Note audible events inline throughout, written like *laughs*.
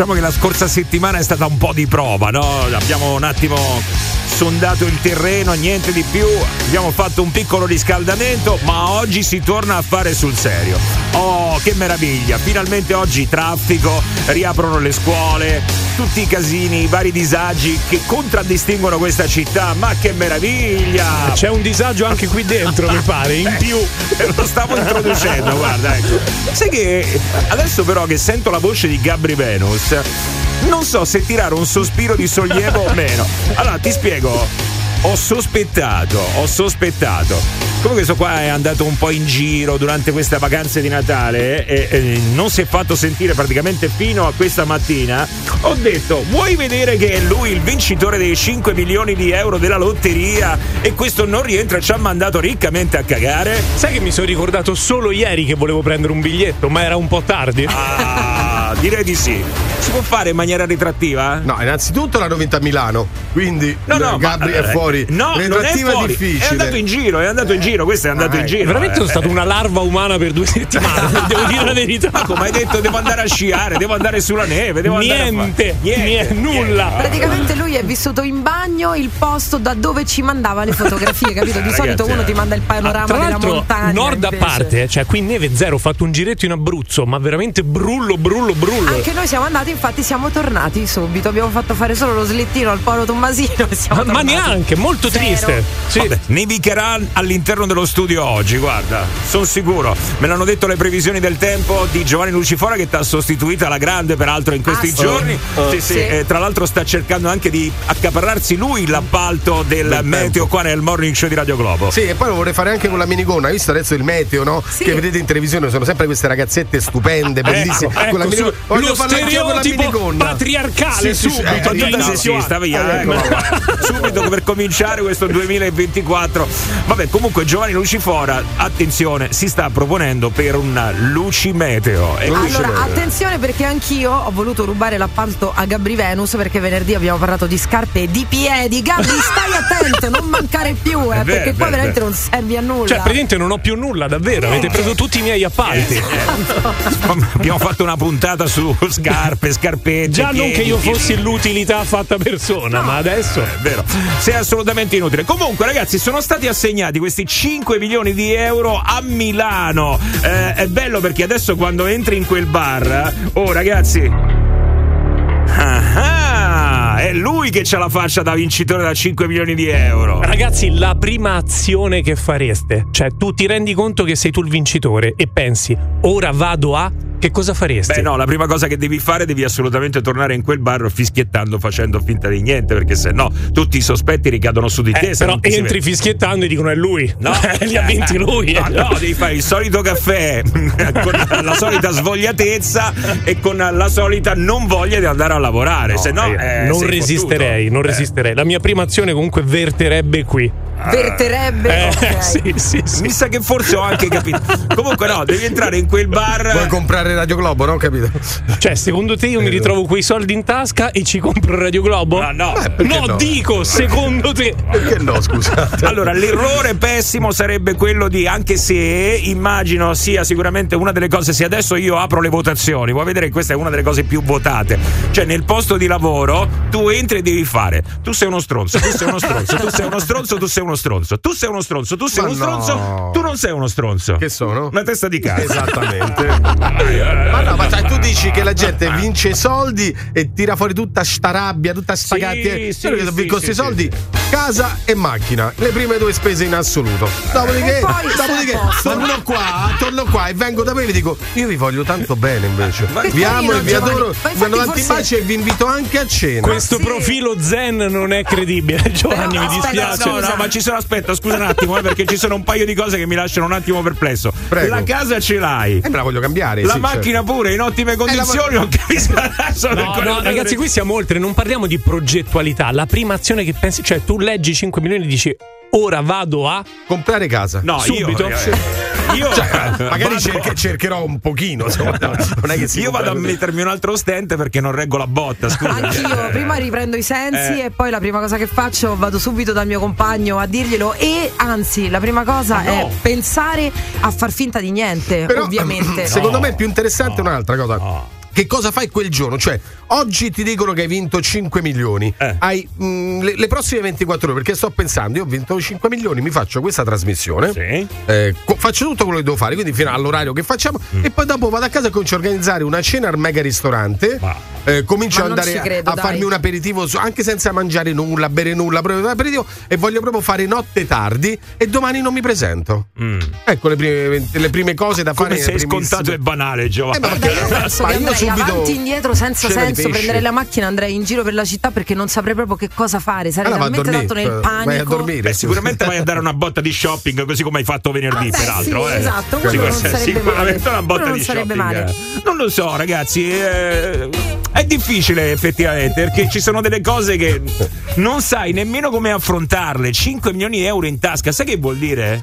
Diciamo che la scorsa settimana è stata un po' di prova, no? Abbiamo un attimo sondato il terreno, niente di più. Abbiamo fatto un piccolo riscaldamento, ma oggi si torna a fare sul serio. Oh, che meraviglia! Finalmente oggi traffico, riaprono le scuole, tutti i casini, i vari disagi che contraddistinguono questa città. Ma che meraviglia! C'è un disagio anche qui dentro, mi pare, in *laughs* più. Eh, lo stavo introducendo, guarda, ecco. Sai che adesso però che sento la voce di Gabri Venus, non so se tirare un sospiro di sollievo o meno. Allora, ti spiego. Ho sospettato, ho sospettato. Comunque questo qua è andato un po' in giro durante queste vacanze di Natale e, e non si è fatto sentire praticamente fino a questa mattina. Ho detto, vuoi vedere che è lui il vincitore dei 5 milioni di euro della lotteria e questo non rientra e ci ha mandato riccamente a cagare? Sai che mi sono ricordato solo ieri che volevo prendere un biglietto, ma era un po' tardi. Ah, direi di sì. Si può fare in maniera ritrattiva? No, innanzitutto l'hanno vinta a Milano, quindi No, no, Gabri ma- è fuori. No, non è fuori. difficile. È andato in giro, è andato in giro, questo è andato in ecco. giro. Veramente eh. sono stato una larva umana per due settimane, *laughs* devo dire la verità. Ma come hai detto, devo andare a sciare, devo andare sulla neve, devo andare a Niente, niente, nulla. Praticamente lui è vissuto in bagno il posto da dove ci mandava le fotografie, capito? Di Eh, solito uno ti manda il panorama Tra della l'altro, montagna. nord a invece- parte, eh, cioè qui neve zero, ho fatto un giretto in Abruzzo, ma veramente brullo, brullo, brullo. Anche noi siamo andati, infatti siamo tornati subito. Abbiamo fatto fare solo lo slittino al Polo Tommasino siamo Ma, ma neanche, molto Zero. triste. Sì. Vabbè, nevicherà all'interno dello studio oggi, guarda, sono sicuro. Me l'hanno detto le previsioni del tempo di Giovanni Lucifora che ti ha sostituita alla grande, peraltro, in questi Ah, giorni. Sì, sì, Sì. eh, tra l'altro sta cercando anche di accaparrarsi lui l'appalto del, Del meteo tempo. qua nel morning show di Radio Globo. Sì, e poi lo vorrei fare anche con la minigonna. Hai visto adesso il meteo, no? Sì. Che vedete in televisione, sono sempre queste ragazzette stupende, bellissime. Ecco, con la minigonna. Lo stereotipo patriarcale Sì, sì, sì, subito, eh, di via, Eh, ecco. qua. *laughs* subito per cominciare questo 2024. Vabbè, comunque Giovanni Lucifora, attenzione, si sta proponendo per una luci meteo. E Allora, attenzione perché anch'io ho voluto rubare l'appalto a Gabri Venus perché venerdì abbiamo parlato di scarpe e di piedi. Gabri, stai attento, non mancare più, *laughs* eh, vero, perché è qua vero, veramente non servi a nulla. Cioè, praticamente non ho più nulla, davvero. Avete preso tutti i miei appalti. Abbiamo fatto una puntata su *laughs* scarpe, scarpette. Già non piedi, che io piedi. fossi l'utilità fatta persona, ma adesso. È vero, sei assolutamente inutile. Comunque, ragazzi, sono stati assegnati questi 5 milioni di euro a Milano. Eh, è bello perché adesso quando entri in quel bar, oh ragazzi. Ah, ah, è lui che c'ha la faccia da vincitore da 5 milioni di euro. Ragazzi, la prima azione che fareste, cioè tu ti rendi conto che sei tu il vincitore e pensi, ora vado a. Che cosa faresti? Beh, no, la prima cosa che devi fare devi assolutamente tornare in quel bar fischiettando, facendo finta di niente, perché se no tutti i sospetti ricadono su di te. Eh, però entri fischiettando e dicono è lui. No, *laughs* li ha vinti lui. No, no, devi fare il solito caffè *laughs* con la solita svogliatezza e con la solita non voglia di andare a lavorare. se no, Eh, eh, non sei resisterei, non Eh. resisterei. La mia prima azione comunque verterebbe qui. Verterebbe. Eh, ok. *laughs* sì, sì, sì. Mi sa che forse ho anche capito. Comunque, no, devi entrare in quel bar. Vuoi comprare Radio Globo, no? Capito? Cioè, secondo te io mi ritrovo quei soldi in tasca e ci compro il Radio Globo? Ma no. Eh, perché no, no? dico, secondo te. Perché no, scusate? Allora, l'errore pessimo sarebbe quello di, anche se immagino sia sicuramente una delle cose, se adesso io apro le votazioni, vuoi vedere che questa è una delle cose più votate. Cioè, nel posto di lavoro, tu entri e devi fare. Tu sei uno stronzo, tu sei uno stronzo, tu sei uno stronzo, tu sei uno stronzo, tu sei uno stronzo, tu sei Ma uno no. stronzo, tu non sei uno stronzo. Che sono? Una testa di cazzo. Esattamente. *laughs* ma no, ma sai, tu dici che la gente vince soldi e tira fuori tutta sta rabbia, tutta sta Sì, cattiveria. sì, sì, con questi sì, soldi, casa e macchina, le prime due spese in assoluto. Dopodiché, dopodiché torno qua, torno qua e vengo da voi e vi dico: Io vi voglio tanto bene invece. Che Vi amo e vi adoro. Ma Vi mando tanti forse- baci e vi invito anche a cena. Questo sì. profilo zen non è credibile, *laughs* Giovanni, mi dispiace. No, no, ma ci sono, aspetta, scusa un attimo, eh, perché ci sono un paio di cose che mi lasciano un attimo perplesso. Prego. La casa ce l'hai. Eh, me la voglio cambiare. La sì, macchina pure in ottime condizioni, non capisco adesso. No, no, ragazzi, qui siamo oltre, non parliamo di progettualità. La prima azione che pensi, cioè tu leggi 5 milioni e dici ora vado a. Comprare casa. No, Subito? io, eh, io Cioè, magari vado- cerche- cercherò un pochino. insomma, non è che si io vado a mettermi un altro stent perché non reggo la botta. Scusa. Anch'io, prima riprendo i sensi Eh. e poi la prima cosa che faccio vado subito dal mio compagno a dirglielo e anzi la prima cosa è pensare a far finta di niente, Però, ovviamente. *clears throat* Secondo me è più interessante un'altra cosa. Che che cosa fai quel giorno? Cioè, oggi ti dicono che hai vinto 5 milioni. Eh. Hai mh, le, le prossime 24 ore, perché sto pensando, io ho vinto 5 milioni, mi faccio questa trasmissione. Sì. eh, co- faccio tutto quello che devo fare, quindi fino all'orario che facciamo, Mm. e poi dopo vado a casa e comincio a organizzare una cena al mega ristorante. Ma- eh, comincio Ma ad andare credo, a dai. farmi un aperitivo, su- anche senza mangiare nulla, bere nulla, proprio un aperitivo, e voglio proprio fare notte tardi e domani non mi presento. Ecco le prime, le prime cose da fare. Mm. Come sei scontato e banale, Giovanni. Eh, ma Guarda, io Ma io subito avanti indietro senza cena senso, pesce. prenderei la macchina, andrei in giro per la città perché non saprei proprio che cosa fare. Sarei Allora talmente tanto nel vai a panico. dormire. Beh, sicuramente vai a dare una botta di shopping così come hai fatto venerdì, Ah, beh, peraltro. sì, eh. esatto, quello non sarebbe sicuramente male. una botta non di sarebbe shopping. male. eh. Non lo so, ragazzi. eh, è difficile effettivamente perché ci sono delle cose che non sai nemmeno come affrontarle. 5 milioni di euro in tasca, sai che vuol dire?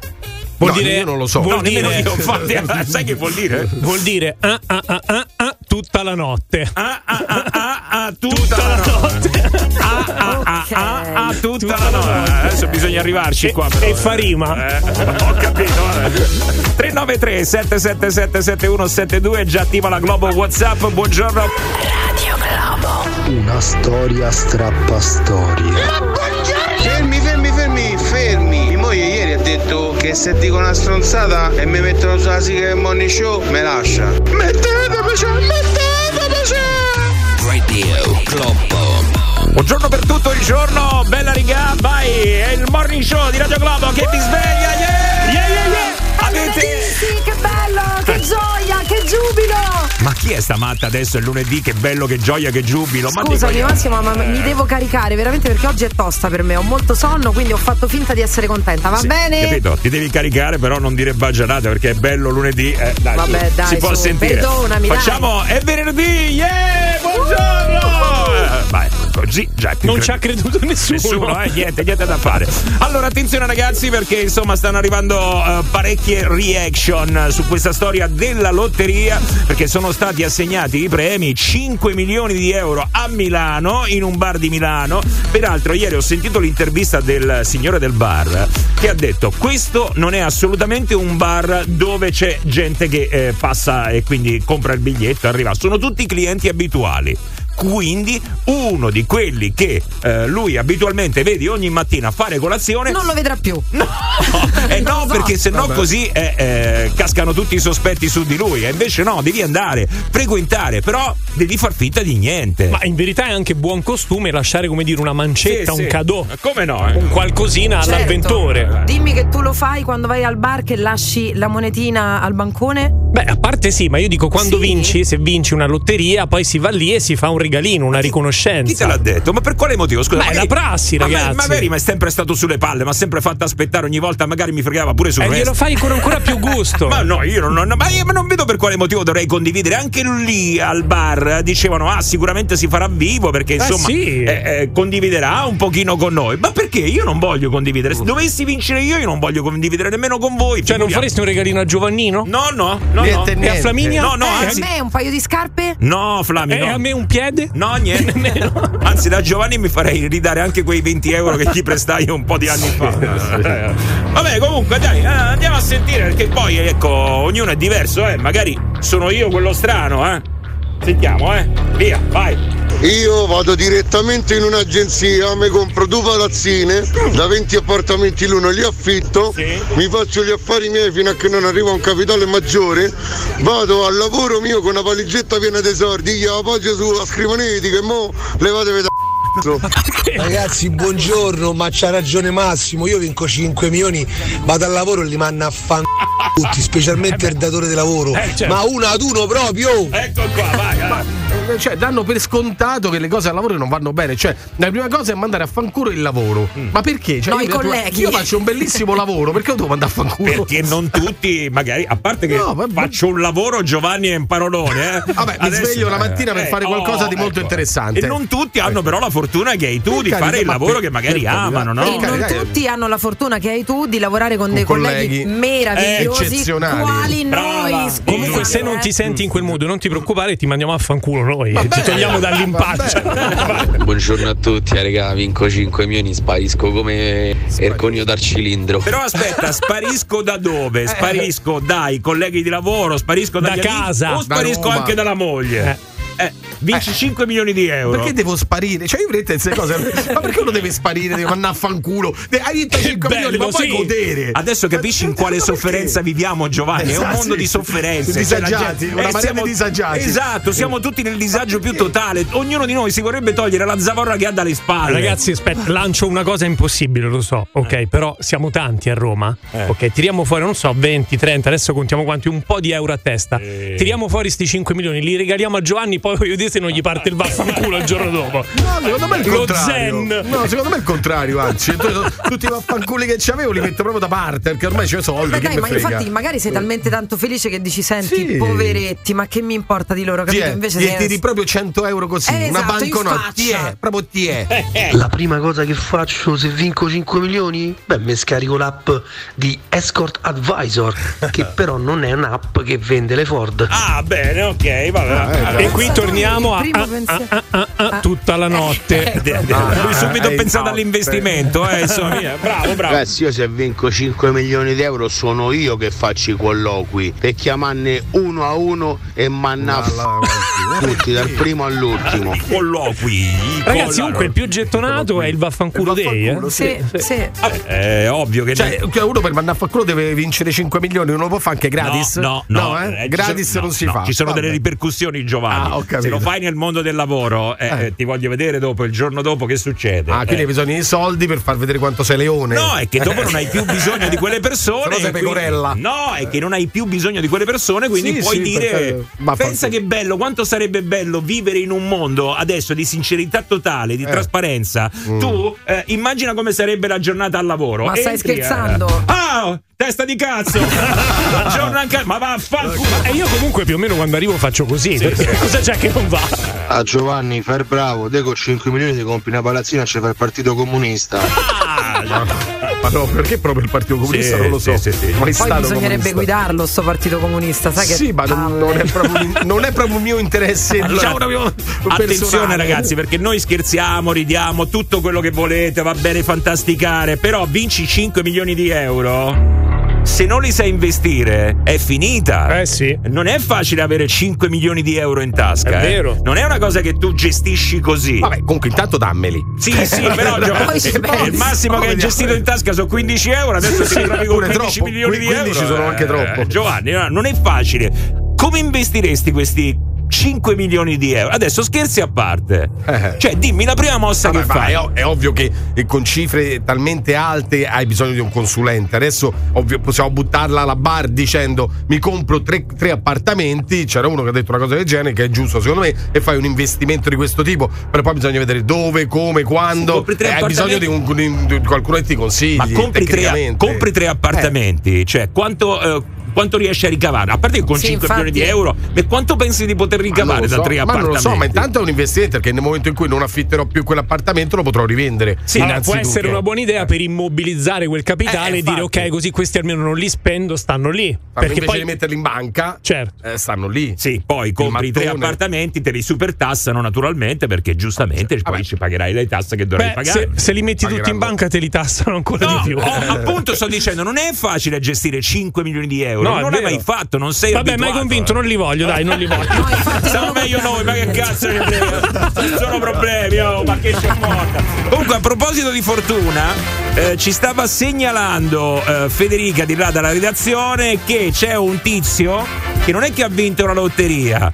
Vuol No, dire io non lo so. Vuol no, dire, io. *laughs* Infatti, sai che vuol dire? vuol dire ah, ah, ah, ah, ah, tutta la notte. Ah, ah, ah, ah, ah, tutta, la notte. Ah, ah, ah, ah, ah, tutta, Tutta la la notte. Adesso bisogna arrivarci E- qua. però, e eh. fa rima. Eh, ho capito. vabbè. 393 777 7172 già attiva la Globo WhatsApp. Buongiorno. Una storia strappa storie. Fermi, fermi, fermi, fermi. Mia moglie ieri ha detto che se dico una stronzata e mi mettono sulla sigla del morning show, me lascia. Cioè, cioè. Radio Globo. Buongiorno per tutto il giorno. Bella riga, vai. È il morning show di Radio Globo che ti sveglia. Yeah, giubilo! Ma chi è sta matta adesso? È lunedì, che bello, che gioia, che giubilo. Ma Scusami io- Massimo, ma mi devo caricare veramente perché oggi è tosta per me. Ho molto sonno, quindi ho fatto finta di essere contenta. Va Sì, bene? Capito? Ti devi caricare, però non dire baggianate perché è bello lunedì. Eh, dai, Vabbè, su, dai, si può su, sentire. perdonami, dai. Facciamo, è venerdì, yeah! Buongiorno! Eh, Vai, così già è più Non ci ha creduto *laughs* nessuno. Nessuno, eh, niente, niente da fare. Allora, attenzione ragazzi, perché insomma stanno arrivando eh, parecchie reaction su questa storia della lotteria, perché sono stati assegnati i premi 5 milioni di euro a Milano, in un bar di Milano. Peraltro, ieri ho sentito l'intervista del signore del bar che ha detto: Questo non è assolutamente un bar dove c'è gente che eh, passa e quindi compra il biglietto arriva. Sono tutti clienti abituali. Quindi uno di quelli che eh, lui abitualmente vedi ogni mattina fare colazione Non lo vedrà più. No, *laughs* eh no, so. perché se no così eh, eh, cascano tutti i sospetti su di lui. E invece no, devi andare, frequentare, però devi far finta di niente. Ma in verità è anche buon costume lasciare, come dire, una mancetta, Sì, un sì. cadeau, Come no? eh? un qualcosina Certo. all'avventore. Dimmi che tu lo fai quando vai al bar che lasci la monetina al bancone? Beh, a parte sì, ma io dico quando Sì? vinci, se vinci una lotteria, poi si va lì e si fa un regalino, una Chi te riconoscenza. l'ha detto? Ma per quale motivo? Scusa, Ma è magari- la prassi, ma- ragazzi. Magari mi è sempre stato sulle palle, ma ha sempre fatto aspettare ogni volta, magari mi fregava pure sul E resto. glielo fai con ancora più gusto. *laughs* Ma no, io non, ma io non vedo per quale motivo dovrei condividere. Anche lì al bar eh, dicevano: Ah, sicuramente si farà vivo perché insomma sì. eh, eh, condividerà un pochino con noi. Ma perché? Io non voglio condividere. Se dovessi vincere io, io non voglio condividere nemmeno con voi. Cioè, non faresti un regalino a Giovannino? No, no, no. Niente, no. E a niente. Flaminia? No, no, Eh, anzi. a me un paio di scarpe? No, Flami, E no. a me un piede? No, niente. *laughs* Anzi, da Giovanni mi farei ridare anche quei 20 euro che gli prestai un po' di *laughs* anni fa. Vabbè, comunque, dai, eh, andiamo a sentire perché poi, ecco, ognuno è diverso, eh. Magari sono io quello strano, eh. Sentiamo, eh. Via, vai. Io vado direttamente in un'agenzia, mi compro due palazzine, da 20 appartamenti l'uno li affitto, Sì. mi faccio gli affari miei fino a che non arriva un capitale maggiore, vado al lavoro mio con una valigetta piena di soldi, io la appoggio sulla scrivania e dico "E mo levatevi da Ragazzi, buongiorno, ma c'ha ragione Massimo. Io vinco 5 milioni, vado al lavoro e li mando a fan tutti, specialmente il datore di lavoro. Eh, certo. Ma uno ad uno proprio! Ecco qua, vai. vai. Eh, Cioè, danno per scontato che le cose al lavoro non vanno bene. Cioè, la prima cosa è mandare a fanculo il lavoro. Ma perché? Cioè, No, io, i colleghi. io faccio un bellissimo *laughs* lavoro, perché lo devo mandare a fanculo? Perché non tutti, magari, a parte che No, ma- faccio un lavoro, Giovanni è un parolone. Eh. *laughs* Vabbè, mi sveglio la mattina per fare qualcosa di molto interessante. E non tutti hanno però la fortuna che hai tu Per di carità, fare il ma lavoro per- che magari amano, no? Per E carità, non eh. tutti hanno la fortuna che hai tu di lavorare con dei colleghi, colleghi meravigliosi eccezionali. quali noi. Comunque, se non ti senti in quel modo, non ti preoccupare, ti mandiamo a fanculo noi. ti togliamo dall'impaccio. Buongiorno a tutti, eh, raga, vinco 5 milioni, sparisco come Erconio dal cilindro. Però aspetta, sparisco da dove? *laughs* Sparisco dai colleghi di lavoro, sparisco Da casa. o sparisco Da anche dalla moglie? Eh. Eh, vinci 5 milioni di euro. Perché devo sparire? Cioè, io vedete queste cose. *laughs* Ma perché uno deve sparire? Deve mandare a fanculo. Hai vinto 5 bello, milioni, ma puoi sì. godere. Adesso capisci in quale sofferenza viviamo, Giovanni? È un Esatto, mondo sì. di sofferenze. Disagiati, Cioè, gente- una marea siamo- di disagiati. Esatto, siamo tutti nel disagio più totale. Ognuno di noi si vorrebbe togliere la zavorra che ha dalle spalle. Ragazzi, aspetta, lancio una cosa impossibile, lo so, ok? Però siamo tanti a Roma, Eh. ok? Tiriamo fuori, non so, 20, 30, adesso contiamo quanti, un po' di euro a testa. Eh. Tiriamo fuori sti 5 milioni, li regaliamo a Giovanni, poi voglio dire se non gli parte il vaffanculo il giorno dopo. No, secondo me è il Lo contrario. zen. No, secondo me è il contrario, anzi. Tu- Tutti i vaffanculi che c'avevo li metto proprio da parte, perché ormai c'ho soldi. Ma dai, ma frega. infatti magari sei talmente tanto felice che dici senti, Sì. poveretti, ma che mi importa di loro, Ti capito? è, Invece gli tiri proprio 100 euro così, Eh, una esatto, banconota, ti è, proprio ti è. La prima cosa che faccio se vinco 5 milioni? Beh, mi scarico l'app di Escort Advisor, che *laughs* però non è un'app che vende le Ford. Ah, bene, ok, vabbè. E qui torniamo a, Primo a- a- a- a- a tutta la notte. Eh, eh, Lui subito eh, pensato no, all'investimento, eh, insomma, bravo, bravo. Ragazzi, io se vinco 5 milioni di euro sono io che faccio i colloqui per chiamarne uno a uno e manna tutti dal primo all'ultimo. I colloqui. Ragazzi, comunque il più gettonato è il vaffanculo day, eh? vaffanculo, Sì, sì. Vabbè, è ovvio che Cioè, uno per mandare a fa culo deve vincere 5 milioni, uno lo può fare anche gratis? No, no, no, eh? eh, gratis sono- non no, si no, fa. Ci sono Vabbè. delle ripercussioni, Giovanni. Ah, ho capito. Fai nel mondo del lavoro, eh, Eh. eh, ti voglio vedere dopo, il giorno dopo, che succede. Ah, quindi Eh. hai bisogno di soldi per far vedere quanto sei leone. No, è che dopo non hai più *laughs* bisogno di quelle persone. No sei e quindi- pecorella. No, è che non hai più bisogno di quelle persone, quindi Sì, puoi sì, dire. perché- ma Pensa che bello, quanto sarebbe bello vivere in un mondo adesso di sincerità totale, di Eh. trasparenza. Mm. Tu eh, immagina come sarebbe la giornata al lavoro. Ma stai Entri, eh, scherzando? Ah, testa di cazzo! *laughs* Giorno anche. Ma vaffanculo! E io comunque più o meno quando arrivo faccio così, perché *laughs* cosa c'è che non va? A Giovanni, fai il bravo, te con 5 milioni ti compri una palazzina e ci fai il partito comunista. Ah, Ma no, perché proprio il Partito Comunista? Sì, non lo so. sì, sì, sì. Mai Poi bisognerebbe comunista. guidarlo sto partito comunista, sai che Sì, ma non, non è proprio, non è proprio un mio interesse, Allora, diciamo proprio attenzione personale. ragazzi perché noi scherziamo, ridiamo tutto quello che volete, va bene fantasticare, però vinci 5 milioni di euro. Se non li sai investire è finita. Eh sì. Non è facile avere 5 milioni di euro in tasca. È eh. vero. Non è una cosa che tu gestisci così. Vabbè, comunque intanto dammeli. Sì, sì, *laughs* però Giovanni, eh, il massimo che hai Vediamo. gestito in tasca sono 15 euro, adesso ti ritrovi con pure 15 troppo. milioni di 15 euro. sono anche Eh, troppo. Giovanni, no, non è facile. Come investiresti questi 5 milioni di euro? Adesso scherzi a parte. Eh. Cioè, dimmi la prima mossa Vabbè, che fai. è, ov- è ovvio che eh, con cifre talmente alte hai bisogno di un consulente. Adesso ovvio, possiamo buttarla alla bar dicendo mi compro tre, tre appartamenti. C'era uno che ha detto una cosa del genere, che è giusto secondo me, e fai un investimento di questo tipo. Però poi bisogna vedere dove, come, quando. Eh, hai bisogno di, un- di un- di qualcuno che ti consigli. Ma compri tre, compri tre appartamenti, cioè quanto, eh, quanto riesci a ricavare? A parte che con Sì, 5 infatti. milioni di euro, e quanto pensi di poter Ma ricavare lo da so, tre ma non appartamenti? lo so, ma intanto è un investimento perché nel momento in cui non affitterò più quell'appartamento lo potrò rivendere. Sì, allora, può essere una buona idea per immobilizzare quel capitale Eh, e dire ok, così questi almeno non li spendo, stanno lì. Ma Perché invece poi di metterli in banca, Certo. eh, stanno lì. Sì, poi compri tre appartamenti, te li supertassano naturalmente perché giustamente poi Vabbè. ci pagherai le tasse che dovrai Beh, pagare. se, se li metti tutti in Pagheranno. banca te li tassano ancora No, di più. oh, appunto sto dicendo, non è facile gestire 5 milioni di euro. No, non l'hai mai fatto, non sei Vabbè, mai convinto, non li voglio, dai, non li voglio. *laughs* No, infatti Siamo non- meglio noi, ma che cazzo frega? Ci sono problemi, oh, ma che c'è morta. Comunque, a proposito di fortuna, eh, ci stava segnalando eh, Federica di là dalla redazione che c'è un tizio che non è che ha vinto la lotteria.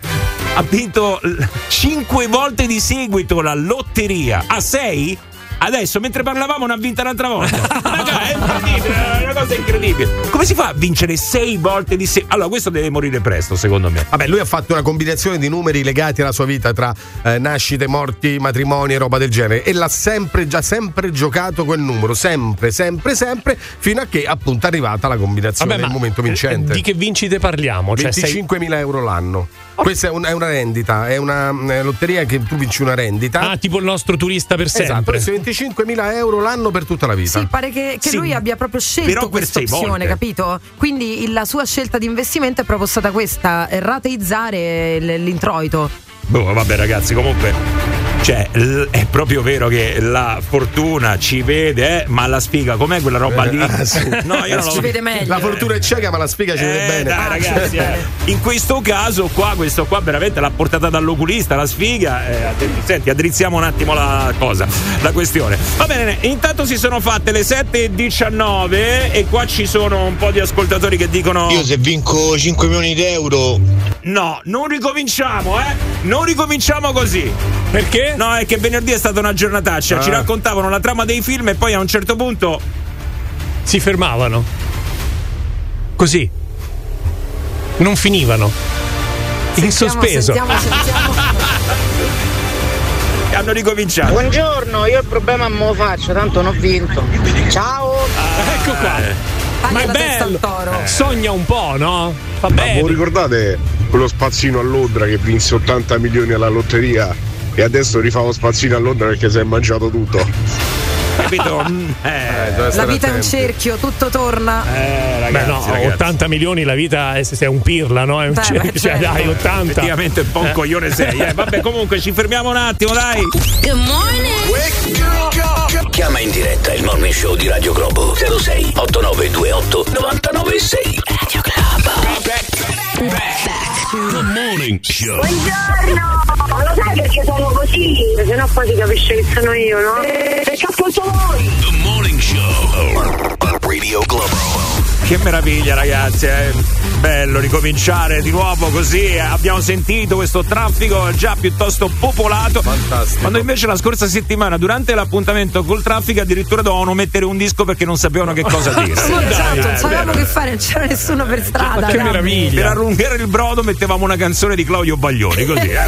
Ha vinto 5 volte di seguito la lotteria. A 6? Adesso, mentre parlavamo, ne ha vinta un'altra volta. Raga, è incredibile, è una cosa incredibile. Come si fa a vincere 6 volte di seguito? Allora, questo deve morire presto, secondo me. Vabbè, lui ha fatto una combinazione di numeri legati alla sua vita tra eh, nascite, morti, matrimoni e roba del genere e l'ha sempre già sempre giocato quel numero, sempre, sempre, sempre, fino a che appunto è arrivata la combinazione Vabbè, del momento vincente. Di che vincite parliamo? Cioè, sei- 25.000 euro l'anno. Questa è, un- è una rendita, è una eh, lotteria che tu vinci una rendita. Ah, tipo il nostro turista per esatto, sempre. questi 25.000 euro l'anno per tutta la vita. Sì, pare che, che Sì, lui abbia proprio scelto questa opzione, volte. capito? Quindi la sua scelta di investimento è proprio stata questa, rateizzare l'introito. Boh, vabbè, ragazzi, comunque. Cioè, l- è proprio vero che la fortuna ci vede, eh, ma la sfiga, com'è quella roba lì? *laughs* Ah, sì. *laughs* No, io non Ci lo vede meglio. La fortuna è cieca, ma la spiga ci vede Eh, bene. dai, ragazzi, eh. in questo caso qua, questo qua veramente l'ha portata dall'oculista, la sfiga. eh, senti, addrizziamo un attimo la cosa, la questione. Va bene, intanto si sono fatte le 7.19 e qua ci sono un po' di ascoltatori che dicono... Io se vinco 5 milioni di euro No, non ricominciamo, eh? Non ricominciamo così. Perché? No, è che venerdì è stata una giornataccia. Ci Ah. raccontavano la trama dei film e poi a un certo punto. Si fermavano. Così. Non finivano. In Sentiamo, sospeso. Sentiamo, sentiamo. *laughs* hanno ricominciato. Buongiorno, io il problema me lo faccio, tanto non ho vinto. Ciao! Ecco qua. Taglia Ma è bello. toro. Sogna un po', no? Va Ma bene. voi ricordate quello spazzino a Londra che vinse 80 milioni alla lotteria e adesso rifà lo spazzino a Londra perché si è mangiato tutto? Capito? *laughs* Mm, eh, La vita è un cerchio, tutto torna. eh, Beh, ragazzi, no, ragazzi. 80 milioni la vita è, se è un pirla, no? È un Beh, cioè, beh, cioè, certo. dai, 80. Effettivamente un po' un coglione sei. Eh. Vabbè, comunque ci fermiamo un attimo, dai. Good morning. Chiama in diretta il morning show di Radio Globo 06 8928 996 Radio Globo. The morning show. Buongiorno! Lo sai perché sono così? Se no poi si capisce che sono io, no? Perché ascolto voi! The morning show. Radio Globo. Che meraviglia, ragazzi. È bello ricominciare di nuovo così. eh. Abbiamo sentito questo traffico già piuttosto popolato. Fantastico. Quando invece la scorsa settimana, durante l'appuntamento col traffico, addirittura dovevano mettere un disco perché non sapevano che cosa *laughs* dire. Sì, Dai, esatto, eh, non sapevamo vero. che fare, non c'era nessuno per strada. che. Per meraviglia. allungare il brodo mettevamo una canzone di Claudio Baglioni, così. eh.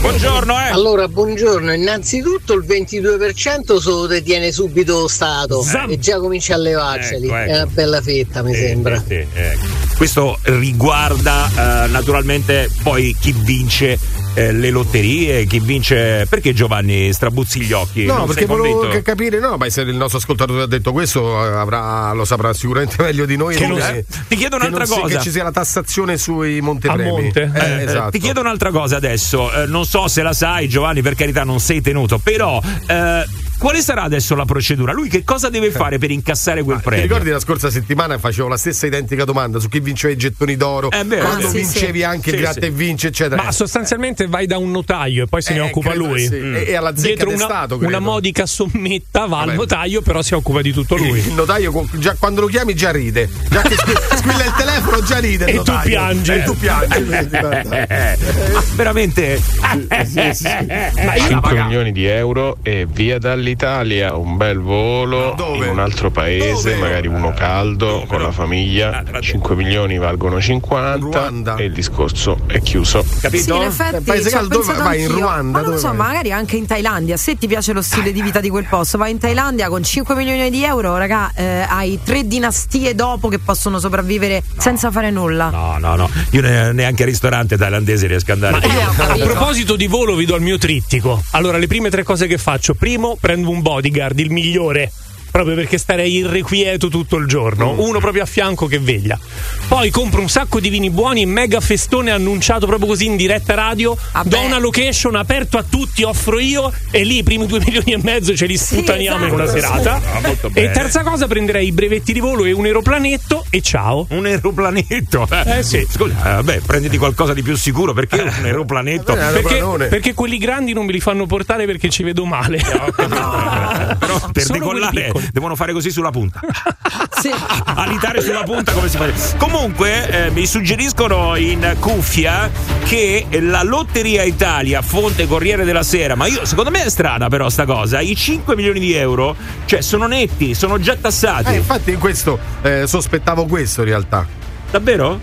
Buongiorno, eh. Allora, buongiorno. Innanzitutto il 22% se lo detiene subito lo Stato Zam. e già comincia a levarceli. Ecco, ecco. È una bella fetta, mi Sì, sembra. sì, ecco. Questo riguarda eh, naturalmente poi chi vince eh, le lotterie, chi vince. Perché Giovanni strabuzzi gli occhi? No, Non perché volevo capire, no, ma se il nostro ascoltatore ha detto questo, eh, avrà- lo saprà sicuramente *laughs* meglio di noi. Che non- Eh, ti chiedo che un'altra si- cosa. che ci sia la tassazione sui montepremi. A monte. Eh, Eh, esatto. Ti chiedo un'altra cosa adesso, eh, non so se la sai Giovanni, per carità non sei tenuto, però eh, quale sarà adesso la procedura? Lui che cosa deve fare per incassare quel Ti premio? ricordi la scorsa settimana facevo la stessa identica domanda su chi vinceva i gettoni d'oro? È vero, quando è vero. vincevi Sì, anche Sì, gratta sì. e vince, eccetera. Ma sostanzialmente vai da un notaio e poi se ne Eh, occupa credo lui. sì. E, e alla zecca Dietro una, Stato, una modica sommetta va al Vabbè. notaio, però si occupa di tutto lui. Il notaio già quando lo chiami già ride. Già che squ- *laughs* squilla il telefono già ride. il E tu notaio. piangi. E tu piangi. Eh, ma veramente? Ma io 5 milioni di euro e via dall'Italia, un bel volo Ma dove? in un altro paese, Dove? magari uno caldo con la famiglia. 5 milioni valgono 50 Ruanda. e il discorso è chiuso. Sì, capito? in effetti Paese ci ho caldo, vai in anch'io. Ruanda, Ma non dove so, vai? magari anche in Thailandia. Se ti piace lo stile di vita di quel posto, vai in Thailandia con 5 milioni di euro, raga, eh, hai tre dinastie dopo che possono sopravvivere senza fare nulla. No, no, no. Io ne- neanche al ristorante thailandese riesco ad andare. Eh, *laughs* ho A proposito di volo, vi do il mio trittico. Allora, le prime tre cose che faccio: primo, prendo un bodyguard, il migliore. Proprio perché starei irrequieto tutto il giorno. Uno proprio a fianco che veglia. Poi compro un sacco di vini buoni, mega festone annunciato proprio così in diretta radio. Ah, do beh. una location aperto a tutti, offro io. E lì i primi due *laughs* milioni e mezzo ce li sputtaniamo in una esatto, serata. Ah, molto e terza cosa, prenderei i brevetti di volo e un aeroplanetto. E ciao. Un aeroplanetto. Eh, sì. Scusa, eh, vabbè, prenditi qualcosa di più sicuro perché un aeroplanetto. Eh, vabbè, Perché, perché quelli grandi non me li fanno portare perché ci vedo male. *laughs* Però per Solo decollare. Devono fare così sulla punta. *laughs* Sì. Alitare sulla punta come si fa? Comunque eh, mi suggeriscono in cuffia che la Lotteria Italia, fonte Corriere della Sera, ma io secondo me è strana però sta cosa, i 5 milioni di euro, cioè sono netti, sono già tassati. Eh, infatti in questo eh, sospettavo questo in realtà. Davvero?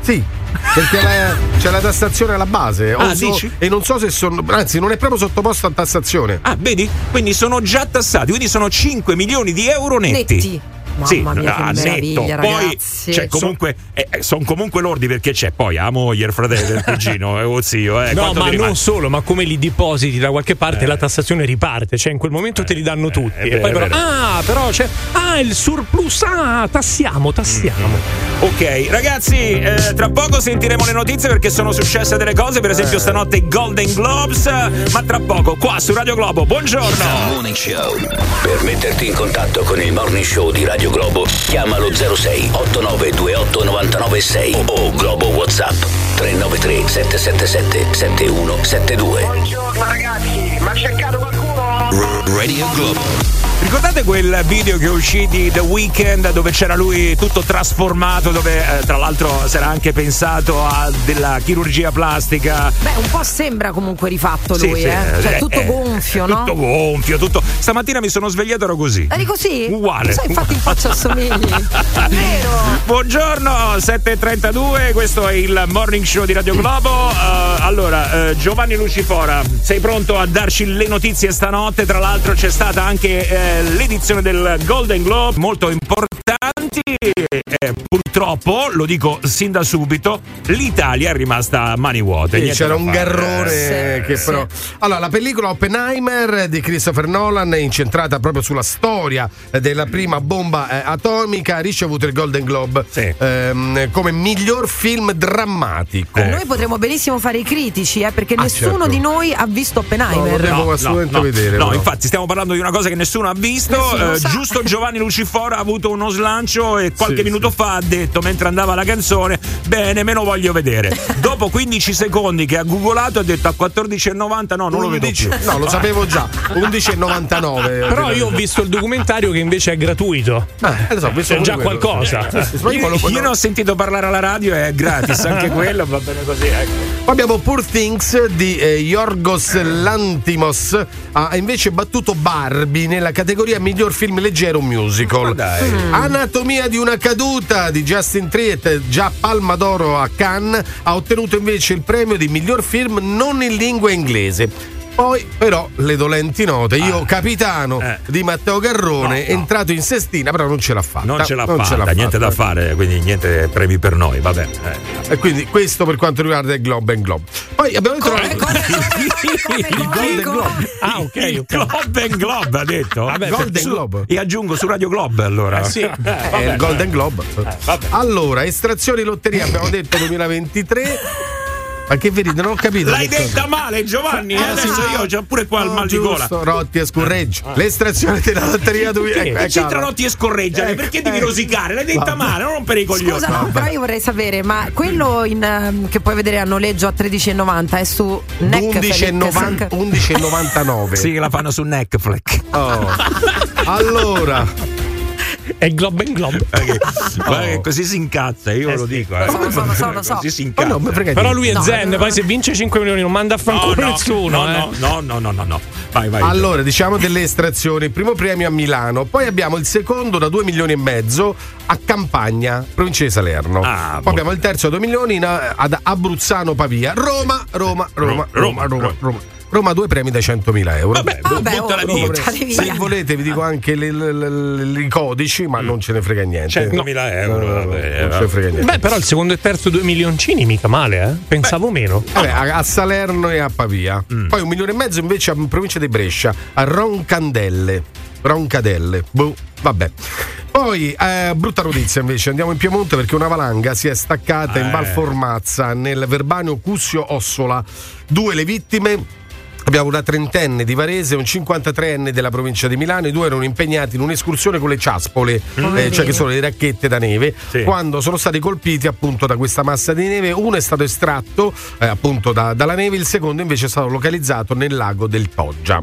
Sì, perché la- c'è la tassazione alla base. Ah, so- dici? e non so se sono. Anzi, non è proprio sottoposto a tassazione. Ah, vedi? Quindi sono già tassati, quindi sono 5 milioni di euro netti. Netti. Sì, Mamma mia, che ah, meraviglia, netto. Poi cioè, comunque, sono comunque lordi perché c'è poi la moglie, il fratello, il cugino, *laughs* eh, o zio. Eh, No, ma non solo, ma come li depositi da qualche parte, la tassazione riparte. Cioè, in quel momento te li danno tutti. è e poi però, ah, però c'è. Ah, il surplus. Ah, tassiamo, tassiamo. Ok, ragazzi, eh, tra poco sentiremo le notizie perché sono successe delle cose, per esempio stanotte i Golden Globes, ma tra poco qua su Radio Globo. Buongiorno! Morning Show. Per metterti in contatto con il Morning Show di Radio Globo, chiamalo 06 8928 996 o Globo WhatsApp 393 777 7172. Buongiorno ragazzi, ma cercato qualcuno? Radio Globo. Ricordate quel video che uscì di The Weeknd dove c'era lui tutto trasformato, dove eh, tra l'altro si era anche pensato a della chirurgia plastica? Beh, un po' sembra comunque rifatto lui, sì, eh. Cioè, eh, tutto eh, gonfio, no? Tutto gonfio, tutto. Stamattina mi sono svegliato ero così. Eri così? Uguale. Sai, infatti in faccia assomigli. *laughs* Vero? Buongiorno, 7.32, questo è il morning show di Radio Globo. Eh, allora, eh, Giovanni Lucifora, sei pronto a darci le notizie stanotte? Tra l'altro c'è stata anche eh, l'edizione del Golden Globe, molto importanti. Eh, purtroppo, lo dico sin da subito, l'Italia è rimasta a mani vuote. Sì, c'era un garrone Eh, che sì. però. Allora, la pellicola Oppenheimer di Christopher Nolan è incentrata proprio sulla storia eh, della prima bomba eh, atomica. Ha ricevuto il Golden Globe ehm, come miglior film drammatico. Noi potremmo benissimo fare i critici, eh, perché Ah, nessuno certo. di noi ha visto Oppenheimer. No, devo assolutamente no, vedere. No, però. infatti stiamo parlando di una cosa che nessuno ha visto. Nessuno Eh, giusto Giovanni Lucifora ha avuto uno slancio e qualche Sì, minuto fa ha detto mentre andava la canzone: Bene, me lo voglio vedere. *laughs* Dopo 15 secondi che ha googolato ha detto a 14,90 no, non lo vedo 11 più. No, lo sapevo già. 11,99. *laughs* Però io ho visto il documentario che invece è gratuito. Eh, lo so, ho visto È già quello. qualcosa. Sì, sì, sì, ma io Io, ne ho sentito parlare alla radio, è gratis anche *laughs* quello, va bene così. Ecco. Poi abbiamo Poor Things di eh, Yorgos Lantimos. Ha invece battuto Barbie nella categoria miglior film leggero musical. dai. Anatomia di una caduta di Justin Triet, già Palma d'Oro a Cannes, ha ottenuto invece il premio di miglior film non in lingua inglese. Poi, però, le dolenti note. Io, capitano Eh. di Matteo Garrone, No, è no. entrato in sestina, però non ce l'ha fatta. Non ce l'ha fatta, l'ha niente da fatta. fare, quindi niente premi per noi, vabbè. Eh. E quindi questo per quanto riguarda il Globe and Globe. Poi abbiamo detto Come, come, come, come, il Golden? Globe. Ah, ok, Il ok. Globe and Globe ha detto. Vabbè, Golden Su- Globe. E aggiungo su Radio Globe allora. Eh, sì. È il Golden Globe. vabbè. allora, estrazioni lotteria abbiamo detto 2023. Ma che vedi? Non ho capito. L'hai che cosa. detta male, Giovanni. eh, adesso io ho pure qua il No, mal di gola. Rotti e Scurreggio. L'estrazione della lotteria 2000. Che ecco, c'entra ecco. Rotti e scorreggiare? Ecco, Perché devi ecco. rosicare? L'hai detta Vabbè. male, non rompere i coglioni. Scusa, no, però io vorrei sapere, ma quello in, ehm, che puoi vedere a noleggio a 13,90 è su Netflix? 11,90 11,99. Sì, che la fanno su Netflix. Oh. Allora, È il Globe and Globe. Guarda che, guarda che così si incazza, io Eh lo dico. Eh. Lo so, lo so, lo so, lo so. Così si incazza. no, mi frega Però lui è No, zen, no. poi se vince 5 milioni non manda a fanculo no, nessuno. no, eh. no, no, no, no, no, no. Vai, vai. Allora, diciamo delle estrazioni. Primo premio a Milano, poi abbiamo il secondo da 2 milioni e mezzo a Campagna, provincia di Salerno. Ah, poi boh. abbiamo il terzo da 2 milioni in- ad Abruzzano Pavia. Roma, Roma, Roma, Roma, Roma, Roma. Roma, due premi da 100.000 euro. Vabbè, Vabbè, buttala oh, via. Se volete vi dico anche le- le- le- i codici, ma non ce ne frega niente. 100.000 euro, No, vabbè, non ce ne frega niente. Beh, però il secondo e terzo due milioncini mica male, eh? Pensavo meno. Vabbè, a, a Salerno e a Pavia. Mm. Poi un milione e mezzo invece a provincia di Brescia, a Roncandelle. Roncadelle. Boh, vabbè. Poi, eh, brutta notizia invece, andiamo in Piemonte perché una valanga si è staccata in Eh. Val Formazza nel Verbaneo Cussio Ossola. Due le vittime. Abbiamo una trentenne di Varese e un 53enne della provincia di Milano. I due erano impegnati in un'escursione con le ciaspole, eh, cioè che sono le racchette da neve. Sì. Quando sono stati colpiti appunto da questa massa di neve, uno è stato estratto eh, appunto da- dalla neve, il secondo invece è stato localizzato nel lago del Poggia.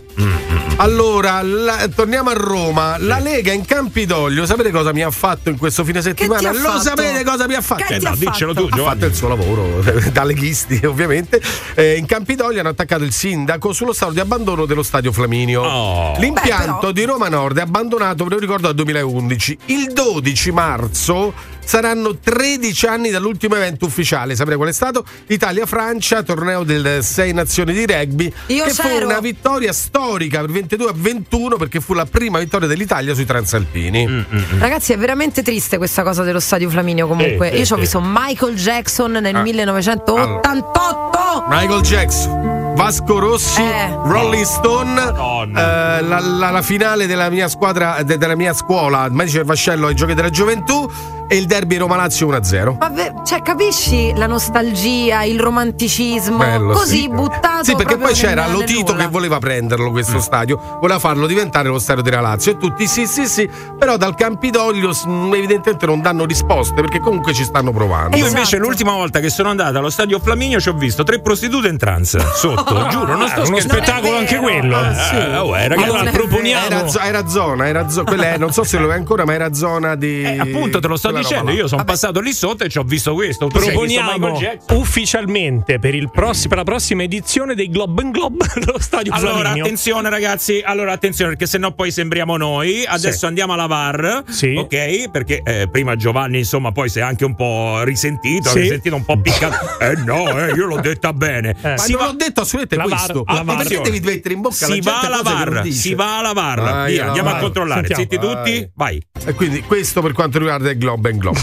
Allora, la- torniamo a Roma. La Lega in Campidoglio, sapete cosa mi ha fatto in questo fine settimana? ti ha Lo fatto? sapete cosa mi ha fatto? Che Eh, no, ha diccelo fatto? tu, ha Giovanni. fatto il suo lavoro *laughs* da leghisti ovviamente Eh, in Campidoglio hanno attaccato il sindaco sullo stato di abbandono dello stadio Flaminio Oh. l'impianto Beh, però- di Roma Nord è abbandonato ve lo ricordo dal 2011 il 12 marzo saranno 13 anni dall'ultimo evento ufficiale. Saprei qual è stato? Italia-Francia, torneo del 6 nazioni di rugby. Io che fu c'ero. una vittoria storica per 22 a 21 perché fu la prima vittoria dell'Italia sui transalpini. Mm, Ragazzi, è veramente triste questa cosa dello stadio Flaminio. Comunque, sì, io ci ho sì. visto Michael Jackson nel Ah. 1988. Michael Jackson, Vasco Rossi, Eh. Rolling Stone, eh, la, la- la finale della mia squadra, de- della mia scuola, Medici del Vascello ai Giochi della Gioventù e il derby Roma-Lazio 1-0. Ma ve- cioè, capisci la nostalgia, il romanticismo? Bello, così sì. buttato. Sì, perché poi c'era Lotito che voleva prenderlo questo stadio, voleva farlo diventare lo stadio della Lazio e tutti sì, sì, sì, però dal Campidoglio s- evidentemente non danno risposte perché comunque ci stanno provando. Io invece l'ultima volta che sono andato allo stadio Flaminio ci ho visto tre prostitute in trance sotto, *laughs* giuro, non sto Ah, uno scherzando. spettacolo anche quello. Eh, Sì. eh, uè, ragazzi, Allora, proponiamo. Era, era zona, era zo- quella è- non so se lo è ancora, ma era zona di. Eh, appunto, te lo sto dicendo. Io sono passato lì sotto e ci ho visto questo. Proponiamo ufficialmente per, il prossi- per la prossima edizione dei Globe and Globe *laughs* lo stadio Allora, Flaminio. attenzione, ragazzi. Allora, attenzione, perché sennò poi sembriamo noi. Adesso Sì. andiamo alla VAR. Sì. Ok? Perché eh, prima Giovanni, insomma, poi si è anche un po' risentito. Sì. risentito un po' piccato. *laughs* eh no, eh, io l'ho detta bene. Ma Si non va- l'ho detto assolutamente La VAR, questo. la Ma VAR. perché devi mettere in bocca si gente va alla VAR, si va alla VAR. Vai Via, alla andiamo a VAR. controllare. Sentiamo. Zitti tutti? Vai. E quindi questo per quanto riguarda il Globe and Globe.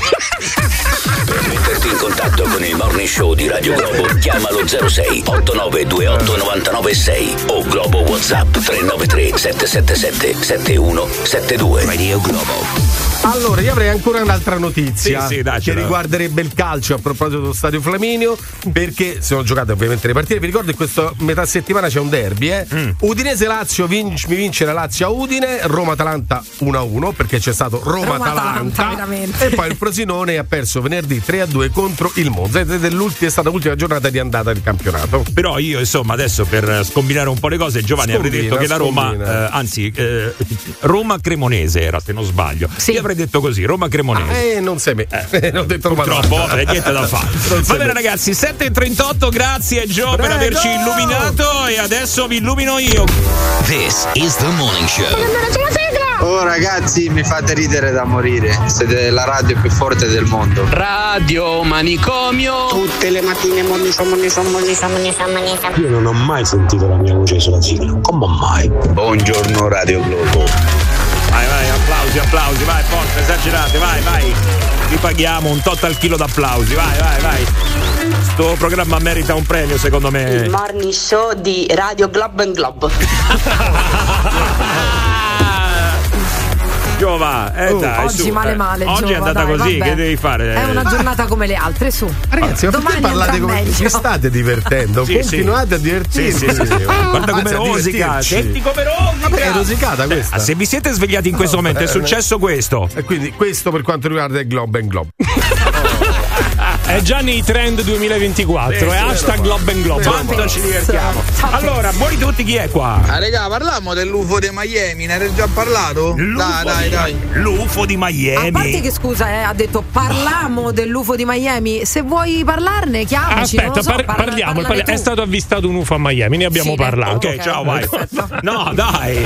Per metterti in contatto con il Morning Show di Radio Globo, chiamalo 06 8928 996 o Globo WhatsApp 393 777 7172. Radio Globo. Allora, io avrei ancora un'altra notizia Sì, sì, che riguarderebbe il calcio a proposito dello stadio Flaminio. Perché sono giocate ovviamente le partite. Vi ricordo che questa metà settimana c'è un derby, eh? Mm. Udinese Lazio vince, mi vince la Lazio a Udine, Roma Atalanta 1-1 perché c'è stato Roma Roma-Atalanta. E poi il Frosinone ha perso venerdì 3-2 contro il Monza. Ed è, stata l'ultima giornata di andata del campionato. Però io, insomma, adesso per scombinare un po' le cose, Giovanni avrei Scombina, detto che la Roma, eh, anzi, eh, Roma Cremonese era, se non sbaglio. Sì. Io avrei detto così, Roma Cremonese. Eh, non sei me. *laughs* non ho detto Roma Purtroppo, eh, niente da fare. *laughs* Va bene, me. ragazzi, 7.38, grazie Gio per averci illuminato. E adesso vi illumino io. This is the morning show. Oh ragazzi, mi fate ridere da morire. Siete la radio più forte del mondo. Radio Manicomio. Tutte le mattine Mornisò, Mornisò, Mornisò, Mornisò, Mornisò. Io non ho mai sentito la mia voce sulla sigla. Come mai? Buongiorno Radio Globo. Applausi, applausi, vai, forza, esagerate, vai, vai. Vi paghiamo un tot al chilo d'applausi, vai, vai, vai. Sto programma merita un premio, secondo Il me. morning show di Radio Globe and *laughs* Giova, eh Oh, dai, Oggi su, male eh. male. Oggi è andata dai, così, vabbè. che devi fare? È una giornata come le altre, su. Ragazzi, ma perché Domani parlate come meglio. vi state divertendo? Sì, Continuate a Sì, divertirvi. sì, sì, sì. Guarda come a rosica, senti come rosica. Vabbè, è rosicata questa. Ah, se vi siete svegliati in questo momento è bene. successo questo. E quindi questo per quanto riguarda il Globe and Globe. È già nei trend 2024. Sì, è sì, hashtag Globe and Globe. Quanto ci divertiamo. Allora, buoni tutti, chi è qua? Ah regà, parliamo dell'UFO di Miami, ne avete già parlato? Dai, dai, dai. L'UFO di A parte Miami. che scusa, eh, ha detto parliamo dell'UFO di Miami. Se vuoi parlarne, chiamaci. Aspetta, so, par- parla- parliamo. parlane È stato avvistato un UFO a Miami, ne abbiamo Sì, parlato. Ok, Ok, ciao, vai. No, dai.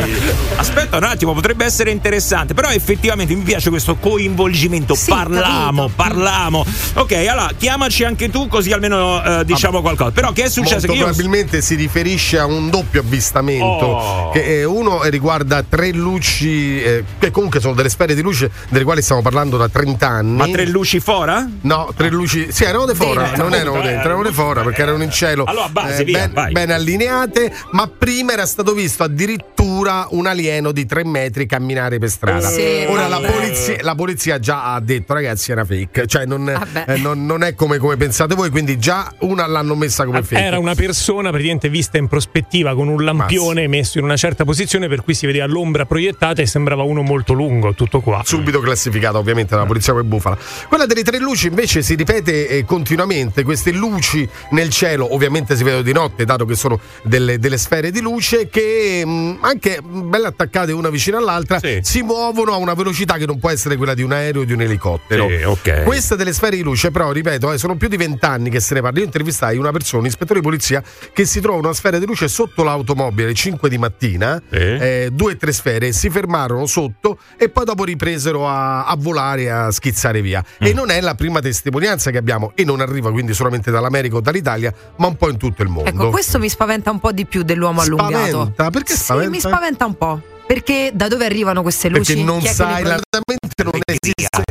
Aspetta un attimo, potrebbe essere interessante. Però effettivamente mi piace questo coinvolgimento. Sì, parliamo, capito. parliamo. Ok, allora chiamaci anche tu, così almeno eh, diciamo qualcosa. Però che è successo? Molto Che io probabilmente si riferisce a un doppio avvistamento. Oh. Che eh, uno riguarda tre luci, eh, che comunque sono delle sfere di luce delle quali stiamo parlando da 30 anni. Ma tre luci fora? No, tre luci. Sì, erano di fora, non erano dentro, erano di eh, fora perché erano in cielo. Allora, a base, eh, via, ben, ben allineate. Ma prima era stato visto addirittura un alieno di tre metri camminare per strada. Sì, Ora la polizia, la polizia già ha detto, ragazzi, era fake. Cioè, non, eh, non- non è come, come pensate voi, quindi già una l'hanno messa come fake. Era una persona praticamente vista in prospettiva con un lampione messo in una certa posizione per cui si vedeva l'ombra proiettata e sembrava uno molto lungo, tutto qua. subito classificata ovviamente dalla polizia come bufala. Quella delle tre luci invece si ripete eh, continuamente, queste luci nel cielo ovviamente si vedono di notte dato che sono delle, delle sfere di luce che mh, anche mh, belle attaccate una vicino all'altra Sì. si muovono a una velocità che non può essere quella di un aereo o di un elicottero. Sì, ok. Queste delle sfere di luce però, ripeto, ripeto, eh, sono più di vent'anni che se ne parla. Io intervistai una persona, un ispettore di polizia, che si trova una sfera di luce sotto l'automobile alle 5 di mattina, eh, due o tre sfere, si fermarono sotto e poi dopo ripresero a, a volare e a schizzare via. E non è la prima testimonianza che abbiamo, e non arriva quindi solamente dall'America o dall'Italia, ma un po' in tutto il mondo. Ecco, questo mi spaventa un po' di più dell'uomo allungato. Spaventa? Perché Sì, spaventa? mi spaventa un po'. Perché da dove arrivano queste luci? Perché non sai, largamente non esiste.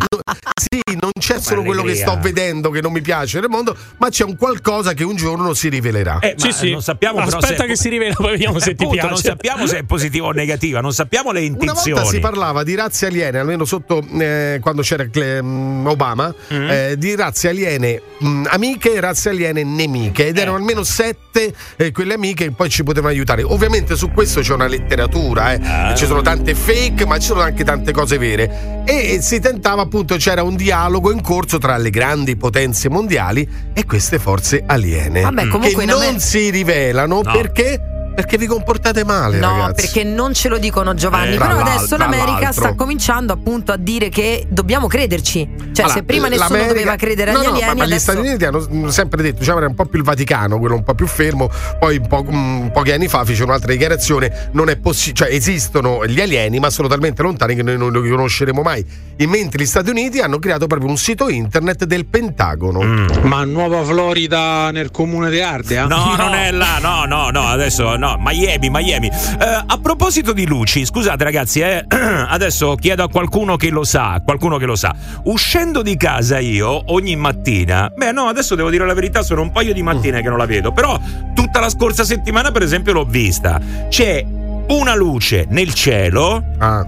Sì, non c'è solo quello che sto vedendo che non mi piace nel mondo, ma c'è un qualcosa che un giorno si rivelerà. Eh, ma non sappiamo Aspetta che si rivela, poi vediamo se ti Appunto, piace. Non sappiamo se è positiva o negativa, non sappiamo le Una intenzioni. volta si parlava di razze aliene, almeno sotto eh, quando c'era Cle- mm, Obama, Mm. eh, di razze aliene mm, amiche e razze aliene nemiche. Ed erano almeno sette eh, quelle amiche che poi ci potevano aiutare. Ovviamente su questo c'è una letteratura, eh. Ah. ci sono tante fake, ma ci sono anche tante cose vere. E si tentava appunto, c'era un dialogo in corso tra le grandi potenze mondiali e queste forze aliene. Vabbè, comunque che non Amer- si rivelano No. perché? Perché vi comportate male, No, ragazzi. perché non ce lo dicono Giovanni. Eh, Però adesso l'America l'altro. sta cominciando appunto a dire che dobbiamo crederci. Cioè, Allora, se prima nessuno l'America- doveva credere no, agli no, alieni, ma, ma gli adesso. Stati Uniti hanno sempre detto, diciamo, era un po' più il Vaticano, quello un po' più fermo. Poi po- mm, pochi anni fa fece un'altra dichiarazione: non è possibile, cioè esistono gli alieni, ma sono talmente lontani che noi non li conosceremo mai. E mentre gli Stati Uniti hanno creato proprio un sito internet del Pentagono. Mm. Ma Nuova Florida nel comune di Ardea? No, non è là, no, no, no, adesso no, Miami, Miami. Eh, a proposito di luci, scusate ragazzi, eh, *clears throat* adesso chiedo a qualcuno che lo sa, qualcuno che lo sa. Uscendo di casa io ogni mattina, beh no, adesso devo dire la verità, sono un paio di mattine che non la vedo, però tutta la scorsa settimana per esempio l'ho vista. C'è una luce nel cielo. Ah.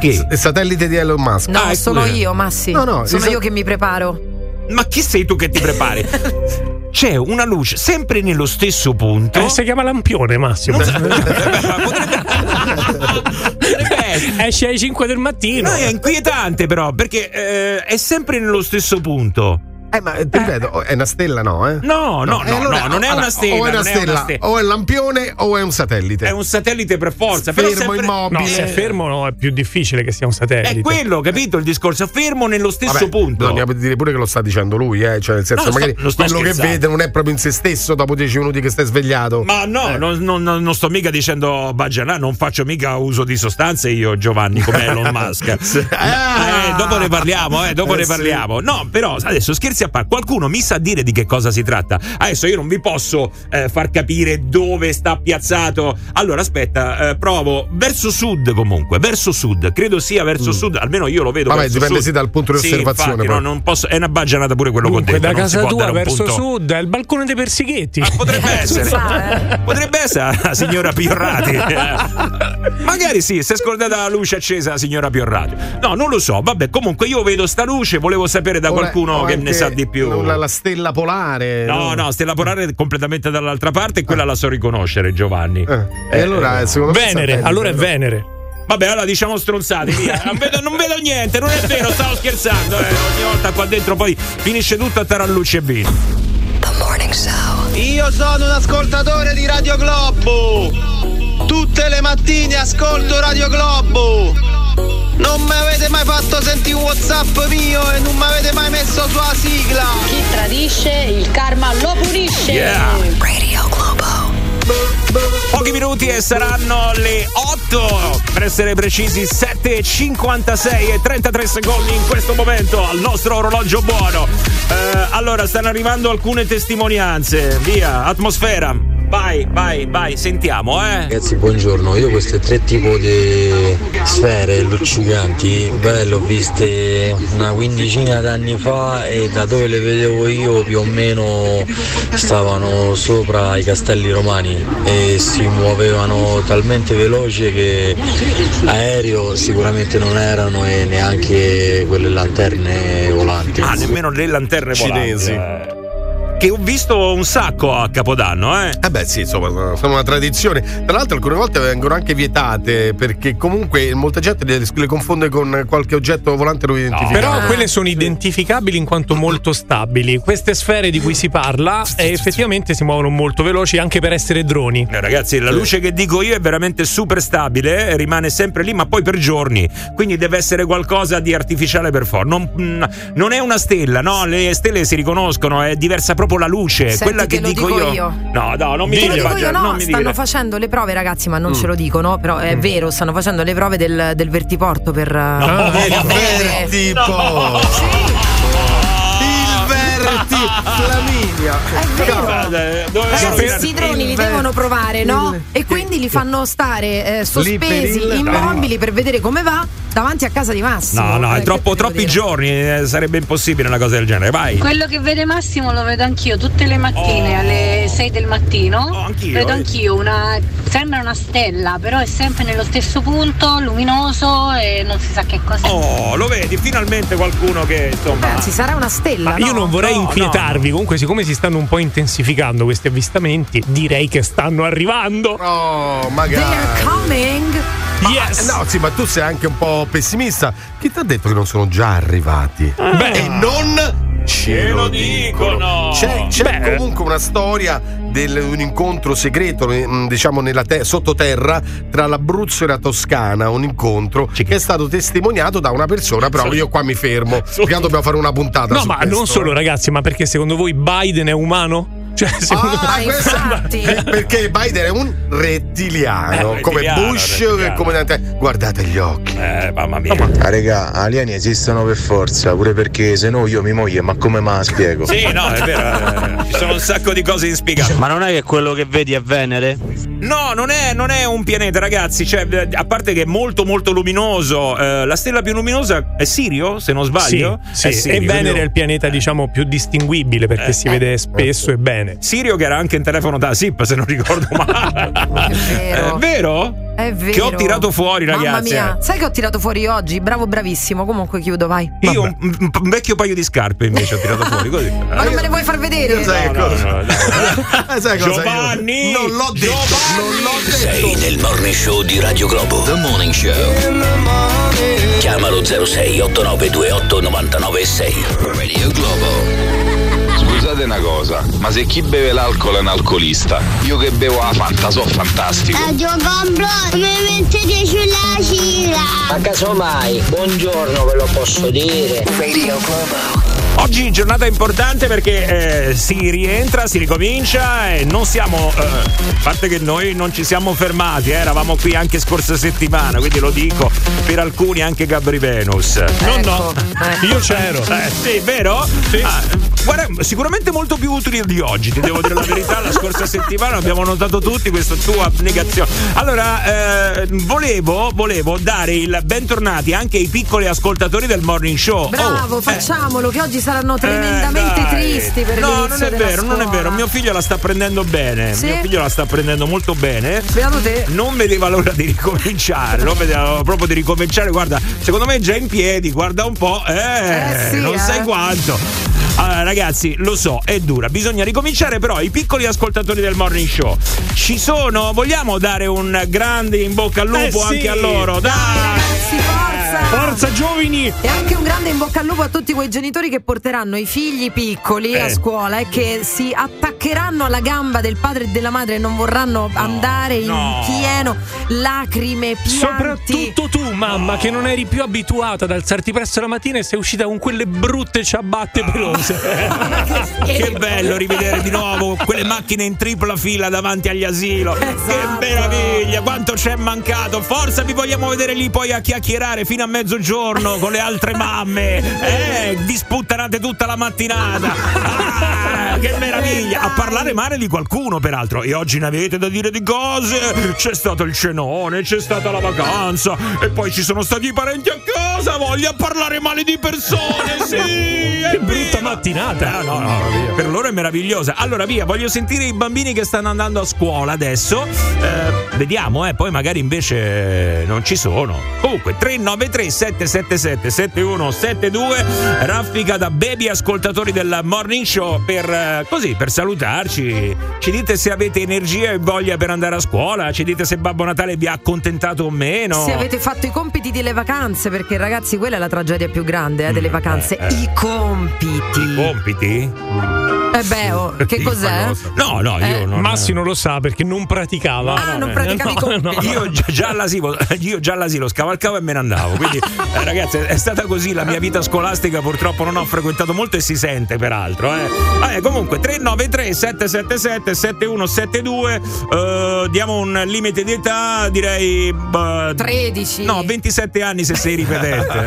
Che? Il satellite di Elon Musk. No, Ah, sono io, Massi. No, no, sono io che mi preparo. Ma chi sei tu che ti prepari? *laughs* C'è una luce sempre nello stesso punto. Eh, si chiama lampione, Massimo. *laughs* Esce alle 5 del mattino. No, è inquietante però, perché eh, è sempre nello stesso punto. Eh, ma ti ripeto, è una stella, no? Eh? No, no, no, allora- no, non è allora, una stella. O è una stella, stella. o è un lampione, o è un satellite. È un satellite per forza. però Fermo, sempre- immobile. No, se è fermo no, è più difficile che sia un satellite. È quello, capito? Il discorso è fermo nello stesso Vabbè, punto. Bisogna dire pure che lo sta dicendo lui, eh? cioè nel senso, No, magari non sto quello che vede non è proprio in se stesso dopo dieci minuti che stai svegliato. Ma no, Eh. non, non- non sto mica dicendo bagianà, non faccio mica uso di sostanze io, Giovanni, come Elon *laughs* Musk. Eh, dopo ne parliamo, eh, dopo Eh, ne sì. parliamo. No, però adesso scherzi a qualcuno mi sa dire di che cosa si tratta. Adesso io non vi posso eh, far capire dove sta piazzato. Allora, aspetta, eh, provo verso sud comunque, verso sud, credo sia verso sud, almeno io lo vedo Mm. Vabbè, verso dipende sì dal punto di Sì, osservazione, infatti, no, non posso, è una baggianata pure quello Comunque, che ho detto. da casa tua verso punto. sud è il balcone dei persighetti. Potrebbe *laughs* essere. eh. Potrebbe essere la signora Piorrati. *laughs* Magari sì, si è scordata la luce accesa la signora Piorrati. No, non lo so. Vabbè, comunque io vedo sta luce, volevo sapere da O qualcuno che anche ne sa di più. La, la stella polare. No, no, Stella Polare è completamente dall'altra parte e quella la so riconoscere, Giovanni. Eh, e allora, eh, secondo me Venere, satellite, allora è? Venere. Vabbè, allora diciamo stronzate, via. *laughs* Non vedo, non vedo niente, non è vero, stavo scherzando. Eh. Ogni volta qua dentro poi finisce tutto a tarallucci e vino. Io sono un ascoltatore di Radio Globo. Tutte le mattine ascolto Radio Globo. Non mi avete mai fatto sentire un WhatsApp mio e non mi avete mai messo sulla sigla. Chi tradisce il karma lo punisce. Yeah. Radio Globo. Pochi minuti e saranno le 8, per essere precisi 7.56 e 33 secondi in questo momento al nostro orologio buono. Eh, allora, stanno arrivando alcune testimonianze. Via, atmosfera. Vai, vai, vai, sentiamo, eh. Ragazzi, buongiorno. Io queste tre tipi di sfere luccicanti, beh, le ho viste una quindicina d'anni fa e da dove le vedevo io più o meno stavano sopra i castelli romani e si muovevano talmente veloce che aereo sicuramente non erano e neanche quelle lanterne volanti. Ah, nemmeno le lanterne Cinesi. volanti. Che ho visto un sacco a Capodanno, eh. Eh beh sì, insomma, sono una tradizione. Tra l'altro alcune volte vengono anche vietate perché comunque molta gente le, le confonde con qualche oggetto volante non identificato. Però quelle sono identificabili in quanto molto stabili. Queste sfere di cui si parla eh, effettivamente si muovono molto veloci anche per essere droni. Eh, ragazzi, la luce che dico io è veramente super stabile, eh, rimane sempre lì, ma poi per giorni. Quindi deve essere qualcosa di artificiale per forza. Non, mm, non è una stella, no? Le stelle si riconoscono, è diversa proprio la luce. Senti Quella che dico dico io. io. No, no, non mi dire, dico io, no, non mi stanno dire. facendo le prove, ragazzi, ma non Mm. ce lo dicono. Però è vero, stanno facendo le prove del, del vertiporto per. No, per il vedere. vertipo. Il verti Flaminia. È vero. Dove Ragazzi, sapere- questi droni li devono provare, no? E quindi li fanno stare eh, sospesi, immobili per vedere come va davanti a casa di Massimo. No, no, Eh, è che troppo, troppi dire? giorni, eh, sarebbe impossibile una cosa del genere. Vai. Quello che vede Massimo lo vedo anch'io tutte le mattine Oh. alle 6 del mattino. anch'io, vedo eh. anch'io una. sembra una stella, però è sempre nello stesso punto, luminoso e non si sa che cos'è. Oh, lo vedi, finalmente qualcuno che insomma. Ragazzi, sarà una stella. Ma io no? non vorrei No, inquietarvi, comunque siccome si stanno un po' intensificando questi avvistamenti, direi che stanno arrivando. Oh, They magari. are coming. Ma- Yes. No, sì, ma tu sei anche un po' pessimista. Chi ti ha detto che non sono già arrivati? Beh. e non ce lo dicono. C'è, c'è comunque una storia di un incontro segreto, mm, diciamo, nella te- sottoterra tra l'Abruzzo e la Toscana. Un incontro che è stato testimoniato da una persona. Però io qua mi fermo. Perché dobbiamo fare una puntata. No, su ma questo, non solo, eh. ragazzi, ma perché secondo voi Biden è umano? Cioè, Ah, Ah, *laughs* infatti. eh, *laughs* perché Biden è un rettiliano, Eh, come rettiliano, Bush, rettiliano. come tante- guardate gli occhi. Eh, mamma mia. Ah, regà, alieni esistono per forza, pure perché se no io mi moglie, ma come me la spiego? Sì, no, è vero. eh, ci sono un sacco di cose inspiegabili. Ma non è che quello che vedi è Venere? No, non è, non è un pianeta, ragazzi. Cioè, eh, a parte che è molto, molto luminoso. eh, la stella più luminosa è Sirio, se non Sì, sbaglio. sì. È Sirio, e Venere è il pianeta, diciamo, più distinguibile perché Eh, si vede spesso e bene. Sirio che era anche in telefono da SIP, se non ricordo *laughs* male. È vero. È vero? È vero. Che ho tirato fuori, Mamma ragazzi. mia, sai che ho tirato fuori oggi? Bravo, bravissimo. Comunque chiudo, vai. Io un, un- un vecchio paio di scarpe invece ho tirato fuori così. *laughs* Ma non me le vuoi far vedere? Sai No, no, cosa? no, dai. *laughs* Eh, sai cosa? Giovanni! Io non l'ho detto, non l'ho detto. Sei nel morning show di Radio Globo. The Morning Show. Chiamalo 06 8928 996. Radio Globo. Una cosa, ma se chi beve l'alcol è un alcolista, io che bevo la Fanta so fantastico. Radio Complo, mi mettete sulla cila. Ma casomai, buongiorno ve lo posso dire. Radio Globo. Oggi giornata importante perché eh, si rientra, si ricomincia e non siamo, eh, a parte che noi non ci siamo fermati, eh, eravamo qui anche scorsa settimana, quindi lo dico per alcuni anche Gabri Venus. No, no, ecco. io c'ero. Eh, sì, vero? Sì. Ah, guarda, sicuramente molto più utile di oggi, ti devo dire la verità. La scorsa settimana abbiamo notato tutti questa tua abnegazione. Allora, eh, volevo, volevo dare il bentornati anche ai piccoli ascoltatori del morning show. Bravo, Oh, eh, facciamolo, che oggi saranno tremendamente eh, tristi per No, non è vero, non è scuola. vero. Mio figlio la sta prendendo bene. Sì? Mio figlio la sta prendendo molto bene. Beato te. Non vedeva l'ora di ricominciare, non vedeva proprio di ricominciare. Guarda, secondo me è già in piedi, guarda un po'. Eh, Eh sì, non eh. sai quanto. Allora, ragazzi, lo so, è dura, bisogna ricominciare, però i piccoli ascoltatori del morning show ci sono. Vogliamo dare un grande in bocca al lupo Eh sì. anche a loro? Dai! Ragazzi, forza! Forza giovani! E anche un grande in bocca al lupo a tutti quei genitori che porteranno i figli piccoli Eh. a scuola e che si attaccheranno alla gamba del padre e della madre e non vorranno andare in no. pieno lacrime, pianti. Soprattutto tu, mamma, che non eri più abituata ad alzarti presto la mattina e sei uscita con quelle brutte ciabatte pelose. Che bello rivedere di nuovo quelle macchine in tripla fila davanti agli asilo. Che Esatto. meraviglia, quanto c'è mancato. Forza vi vogliamo vedere lì poi a chiacchierare fino a mezzogiorno con le altre mamme. Eh, vi sputtanate tutta la mattinata. Ah, che meraviglia. A parlare male di qualcuno, peraltro. E oggi ne avete da dire di cose. C'è stato il cenone, c'è stata la vacanza. E poi ci sono stati i parenti a casa. Voglia parlare male di persone, sì. Che brutta mattina. Mattinata. No, no, no, per loro è meravigliosa. Allora, via, voglio sentire i bambini che stanno andando a scuola adesso. Eh, vediamo, eh, poi magari invece non ci sono. Comunque, 393 777 7172 raffica da baby ascoltatori del morning show per eh, così per salutarci. Ci dite se avete energia e voglia per andare a scuola, ci dite se Babbo Natale vi ha accontentato o meno. Se avete fatto i compiti delle vacanze, perché ragazzi, quella è la tragedia più grande eh, delle vacanze. eh, eh. I compiti. Compiti? Eh beh, oh, *laughs* che cos'è? No, no, io Eh. non Massi non lo sa perché non praticava. Ah, non praticavi i compiti. Io già, già all'asilo, *laughs* io già all'asilo scavalcavo e me ne andavo. Quindi, *laughs* eh, ragazzi, è stata così la mia vita scolastica. Purtroppo non ho frequentato molto e si sente, peraltro. Eh. Vabbè, comunque, 393 777 7172. eh, diamo un limite di età, direi. eh, 13. No, 27 anni se sei ripetente.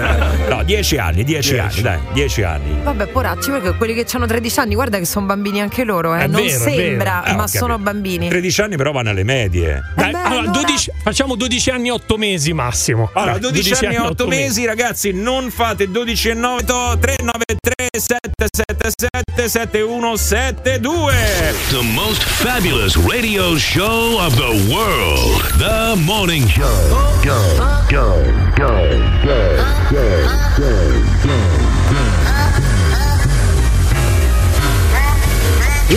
eh. No, 10 anni, 10 anni, dai, 10 anni. Vabbè, poracci, perché quelli che hanno 13 anni, guarda che sono bambini anche loro, eh. Non vero, sembra. Eh, ho ma sono bambini. 13 anni però vanno alle medie. Dai, allora, 12 facciamo 12 anni e 8 mesi massimo. Allora, Dai, 12, anni e 8 mesi, ragazzi, non fate 12 e 9, 393 777 7172. The most fabulous radio show of the world. The Morning Show. Go, go, go, go, go, go,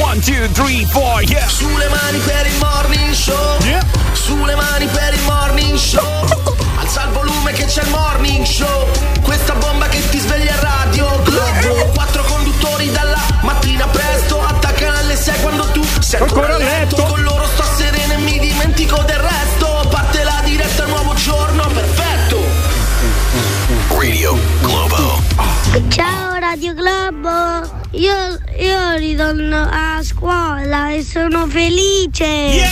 One, two, three, four, yeah. Sulle mani per il morning show. Sulle mani per il morning show. *laughs* Alza il volume che c'è il morning show. Questa bomba che ti sveglia a radio Globo. Quattro conduttori dalla mattina presto. Attaccano alle 6 quando tu sei ancora a letto. Con loro sto sereno e mi dimentico del resto. Parte la diretta, nuovo giorno perfetto. Radio Globo. Ciao Radio Globo, io, io ritorno a scuola e sono felice.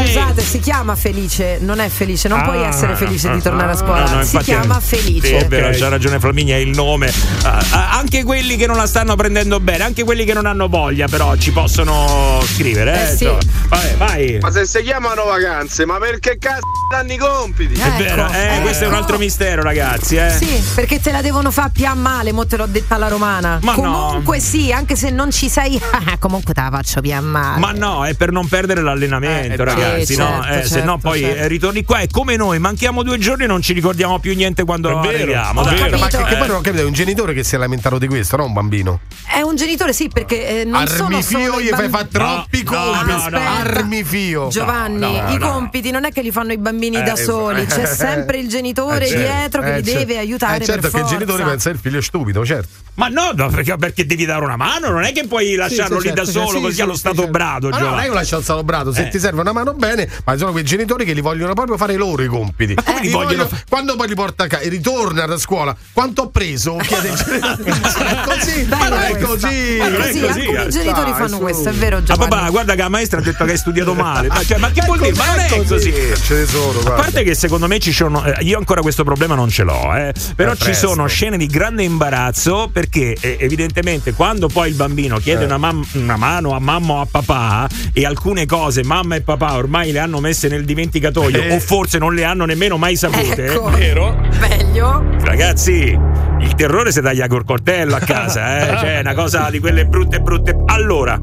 Scusate, si chiama Felice, non è felice, non puoi Ah, essere felice ah, di tornare a scuola. no, no, si chiama è- Felice. Sì, è vero, c'ha ragione Flaminia, è il nome. Ah, ah, anche quelli che non la stanno prendendo bene, anche quelli che non hanno voglia, però ci possono scrivere. Eh, Eh, sì. Vabbè, vai. Ma se si chiamano vacanze, ma perché cazzo danno i compiti? È vero, eh, questo è un altro mistero, ragazzi. Eh. Sì, perché te la devono fare più a male, mo te l'ho detta alla romana. Ma no. comunque sì, anche se non ci sei, *laughs* comunque te la faccio più a male. Ma no, è per non perdere l'allenamento, Eh, ragazzi. sì, no? certo, Eh, se no, certo, poi certo. eh, ritorni qua. È come noi, manchiamo due giorni e non ci ricordiamo più niente quando È vero, arriviamo. è dai. vero, ma che, che Eh. poi non ho capito, è un genitore che si è lamentato di questo, non un bambino. È un genitore, sì, perché eh, non sono solo Armifio i gli fai fa troppi No, compiti. no, no. Armifio. Giovanni, No, no, i no. compiti non è che li fanno i bambini Eh, da soli, c'è sempre il genitore Eh, certo. dietro che Eh, li certo. deve aiutare Eh, certo che il genitore pensa il figlio è stupido, certo. Ma no, no, perché, perché devi dare una mano, non è che puoi lasciarlo sì, lì certo, da solo sì, così sì, allo stato certo. brado. Ma no, non è Giovanni. che lascia alzato brado, se Eh. ti serve una mano bene, ma sono quei genitori che li vogliono proprio fare loro i compiti. Ma come li vogliono fa- Quando poi li porta a casa, ritorna da scuola, quanto ho preso? *laughs* Chiede il genitore. È così, ma non è così. È così, alcuni genitori fanno questo, è vero Ah, Giovanni. papà, guarda che la maestra ha detto che hai studiato male. Ma, cioè, ma che vuol dire? Ma non è così. Ce ne sono, A parte che secondo me ci sono. eh, io ancora questo problema non ce l'ho, eh, però ci sono scene di grande imbarazzo perché eh, evidentemente quando poi il bambino chiede Eh. una, mam- una mano a mamma o a papà e alcune cose mamma e papà ormai le hanno messe nel dimenticatoio Eh. o forse non le hanno nemmeno mai sapute, Ecco. vero? Meglio. Ragazzi, il terrore si taglia col coltello a casa, eh? *laughs* cioè è una cosa di quelle brutte brutte. Allora,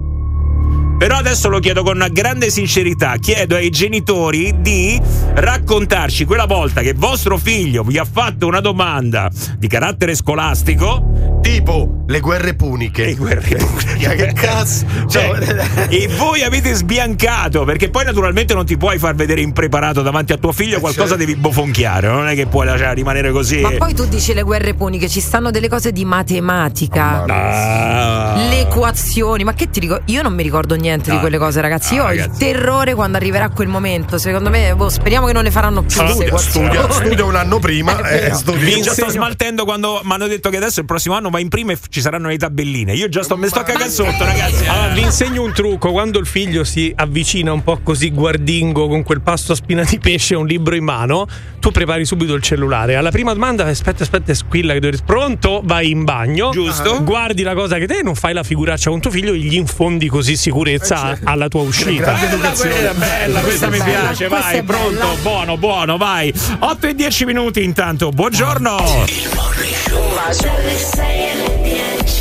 però adesso lo chiedo con una grande sincerità, chiedo ai genitori di raccontarci quella volta che vostro figlio vi ha fatto una domanda di carattere scolastico. Tipo le guerre puniche. Le guerre puniche. che cazzo? Cioè, e voi avete sbiancato perché poi naturalmente non ti puoi far vedere impreparato davanti a tuo figlio qualcosa certo. devi bofonchiare non è che puoi lasciare rimanere così Ma poi tu dici le guerre puniche, ci stanno delle cose di matematica. Ah. Le equazioni, ma che ti ricordo? Io non mi ricordo niente di No. quelle cose, ragazzi. Io No, ho il terrore quando arriverà quel momento. Secondo me, boh, speriamo che non ne faranno più Studia, studia, studia un anno prima *laughs* È e vero. studia. Già sto smaltendo quando mi hanno detto che adesso il prossimo anno va in prima ci saranno le tabelline. Io già sto, mi sto a cagare sotto, ragazzi. eh. Allora, vi insegno un trucco: quando il figlio si avvicina un po' così guardingo con quel pasto a spina di pesce e un libro in mano, tu prepari subito il cellulare. Alla prima domanda, aspetta, aspetta, squilla che devi rispondere. Pronto? Vai in bagno. Giusto. Guardi la cosa che te non fai la figuraccia con tuo figlio e gli infondi così sicurezza alla tua uscita. Bella, quella, bella, questa mi bella, piace, questa vai, bella. pronto, buono, buono, vai. 8 e 10 minuti intanto, buongiorno.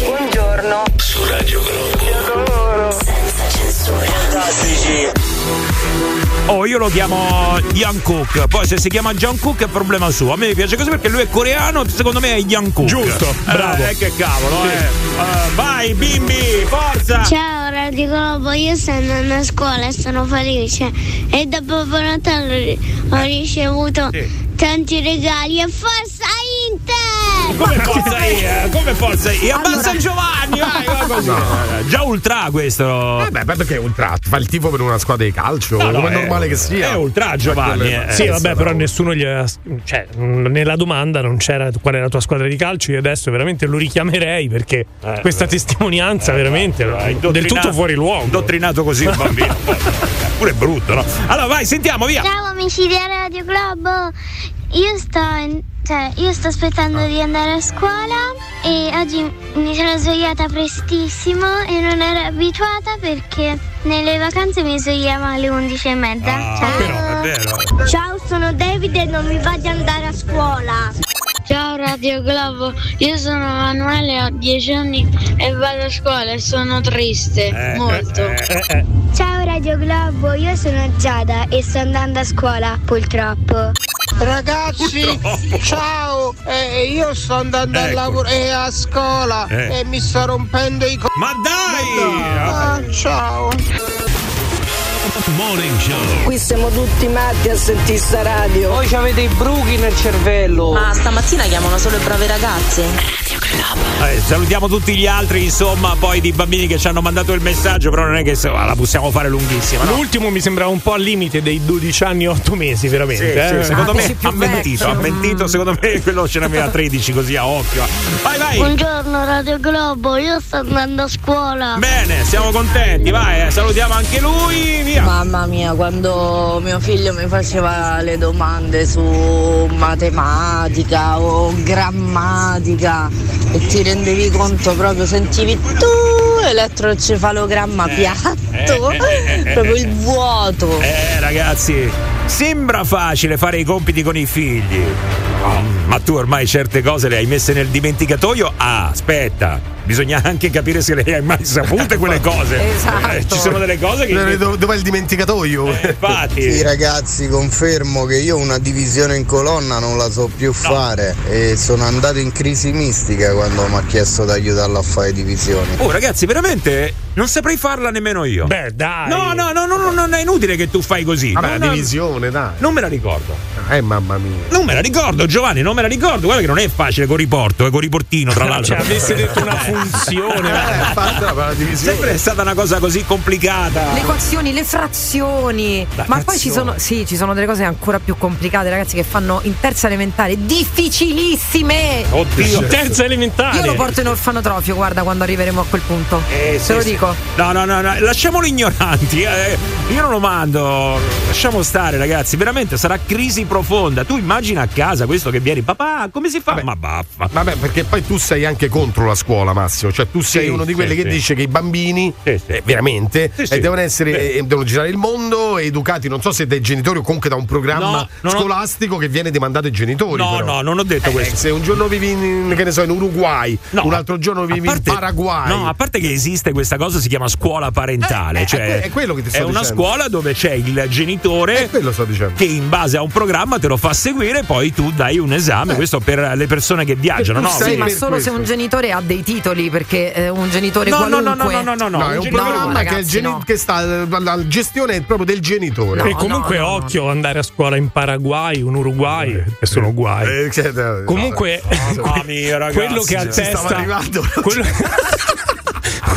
Buongiorno. Su Radio Globo. Senza censura. Oh, io lo chiamo Young Cook. Poi se si chiama John Cook è problema suo. A me piace così perché lui è coreano, secondo me è Young Cook. Giusto, bravo. Eh, che cavolo, eh. Eh, vai, bimbi, forza! Ciao Radio Globo, io sto andando a scuola e sono felice e da Babbo Natale ho ricevuto tanti regali e forza Inter! Come forza io? Come forza io? Abbassa Giovanni, vai, vai così. Eh, Già ultra questo. Eh beh, beh, perché è ultra? Fa il tifo per una squadra di calcio, No, no, come è è- normale che sia. è ultra, Giovanni, eh. Sì, vabbè, però nessuno gli ha. Cioè, nella domanda non c'era qual è la tua squadra di calcio. Io adesso veramente lo richiamerei perché questa testimonianza veramente è del tutto fuori luogo. Indottrinato così un bambino. *laughs* Pure brutto, no? Allora vai, sentiamo, via. Ciao amici di Radio Globo, io sto, in- cioè, io sto aspettando di andare a scuola e oggi mi sono svegliata prestissimo e non ero abituata perché nelle vacanze mi svegliavo alle 11 e mezza. Ah, Ciao. È vero. Ciao, sono David e non mi voglio andare a scuola. Ciao Radio Globo, io sono Emanuele, ho 10 anni e vado a scuola e sono triste, Eh, molto. Ciao Radio Globo, io sono Giada e sto andando a scuola, purtroppo. Ragazzi, Purtroppo. ciao! Eh, io sto andando a Ecco. lavoro e a scuola Eh. e mi sto rompendo i co. Ma dai! Ah, ciao! Morning Show. Qui siamo tutti matti a sentire sta radio. Voi avete i bruchi nel cervello. Ma stamattina chiamano solo le brave ragazze. Eh, salutiamo tutti gli altri, insomma, poi di bambini che ci hanno mandato il messaggio, però non è che se- la possiamo fare lunghissima. No? L'ultimo mi sembrava un po' al limite dei 12 anni e 8 mesi, Sì, veramente. sì, eh. secondo Ah, me ha mentito, ha mentito, secondo me *laughs* quello ce n'aveva 13 così a occhio. Vai, vai! Buongiorno Radio Globo, io sto andando a scuola. Bene, siamo contenti, vai, eh, salutiamo anche lui, via. Mamma mia, quando mio figlio mi faceva le domande su matematica o grammatica e ti rendevi conto proprio, sentivi tu elettroencefalogramma piatto, eh, eh, eh, proprio eh, il vuoto. Eh, ragazzi, sembra facile fare i compiti con i figli. Ma tu ormai certe cose le hai messe nel dimenticatoio? Ah, aspetta, bisogna anche capire se le hai mai sapute *laughs* quelle cose. Esatto. Eh, ci sono delle cose che. Dove- Dov'è il dimenticatoio? Eh, infatti. Sì ragazzi confermo che io una divisione in colonna non la so più fare e sono andato in crisi mistica quando mi ha chiesto di aiutarlo a fare divisioni. Oh, ragazzi, veramente non saprei farla nemmeno io. Beh, dai. No, no, no, no, no, non è inutile che tu fai così. Vabbè, No, la no, divisione, dai. Non me la ricordo. Eh, mamma mia. Non me la ricordo, Giovanni, non me la ricordo. Guarda che non è facile con riporto e con riportino, tra *laughs* l'altro. Cioè, avesse detto una funzione. Eh. Sempre è stata una cosa così complicata. Le equazioni, le frazioni. La Ma poi ci sono, sì, ci sono delle cose ancora più complicate, ragazzi, che fanno in terza elementare. Difficilissime! Oddio. Terza elementare. Io lo porto in orfanotrofio, guarda, quando arriveremo a quel punto. Eh, Te sì, lo sì. dico. No, no, no, no, lasciamolo ignoranti. eh. Io non lo mando. Lasciamo stare, ragazzi. Veramente sarà crisi profonda. Tu immagina a casa questo che vieni, papà, come si fa? Ma baffa. Vabbè, perché poi tu sei anche contro la scuola, Massimo. Cioè, tu sei Sì, uno di sì, quelli che sì. dice che i bambini, Sì, sì. eh, veramente, Sì, sì. eh, devono essere, Sì. eh, devono girare il mondo, educati, non so se dai genitori o comunque da un programma No, non ho- scolastico che viene demandato ai genitori. No, però. no, non ho detto Eh, questo. Se un giorno vivi in, che ne so, in Uruguay, No, un altro giorno vivi parte- in Paraguay. No, a parte che esiste questa cosa, si chiama scuola parentale. Eh, eh, cioè, è que- è quello che ti sto È una dicendo. scuola dove c'è il genitore È che in base a un programma te lo fa seguire, poi tu dai un esame. Questo per le persone che viaggiano, no? Sì, ma solo questo. se un genitore ha dei titoli, perché eh, un genitore No, no, qualunque. no, no, no, no, No, è un programma che, ragazzi, geni- no. che sta alla gestione proprio del genitore. e comunque no, no, no. occhio andare a scuola in Paraguay, in Uruguay, e sono guai. Eh, che- Comunque, ragazzi, *laughs* quello che attesta arrivando. quello, *laughs*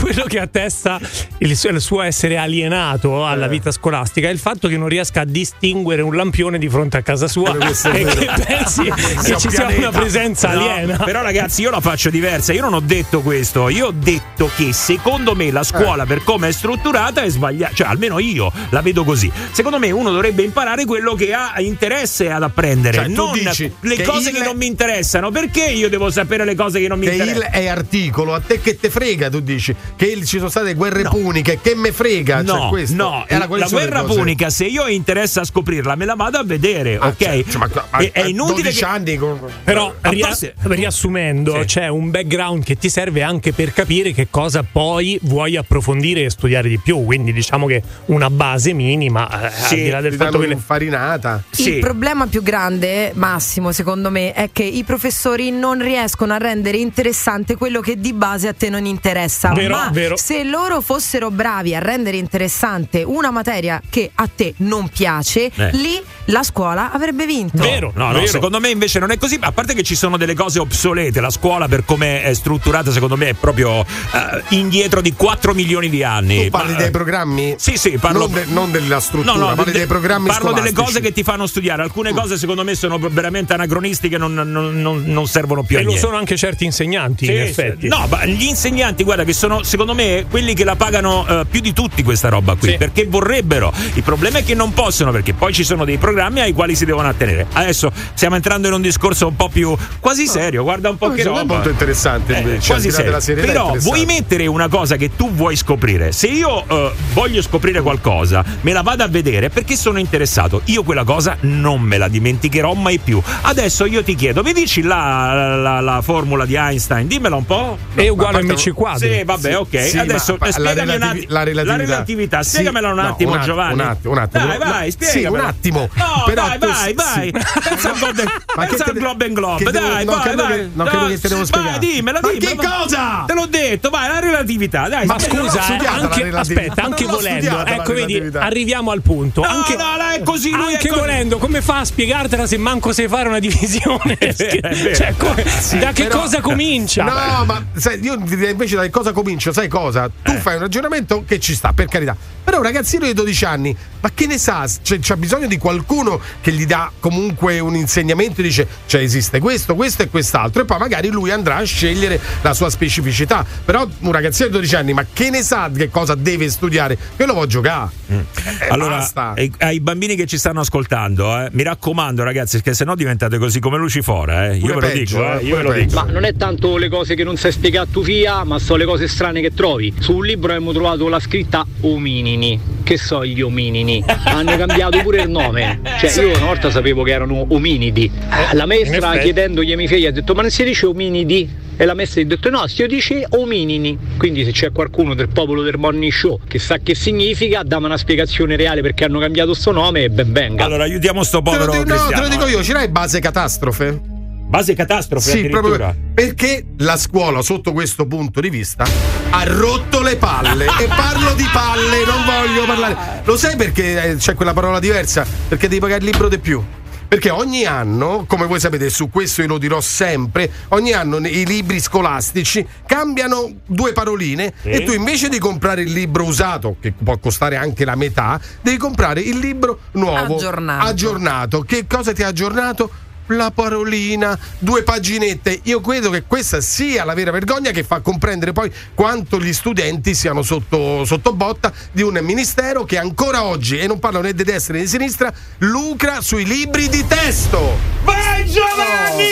quello che attesta il suo, il suo essere alienato alla Eh. vita scolastica è il fatto che non riesca a distinguere un lampione di fronte a casa sua Eh, *laughs* e vero. che pensi *laughs* che ci sia una presenza No, aliena. Però ragazzi io la faccio diversa, io non ho detto questo, io ho detto che secondo me la Eh. scuola per come è strutturata è sbagliata, cioè almeno io la vedo così. Secondo me uno dovrebbe imparare quello che ha interesse ad apprendere, Cioè, non dici le che cose il- che non mi interessano. Perché io devo sapere le cose che non mi Che il interessano? è articolo, a te che te frega, tu dici. Che ci sono state guerre puniche, che me frega. cioè, No, questo. no, la le guerra punica, se io ho interesse a scoprirla, me la vado a vedere, ok? certo, ma- ma- è, è inutile 12 che... anni con- Però ria- parte- riassumendo, Sì. c'è un background che ti serve anche per capire che cosa poi vuoi approfondire e studiare di più. Quindi diciamo che una base minima, eh, Sì, al di là del fatto che le un'infarinata. Il problema più grande, Massimo, secondo me, è che i professori non riescono a rendere interessante quello che di base a te non interessa. Vero, Vero. se loro fossero bravi a rendere interessante una materia che a te non piace, Eh. lì la scuola avrebbe vinto. No, no, secondo me invece non è così. A parte che ci sono delle cose obsolete. La scuola, per come è strutturata, secondo me è proprio eh, indietro di 4 milioni di anni. Tu parli Ma- dei programmi? Sì, sì, parlo. Non, de- non della struttura, No, no, parli de- dei programmi Parlo delle scolastici. cose che ti fanno studiare. Alcune cose, secondo me, sono veramente anacronistiche, non, non- non- non servono più e a lo niente. sono anche certi insegnanti, Sì, in sì. effetti. No, ma gli insegnanti, guarda, che sono secondo me quelli che la pagano eh, più di tutti questa roba qui, Sì. perché vorrebbero. Il problema è che non possono, perché poi ci sono dei programmi ai quali si devono attenere. Adesso stiamo entrando in un discorso un po' più quasi serio, guarda un po' No, che secondo me roba. è molto interessante, Eh, invece, quasi di là serio. è Però vuoi mettere una cosa che tu vuoi scoprire. Se io eh, voglio scoprire qualcosa, me la vado a vedere perché sono interessato. Io quella cosa non me la dimenticherò mai più. Adesso io ti chiedo, mi dici la, la- la formula di Einstein? Dimmela un po'. È uguale a MC quadri. Sì, vabbè, Sì, ok. sì, Adesso ma- eh, la un relativi- attimo. la relatività. relatività. Sì, Spiegamela un no, attimo, un attimo, Giovanni. un attimo, un attimo. Dai, vai, Sì, spiegamela. un attimo. No, Però vai, tu- vai, vai. *laughs* sì. Pensa al Golden, pensa al Globe and Globe. Dai, vai, credo vai. che- non credo che te devo Vai, spiegare. dimmela, Ma che cosa? Te l'ho detto, vai, la relatività. Dai, Ma spiega- scusa, eh, la anche, relatività. aspetta, anche volendo, la ecco, vedi, relatività. arriviamo al punto. No, anche, no, no, è così, anche volendo, come fa a spiegartela se manco sai fare una divisione? *laughs* Cioè, come- da che Però- cosa comincia? No, ma sai, io direi invece da che cosa comincio, sai cosa? Tu Eh. fai un ragionamento che ci sta, per carità. Però un ragazzino di 12 anni, ma che ne sa? C'è, c'ha bisogno di qualcuno che gli dà comunque un insegnamento e dice, cioè esiste questo, questo e quest'altro, e poi magari lui andrà a scegliere la sua specificità. Però un ragazzino di 12 anni, ma che ne sa che cosa deve studiare? Quello può giocare. Eh, Allora, basta. ai, bambini che ci stanno ascoltando, eh, mi raccomando, ragazzi, perché sennò diventate così come Lucifora. Eh. Io ve lo peggio, dico, eh, eh, io ve lo dico. Ma non è tanto le cose che non sai spiegare a tu fia, ma sono le cose strane che trovi. Su un libro abbiamo trovato la scritta ominini. Che so gli ominini? Hanno cambiato pure il nome. Cioè, io una volta sapevo che erano ominidi. La maestra chiedendogli ai miei figli ha detto: Ma non si dice ominidi? E la maestra gli ha detto: No, si dice ominini. Quindi, se c'è qualcuno del popolo del morning show che sa che significa, dammi una spiegazione reale perché hanno cambiato sto nome e ben venga. Allora, aiutiamo sto Te lo, povero dico- no, te lo dico eh. io, ce l'hai base catastrofe? Base catastrofe Sì, addirittura. proprio perché la scuola, sotto questo punto di vista, ha rotto le palle. e parlo di palle, non voglio parlare. Lo sai perché eh, c'è quella parola diversa? Perché devi pagare il libro di più. Perché ogni anno, come voi sapete, su questo io lo dirò sempre, ogni anno i libri scolastici cambiano due paroline Sì. e tu invece di comprare il libro usato, che può costare anche la metà, devi comprare il libro nuovo, Aggiornato. aggiornato. Che cosa ti ha aggiornato? La parolina, due paginette. Io credo che questa sia la vera vergogna che fa comprendere poi quanto gli studenti siano sotto, sotto botta di un ministero che ancora oggi, e non parlo né di destra né di sinistra, lucra sui libri di testo. Vai Giovanni!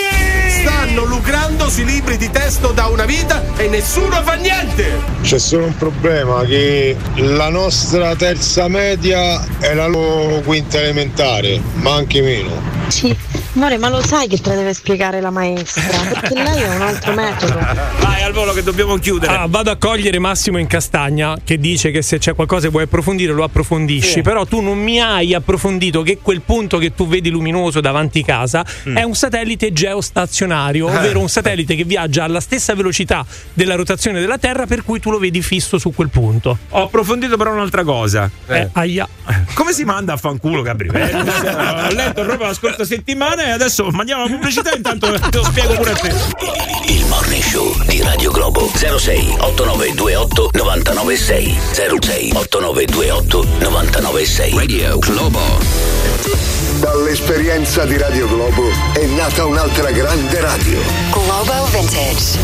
Stanno lucrando sui libri di testo da una vita e nessuno fa niente. C'è solo un problema che la nostra terza media è la loro quinta elementare, ma anche meno. Sì, amore, ma lo sai che te la deve spiegare la maestra? Perché lei ha un altro metodo. Vai al volo che dobbiamo chiudere. Ah, vado a cogliere Massimo in castagna che dice che se c'è qualcosa che vuoi approfondire lo approfondisci, Sì. però tu non mi hai approfondito che quel punto che tu vedi luminoso davanti casa Mm. è un satellite geostazionario, Eh. ovvero un satellite che viaggia alla stessa velocità della rotazione della Terra per cui tu lo vedi fisso su quel punto. Ho approfondito però un'altra cosa. Eh, aia. Come si manda a fanculo Gabri? Eh, *laughs* Ho letto proprio la scorsa settimana e adesso mandiamo la pubblicità intanto te lo spiego pure a te. Il Morning Show di Radio Globo 06 8928 996 06 8928 996 Radio Globo Dall'esperienza di Radio Globo è nata un'altra grande radio. Globo Vintage.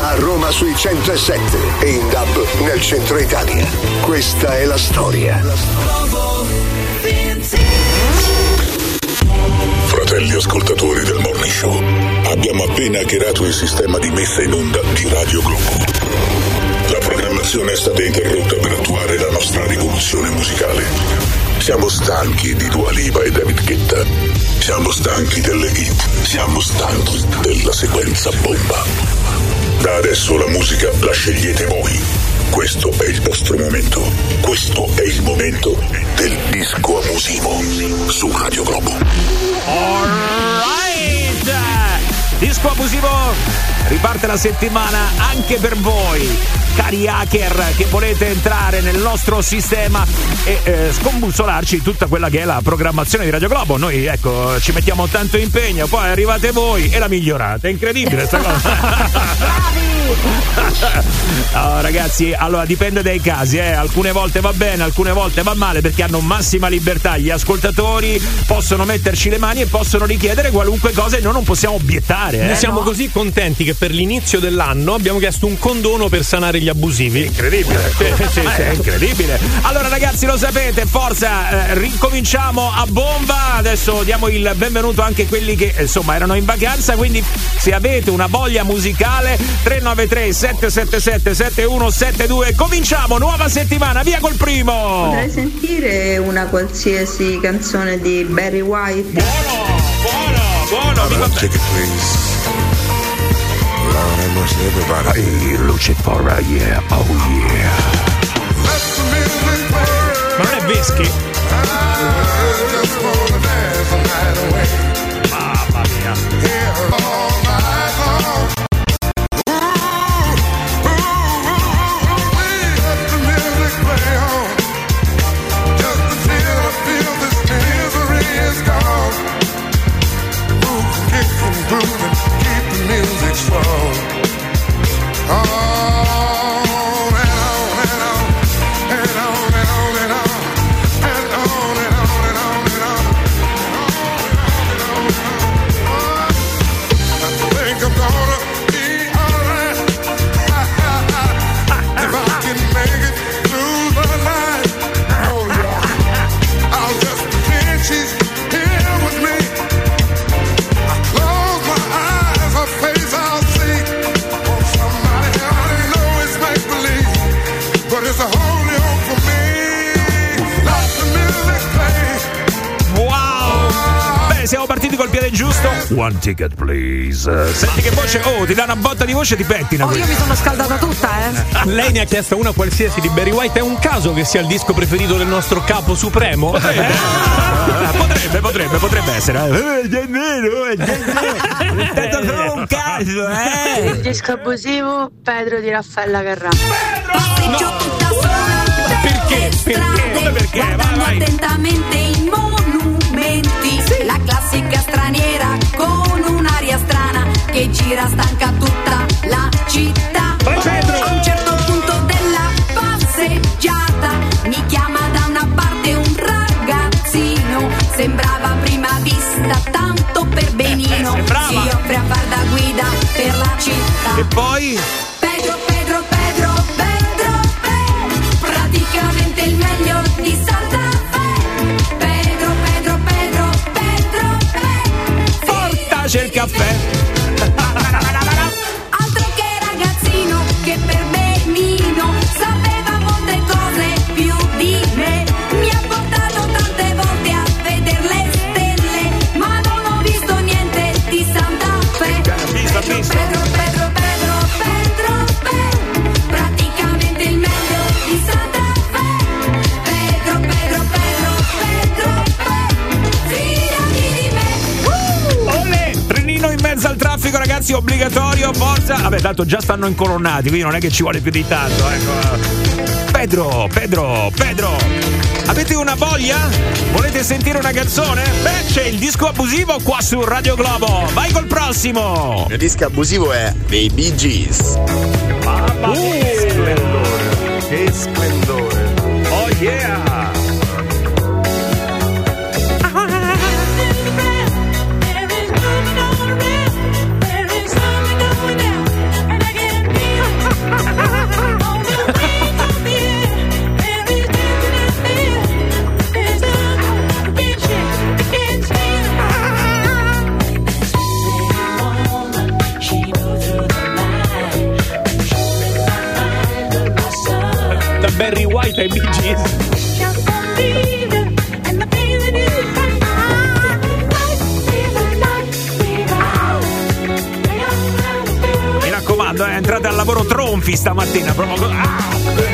A Roma sui 107 e in DAB nel centro Italia. Questa è la storia. Fratelli ascoltatori del Morning Show, abbiamo appena hackerato il sistema di messa in onda di Radio Globo. La programmazione è stata interrotta per attuare la nostra rivoluzione musicale. Siamo stanchi di Dua Lipa e David Guetta. Siamo stanchi delle hit. Siamo stanchi della sequenza bomba. Da adesso la musica la scegliete voi. Questo è il vostro momento. Questo è il momento del disco abusivo su Radio Globo. Alright! Disco abusivo riparte la settimana anche per voi, cari hacker che volete entrare nel nostro sistema e eh, scombussolarci tutta quella che è la programmazione di Radio Globo. Noi ecco ci mettiamo tanto impegno, poi arrivate voi e la migliorate. È incredibile sta cosa. *laughs* No, ragazzi, allora dipende dai casi, eh. alcune volte va bene, alcune volte va male perché hanno massima libertà. Gli ascoltatori possono metterci le mani e possono richiedere qualunque cosa e noi non possiamo obiettare. Eh. Noi siamo così contenti che per l'inizio dell'anno abbiamo chiesto un condono per sanare gli abusivi. Incredibile. Sì, sì, Eh, sì. È incredibile. Allora, ragazzi, lo sapete, forza, eh, ricominciamo a bomba. Adesso diamo il benvenuto anche a quelli che insomma erano in vacanza. Quindi, se avete una voglia musicale, 393 777 7172. Cominciamo, nuova settimana, via col primo. Potrei sentire una qualsiasi canzone di Barry White? Buono, mi Take it, please. Lord. Hey, Lucifer, yeah, oh yeah. Ma non è Veschi? Mamma mia. One ticket, please. Senti che voce. Oh, ti dà una botta di voce e ti pettina. Oh, io mi sono scaldata tutta, eh. Lei ne ha chiesto una qualsiasi di Barry White. È un caso che sia il disco preferito del nostro capo supremo? Ah, potrebbe, potrebbe, potrebbe essere. Eh, è vero, è vero. *laughs* È stato solo un caso, eh. Il disco abusivo Pedro di Raffaella Carrà. Perché? Perché? Come perché? Vai, Guardando vai. attentamente i monumenti, la classica straniera con un'aria strana che gira stanca tutta la città. Vai, Pedro! A un certo punto della passeggiata mi chiama da una parte un ragazzino, sembrava a prima vista tanto per benino, sembrava. si offre a far da guida per la città. E poi? café. Ragazzi, obbligatorio, forza. Vabbè, tanto già stanno incolonnati, quindi non è che ci vuole più di tanto, ecco. Pedro, Pedro, Pedro. Avete una voglia? Volete sentire una canzone? Beh, c'è il disco abusivo qua su Radio Globo. Vai col prossimo. Il disco abusivo è dei Bee Gees. Mamma mia, che splendore. Che splendore. Oh yeah! White ai Bee Gees. raccomando, eh, entrate al lavoro tronfi stamattina. Proprio... Ah!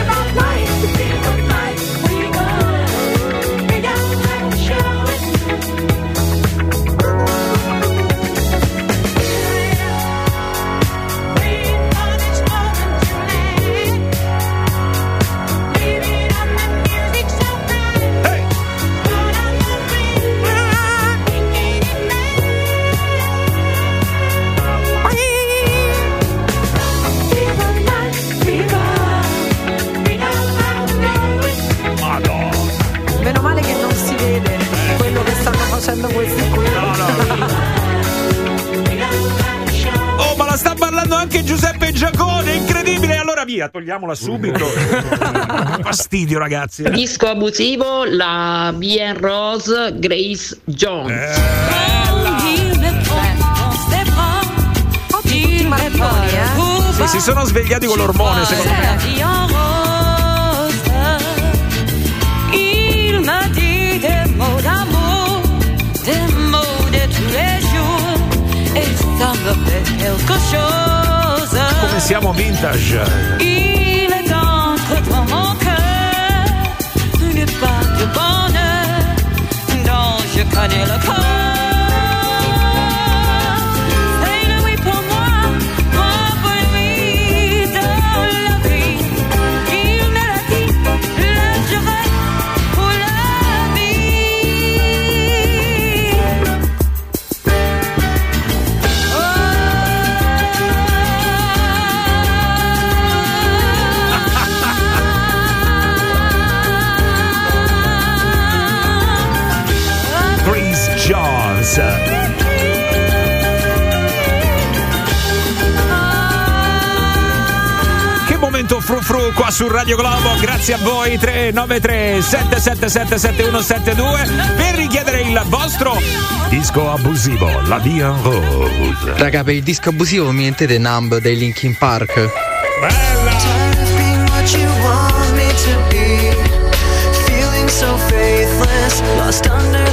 via, togliamola subito. *laughs* Fastidio, ragazzi. Disco abusivo, la BN Rose Grace Jones. Eh, Ottima memoria. Sì, si sono svegliati con l'ormone, secondo me. quelque chose Come siamo vintage. Il est d'entre dans mon cœur une part de bonheur dont je connais. frufru qua su Radio Globo. Grazie a voi 393 777 7172 per richiedere il vostro disco abusivo, la Dion Rose. Raga, per il disco abusivo mi mettete Numb dei Linkin Park. Bella! lost under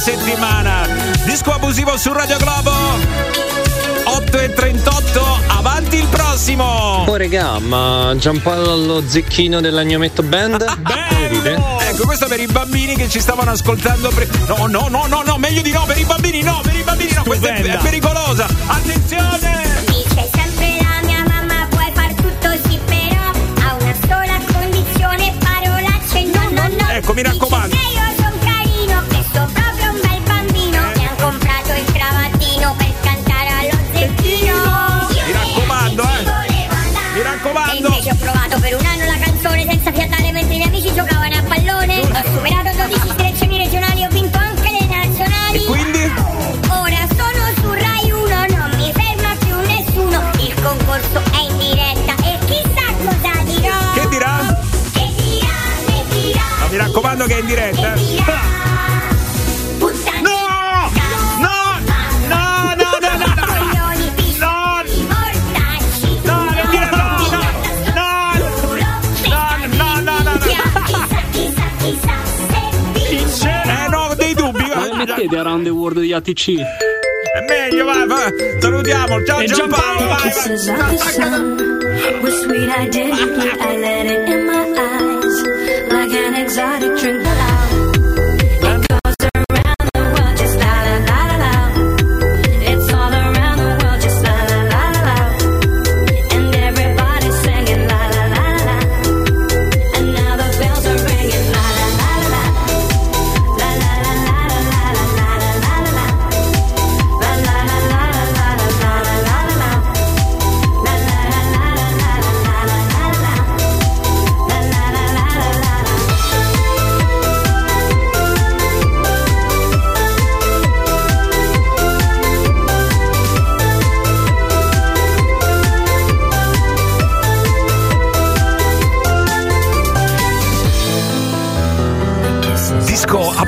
settimana. Disco abusivo su Radio Globo. 8 e 38, avanti il prossimo! Oh regà, ma Giampaolo Zecchino dell'Agnometto Band? *laughs* Ride? Ecco, questo per i bambini che ci stavano ascoltando. pre- no, no, no, no, no, meglio di no, per i bambini no, per i bambini no, questa è, è Stupenda. pericolosa. Attenzione! Dice sempre la mia mamma puoi far tutto sì però ha una sola condizione parolacce no no no Ecco, mi raccomando. Senza fiatare mentre i miei amici giocavano a pallone ho superato 12 selezioni regionali ho vinto anche le nazionali E quindi? Ora sono su Rai 1, non mi ferma più nessuno. Il concorso è in diretta e chissà cosa dirò. Che dirà? Che dirà, che dirà. Ma mi raccomando che è in diretta. eh. Puttana. Mettete Around the World di ATC? È meglio, va, va. Salutiamo, ciao E Giampaolo, vai, vai. Were sweet. I didn't blink. *laughs* I let it in my eyes like an exotic drink.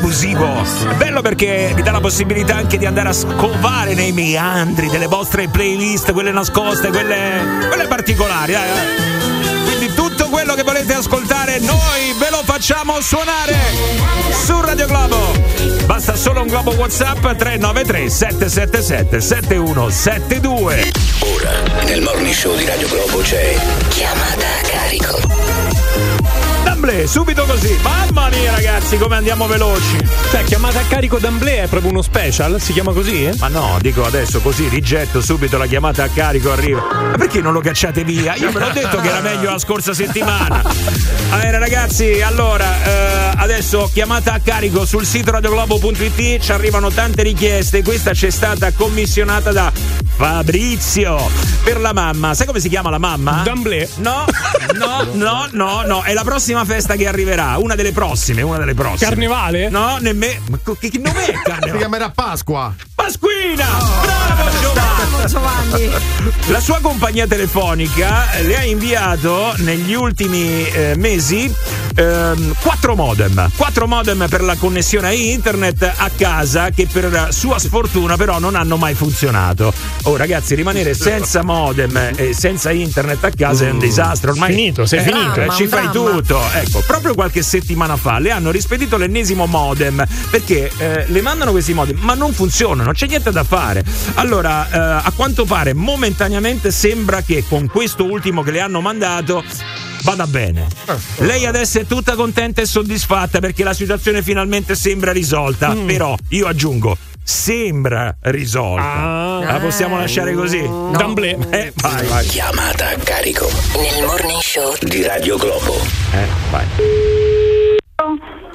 Abusivo. È bello perché mi dà la possibilità anche di andare a scovare nei meandri delle vostre playlist, quelle nascoste, quelle, quelle particolari. eh. Quindi tutto quello che volete ascoltare, noi ve lo facciamo suonare su Radio Globo. Basta solo un globo WhatsApp 393 777 7172. Ora, nel morning show di Radio Globo c'è Chiamata. D'amblè, subito così. Mamma mia ragazzi, come andiamo veloci. Cioè, chiamata a carico d'Amblè è proprio uno special? Si chiama così? Ma no, dico adesso così, rigetto subito la chiamata a carico, arriva. Ma perché non lo cacciate via? Io ve l'ho detto che era *laughs* meglio la scorsa settimana. Allora, ragazzi, allora, eh, adesso chiamata a carico sul sito radioglobo.it, ci arrivano tante richieste. Questa c'è stata commissionata da Fabrizio per la mamma. Sai come si chiama la mamma? D'Amblè. No, no, no, no, no, è la prossima festa che arriverà, una delle prossime, una delle prossime. Carnevale? No, nemmeno. Ma che che nome è Si Carnevale? chiamerà Pasqua. Pasquina! Bravo Giovanni! Giovanni. La sua compagnia telefonica le ha inviato negli ultimi eh, mesi ehm, quattro modem. Quattro modem per la connessione a internet a casa che per sua sfortuna però non hanno mai funzionato. Oh ragazzi, rimanere senza modem e senza internet a casa è un disastro. Ormai Finito, sei Eh, finito. eh, Dramma, ci fai dramma. tutto. Ecco, proprio qualche settimana fa le hanno rispedito l'ennesimo modem perché eh, le mandano questi modem, ma non funzionano, c'è niente da fare. Allora, eh, a quanto pare, momentaneamente sembra che con questo ultimo che le hanno mandato. Vada bene. Lei adesso è tutta contenta e soddisfatta perché la situazione finalmente sembra risolta. Però io aggiungo, sembra risolta. Ah. La possiamo lasciare così? D'Amblè. Eh, vai, vai. Chiamata a carico Nel morning show di Radio Globo. Eh, vai.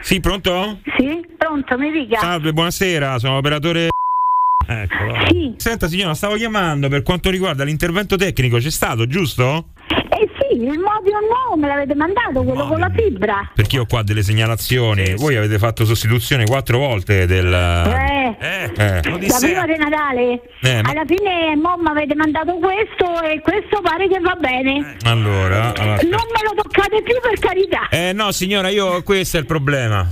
Sì, pronto? Sì, pronto, mi dica. Salve, buonasera, sono l'operatore. Ecco, va. Sì. Senta signora, stavo chiamando per quanto riguarda l'intervento tecnico, c'è stato, giusto? Eh sì, il modulo nuovo me l'avete mandato, quello con la fibra. Perché io ho qua delle segnalazioni. Voi avete fatto sostituzione quattro volte del. Eh, Eh, la Odissea. prima di Natale. Eh, ma- Alla fine mo mi avete mandato questo e questo pare che va bene. Allora, allora. Non me lo toccate più per carità. Eh no signora, io questo è il problema.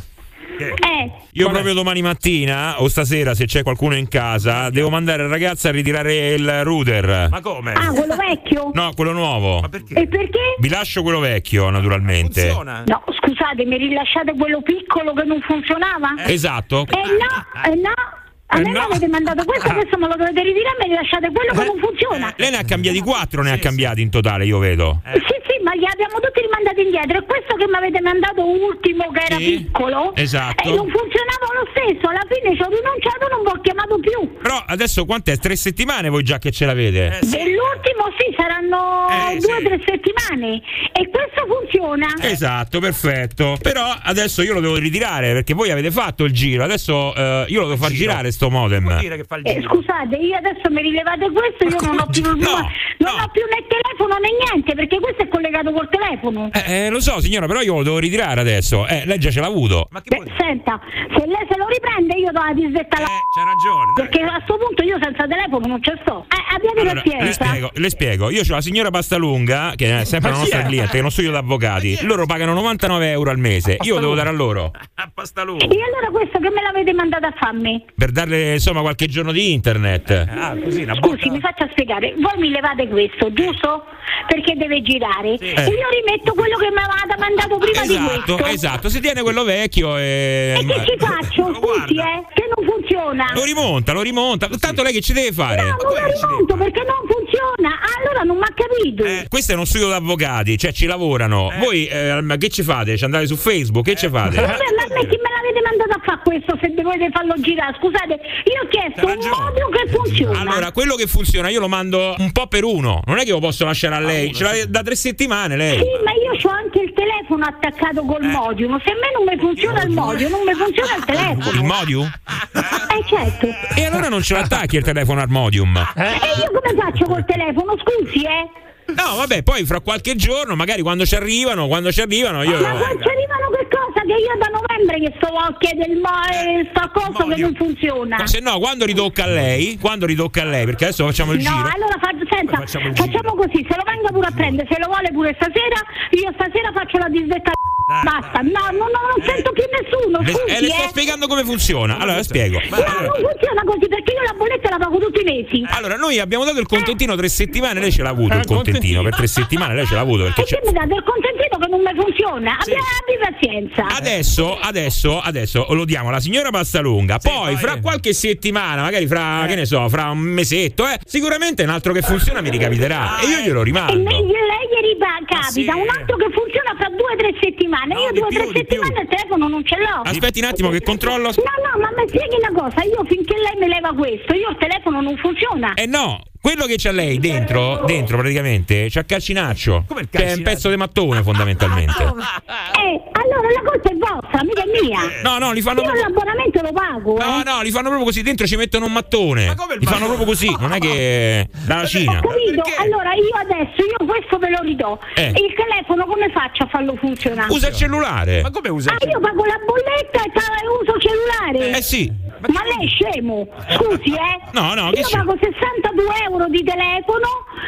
Eh, Io proprio domani mattina o stasera, se c'è qualcuno in casa, devo mandare il ragazzo a ritirare il router. Ma come? ah, quello vecchio? No, quello nuovo. E perché? Vi lascio quello vecchio, naturalmente. No, scusate, mi rilasciate quello piccolo che non funzionava? Esatto. Eh no, eh no. A Eh me no. mi avete mandato questo, adesso me lo dovete ritirare e mi rilasciate quello che non funziona. Lei ne ha cambiati quattro, ne ha cambiati in totale, io vedo. Sì, sì, ma li abbiamo tutti rimandati indietro. E questo che mi avete mandato ultimo, che era Sì, piccolo, esatto. e non funzionava lo stesso. Alla fine ci ho rinunciato, non vi ho chiamato più. Però adesso quant'è? Tre settimane voi già che ce l'avete? Dell'ultimo sì, saranno Eh, due o sì. tre settimane. E questo funziona. Esatto, perfetto. Però adesso io lo devo ritirare perché voi avete fatto il giro. Adesso eh, io lo devo far girare sto modem. Eh, scusate, io adesso mi rilevate questo, io non ho più, non ho più né telefono né niente, perché questo è collegato col telefono. Eh, eh, lo so, signora, però io lo devo ritirare adesso. Eh, lei già ce l'ha avuto. Beh, senta, se lei se lo riprende io do la disdetta alla... c'ha ragione. Perché a sto punto io senza telefono non ci sto. Eh, abbiate Allora, le spiego, le spiego. Io ho la signora Pastalunga, che è sempre Ma la nostra cliente, che è uno studio d'avvocati. Loro pagano 99 euro al mese. Io lo devo dare a loro. *laughs* E allora questo che me l'avete mandato a farmi? Per darle insomma qualche giorno di internet. Ah, così, una Scusi, mi faccia spiegare. Voi mi levate questo, giusto? Perché deve girare. E io rimetto quello che mi avevate mandato prima di Esatto, questo. esatto. Si tiene quello vecchio e. E che ci faccio? *laughs* Scusi, eh? Che non funziona. Lo rimonta, lo rimonta. Tanto lei che ci deve fare? No, non lo rimonto perché non funziona. Allora non mi ha capito. Eh, Questo è uno studio d'avvocati, cioè ci lavorano. Voi eh, ma che ci fate? Ci andate su Facebook? Che ci fate? Vabbè, ma me chi me l'avete mandato a fare questo se dovete farlo girare? Scusate, io ho chiesto un modo che funziona. Allora, quello che funziona io lo mando un po' per uno. Non è che lo posso lasciare a lei. Ce l'ha da tre settimane lei. Sì, ma io ho anche il telefono attaccato col modium. Se a me non mi funziona il modium, non mi funziona il telefono. Il Modium? Eh certo. E allora non ce l'attacchi il telefono al Modium? E io come faccio col telefono? Scusi, eh? No, vabbè, poi fra qualche giorno, magari quando ci arrivano, quando ci arrivano, io. Ma poi ci arrivano che cosa? Che io da novembre che sto a chiedere il mo- eh, sta cosa che non funziona. Se no, quando ritocca a lei, quando ritocca a lei, perché adesso facciamo il No, giro. allora fa- senta, facciamo il facciamo così, se lo venga pure a prendere, se lo vuole pure stasera, io stasera faccio la disdetta Basta, no, no, no, non sento più nessuno, Le, scusi, eh, le sto eh. spiegando come funziona. Allora, spiego. No, non funziona così perché io la bolletta la pago tutti i mesi. Allora, noi abbiamo dato il contentino tre settimane, lei ce l'ha avuto il contentino. Per tre settimane lei ce l'ha avuto perché E c'è. che mi date il contentino che non mi funziona? Abbia, abbi pazienza. Adesso, adesso, adesso lo diamo alla signora Pastalunga. Poi, fra qualche settimana, magari fra, che ne so, fra un mesetto, eh, sicuramente un altro che funziona mi ricapiterà. E io glielo E rimando. lei, lei gli ripa- capita un altro che funziona fra due o tre settimane. io due o tre settimane il telefono non ce l'ho. Aspetti un attimo che controllo. No, no, ma mi spieghi una cosa, io finché lei mi leva questo, io il telefono non funziona. Eh no, quello che c'ha lei dentro, dentro praticamente, c'ha Calcinaccio. Che è un pezzo di mattone fondamentalmente. Eh, allora la colpa è vostra, mica è mia. No, no, li fanno Io proprio- l'abbonamento lo pago. No, eh. no, li fanno proprio così, dentro ci mettono un mattone. Li fanno proprio così, non è che *laughs* dalla Cina. Ho capito, allora io adesso io questo ve lo ridò. Eh. Il telefono come faccio a farlo funzionare? Usa il cellulare. Ma come usa? Ah, io pago la bolletta e ta- uso il cellulare. Eh sì. Ma lei è scemo? Scusi, eh? No, no, che Io scemo? pago 62 euro di telefono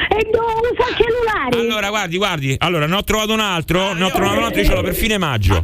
e do, uso il cellulare. Allora, guardi, guardi. Allora, ne ho trovato un altro, ne ho trovato un altro, io ce l'ho per fine maggio. No,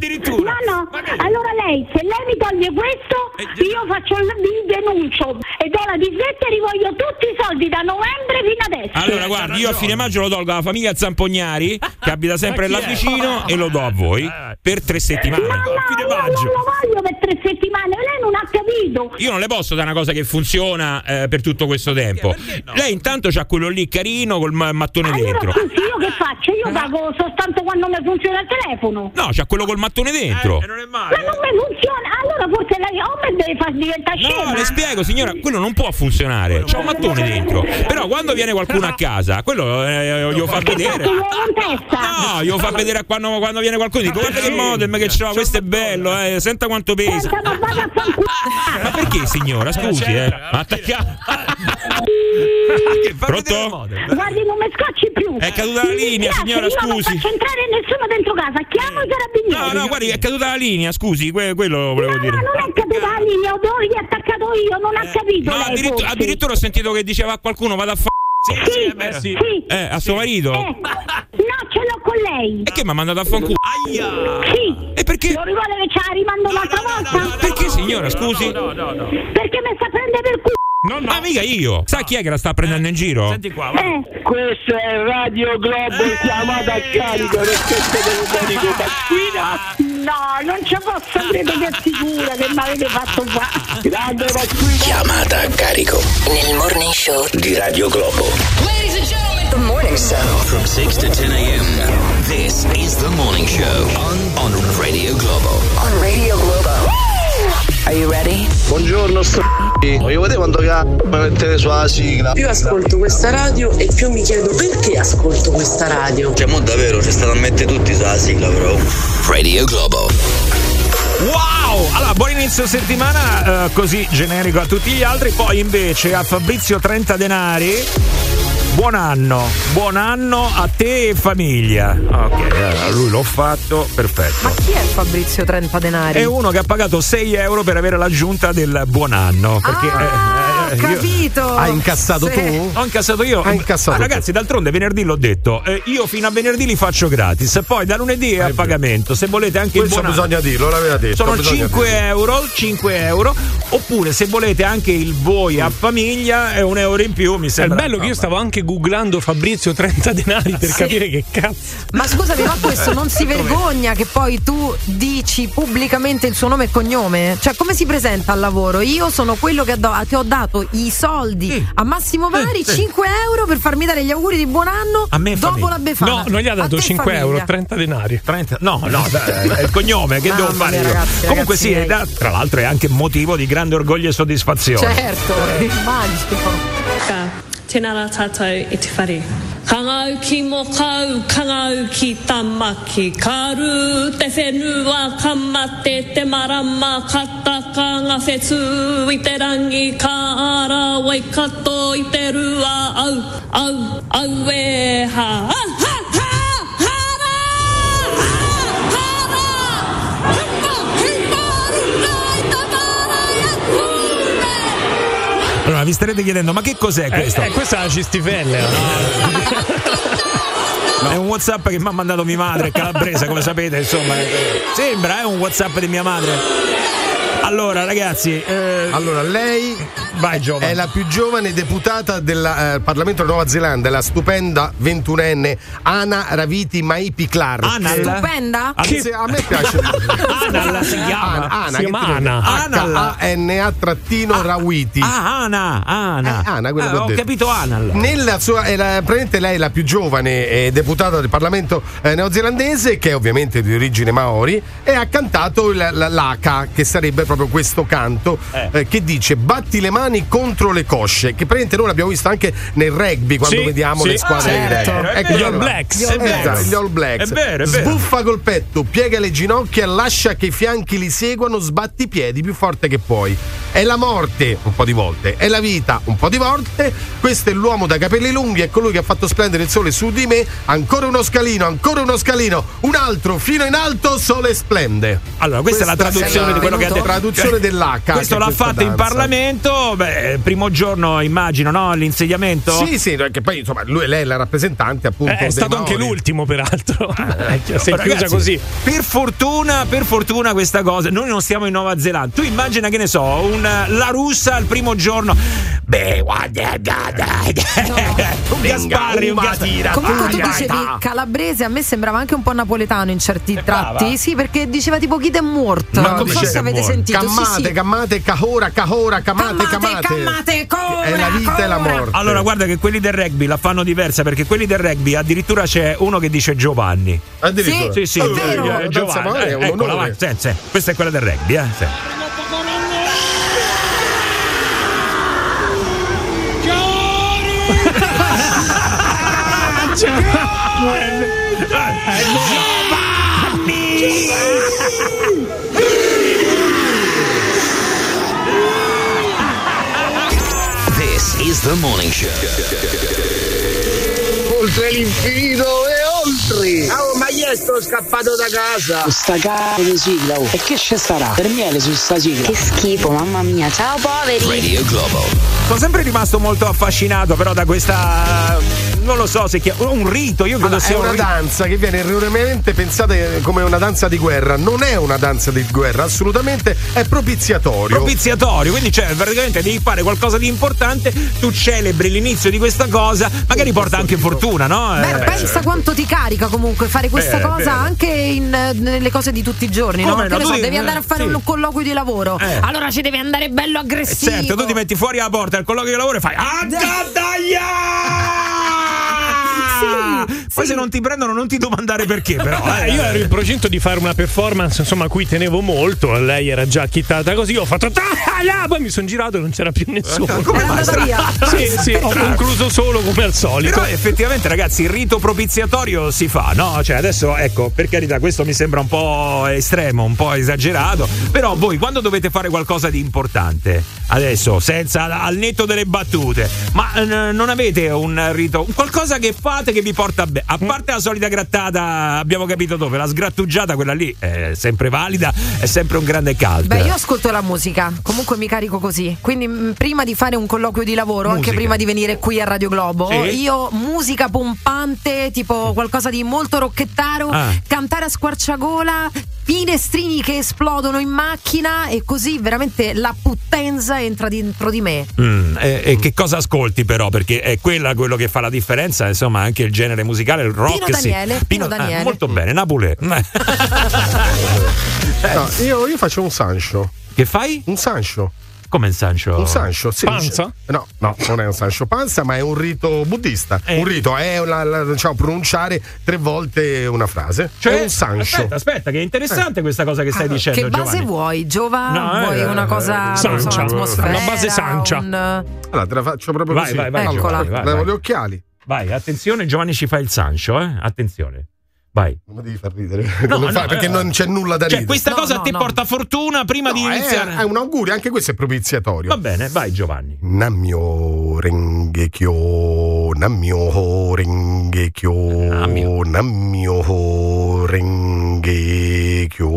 no, allora lei, se lei mi toglie questo, Eh, io faccio il vi denuncio e do la disdetta e rivoglio tutti i soldi da novembre fino adesso. Allora, guardi, io a fine maggio lo tolgo alla famiglia Zampognari, che abita sempre là vicino, e lo do a voi per tre settimane. No, io non lo voglio per tre settimane, lei non ha capito. Io non le posso dare una cosa che funziona eh, per tutto questo tempo. Lei intanto c'ha quello lì carino col ma- mattone Allora dentro. scusi, io che faccio? Io pago soltanto quando mi funziona il telefono. No, c'ha quello col mattone dentro. Ma non mi funziona, allora forse lei o me deve far diventare scema. No, le spiego, signora, quello non può funzionare. C'ha un mattone dentro. Però quando viene qualcuno a casa, quello eh, glielo fa vedere. No, glielo fa vedere a quando, quando viene qualcuno. Dico, guarda che modem che c'ho, questo è bello, eh, senta quanto pesa. Ma perché, signora? Scusi, eh. Ma attacca. *laughs* Pronto? Guardi, non mi scocci più. È caduta la Mi linea, dispiace, signora, io non scusi. faccio entrare nessuno dentro casa, chiamo i carabinieri. No, no, guardi, è caduta la linea, scusi, que- quello volevo No, dire. non è caduta la linea, ho riattaccato io, non ha capito No, lei addirittura, forse. addirittura ho sentito che diceva a qualcuno vada a fa. Sì, sì. Eh, a suo marito? Eh, no, ce l'ho con lei. E che mi ha mandato a fanculo? Aia! Sì. E perché? Lo ricorda che ce la rimando un'altra volta? Perché signora, scusi? Perché mi sta prendendo per culo. No, no. Ah, mica io. Sa chi è che la sta prendendo in giro? Senti qua, Eh, Questo è Radio Globo in chiamata a carico rispetto telefonico Pasquina. no, non ci posso credere che è sicura che mi avete fatto qua. Grande Pasquina. Chiamata a carico Nel morning show. di Radio Globo. Ladies and gentlemen, the morning show. From 6 to 10 a.m. This is the morning show on, on Radio Globo. On Radio Globo. Are you ready? Buongiorno, sto Voglio vedere quando c***o mi mettete sulla sigla. Più ascolto questa radio e più mi chiedo perché ascolto questa radio. Cioè, mo davvero, c'è stato a mettere tutti sulla sigla, però. Radio Globo. Wow! Allora, buon inizio settimana, eh, così generico a tutti gli altri. Poi invece a Fabrizio 30 Denari. Buon anno, buon anno a te e famiglia. Ok, allora, lui l'ho fatto, perfetto. Ma chi è Fabrizio 30 denari? È uno che ha pagato 6 euro per avere l'aggiunta del buon anno. Perché, Ah, eh, ho capito. Hai incassato Sì. tu? Ho incassato io. Hai incassato Ah, ragazzi, d'altronde venerdì l'ho detto. eh, io fino a venerdì li faccio gratis. Poi da lunedì è a pagamento. Se volete anche Questo il buon anno. bisogna dirlo, l'aveva detto. Sono bisogna 5 dirlo. euro, 5 euro. Oppure se volete anche il voi a famiglia è un euro in più. Mi È sembra. bello che io stavo anche googlando Fabrizio 30 denari per capire che cazzo. Ma scusami, ma questo non si *laughs* vergogna che poi tu dici pubblicamente il suo nome e cognome? Cioè, come si presenta al lavoro? Io sono quello che, do- che ho dato i soldi a Massimo Vari, 5 euro per farmi dare gli auguri di buon anno A me dopo famiglia. la befana. No, non gli ha dato te 5 famiglia. euro, 30 denari. 30 No, no, è il *laughs* cognome che Mamma devo fare mia, io. ragazzi, Comunque ragazzi sì, è- tra l'altro è anche motivo di grande orgoglio e soddisfazione. Certo, immagino. Tēnā rā tātou e te whare. Ka ngau ki mō kau, ka ngau ki tamaki, ka rū te whenua, ka mate te marama, ka taka ngā whetū i te rangi, ka ara wai kato i te rua, au, au, au e ha, ha, ha! Vi starete chiedendo, ma che cos'è questo? Eh, eh, questa è la cistifelle. *laughs* no? È un WhatsApp che mi ha mandato mia madre, calabrese, come sapete, insomma. Sembra, è un WhatsApp di mia madre. Allora, ragazzi, eh, Allora, lei vai è la più giovane deputata del eh, Parlamento della Nuova Zelanda, la stupenda ventunenne Ana Raviti Maipi Clark. Anal? Stupenda? Che... se- a me piace. *laughs* Si chiama. Ana, Ana, Si che chiama? Ana. Anal. H-A-N-A trattino Rawiti. Ah, Ana, Ana. Eh, Ana, quello Ah, che ho ho capito Anal. Nella sua, è la, praticamente lei è la più giovane eh, deputata del Parlamento eh, neozelandese, che è ovviamente di origine maori, e ha cantato l'Aka, che sarebbe proprio questo canto, eh, che dice batti le mani contro le cosce, che praticamente noi l'abbiamo visto anche nel rugby quando Sì, vediamo sì. le squadre Ah, di certo. rugby. Ecco. Gli All Blacks. È vero. Esatto, gli All Blacks. È vero, è vero. Sbuffa col petto, piega le ginocchia, lascia che i fianchi li seguano, sbatti i piedi più forte che puoi. È la morte, un po' di volte, è la vita, un po' di volte. Questo è l'uomo da capelli lunghi, è colui che ha fatto splendere il sole su di me. Ancora uno scalino, ancora uno scalino, un altro, fino in alto, sole splende. Allora, questa, è la traduzione è di quello che ha detto. Traduzione dell'H. Questo l'ha fatto in danza. Parlamento. Beh, primo giorno, immagino, no? L'insediamento. Sì, sì, che poi insomma, lui, lei è la rappresentante appunto. Eh, è stato anche Maori. l'ultimo, peraltro. *laughs* Si è chiusa così. Per fortuna, per fortuna questa cosa. Noi non stiamo in Nuova Zelanda. Tu immagina che ne so, un la russa al primo giorno. Beh, guarda, guarda. *laughs* un Gasparri, un Gasparri. Comunque tu dicevi calabrese, a me sembrava anche un po' napoletano in certi tratti. Sì, perché diceva tipo chi è morto. Ma non so se avete morto? Sentito. Cammate, sì, sì. cammate, cahora, cahora, camate, Cammate, camate. cammate, cora, È la vita e la cora. morte. Allora, guarda che quelli del rugby la fanno diversa perché quelli del rugby addirittura c'è uno che dice Giovanni. Addirittura. Sì, sì, È eh, vero. eh, Danza Giovanni. È Eh, onore. vai, sì, sì. Questa è quella del rugby, eh. sì. This *laughs* the morning show. Oltre l'infinito e oltre. Oh, ma io sto scappato da casa. Sta cazzo di sigla, oh. E che ci sarà? Per miele su sta sigla. Che schifo, mamma mia. Ciao poveri. Radio Globo. Sono sempre rimasto molto affascinato però da questa non lo so se chia- un rito, io credo Allora, sia è un una rito. danza che viene erroneamente pensata come una danza di guerra. Non è una danza di guerra, assolutamente è propiziatorio. propiziatorio, quindi cioè praticamente devi fare qualcosa di importante, tu celebri l'inizio di questa cosa, magari porta anche fortuna, no? Beh, Eh, pensa quanto ti carica comunque fare questa Beh, cosa beh. anche in, eh, nelle cose di tutti i giorni, no? Come Che no? ne Tu so, devi- devi andare a fare sì. un colloquio di lavoro. Eh. Allora ci devi andare bello aggressivo. Certo, tu ti metti fuori la porta al colloquio di lavoro e fai "Ah, *laughs* sí. Poi se non ti prendono non ti domandare perché, però. *laughs* Eh, io ero in procinto di fare una performance insomma a cui tenevo molto lei era già chittata così ho fatto poi mi sono girato e non c'era più nessuno *laughs* Come *laughs* sì sì ho concluso solo come al solito Però effettivamente, ragazzi, il rito propiziatorio si fa, no? Cioè, adesso, ecco, per carità, questo mi sembra un po' estremo, un po' esagerato. Però voi, quando dovete fare qualcosa di importante, adesso, senza al netto delle battute, ma eh, non avete un rito, qualcosa che fate che vi porta bene. A parte la solita grattata, abbiamo capito dove, la sgrattugiata, quella lì è sempre valida, è sempre un grande cult. Beh, io ascolto la musica, comunque mi carico così. Quindi mh, prima di fare un colloquio di lavoro, anche Musica. prima di venire qui a Radio Globo, Sì. io musica pompante, tipo qualcosa di molto rocchettaro, Ah. cantare a squarciagola, finestrini che esplodono in macchina e così veramente la puttenza entra dentro di me. Mm, e, e che cosa ascolti però? Perché è quella quello che fa la differenza, insomma, anche il genere musicale, il rock. Pino sì. Daniele, Pino ah, Daniele. molto bene, Napoli. *laughs* *laughs* No, io, io faccio un Sancho. Che fai? Un Sancho. Come il Sancho? Un Sancho, sì. Panza? No, no, non è un Sancho panza, ma è un rito buddista. Eh. Un rito è una- la- diciamo, pronunciare tre volte una frase. Cioè, è un Sancho. Aspetta, aspetta, che è interessante questa cosa che stai dicendo, Che base Giovanni. vuoi, Giova? No, eh, vuoi una cosa non so, sancia. atmosfera? Una base sancia. un- Allora, te la faccio proprio Vai, così. vai, vai, Eccola. vai, levo vai. gli occhiali. Vai, attenzione, Giovanni ci fa il Sancho, eh? Attenzione. Vai. Non mi devi far ridere. No, Non no, fa- perché non c'è nulla da Cioè, ridere. questa No, cosa no. porta fortuna prima di No, è, iniziare. è un augurio, anche questo è propiziatorio. Va bene, vai Giovanni. Namyo Rengekyo, Namyo Rengekyo, Namyo Rengekyo.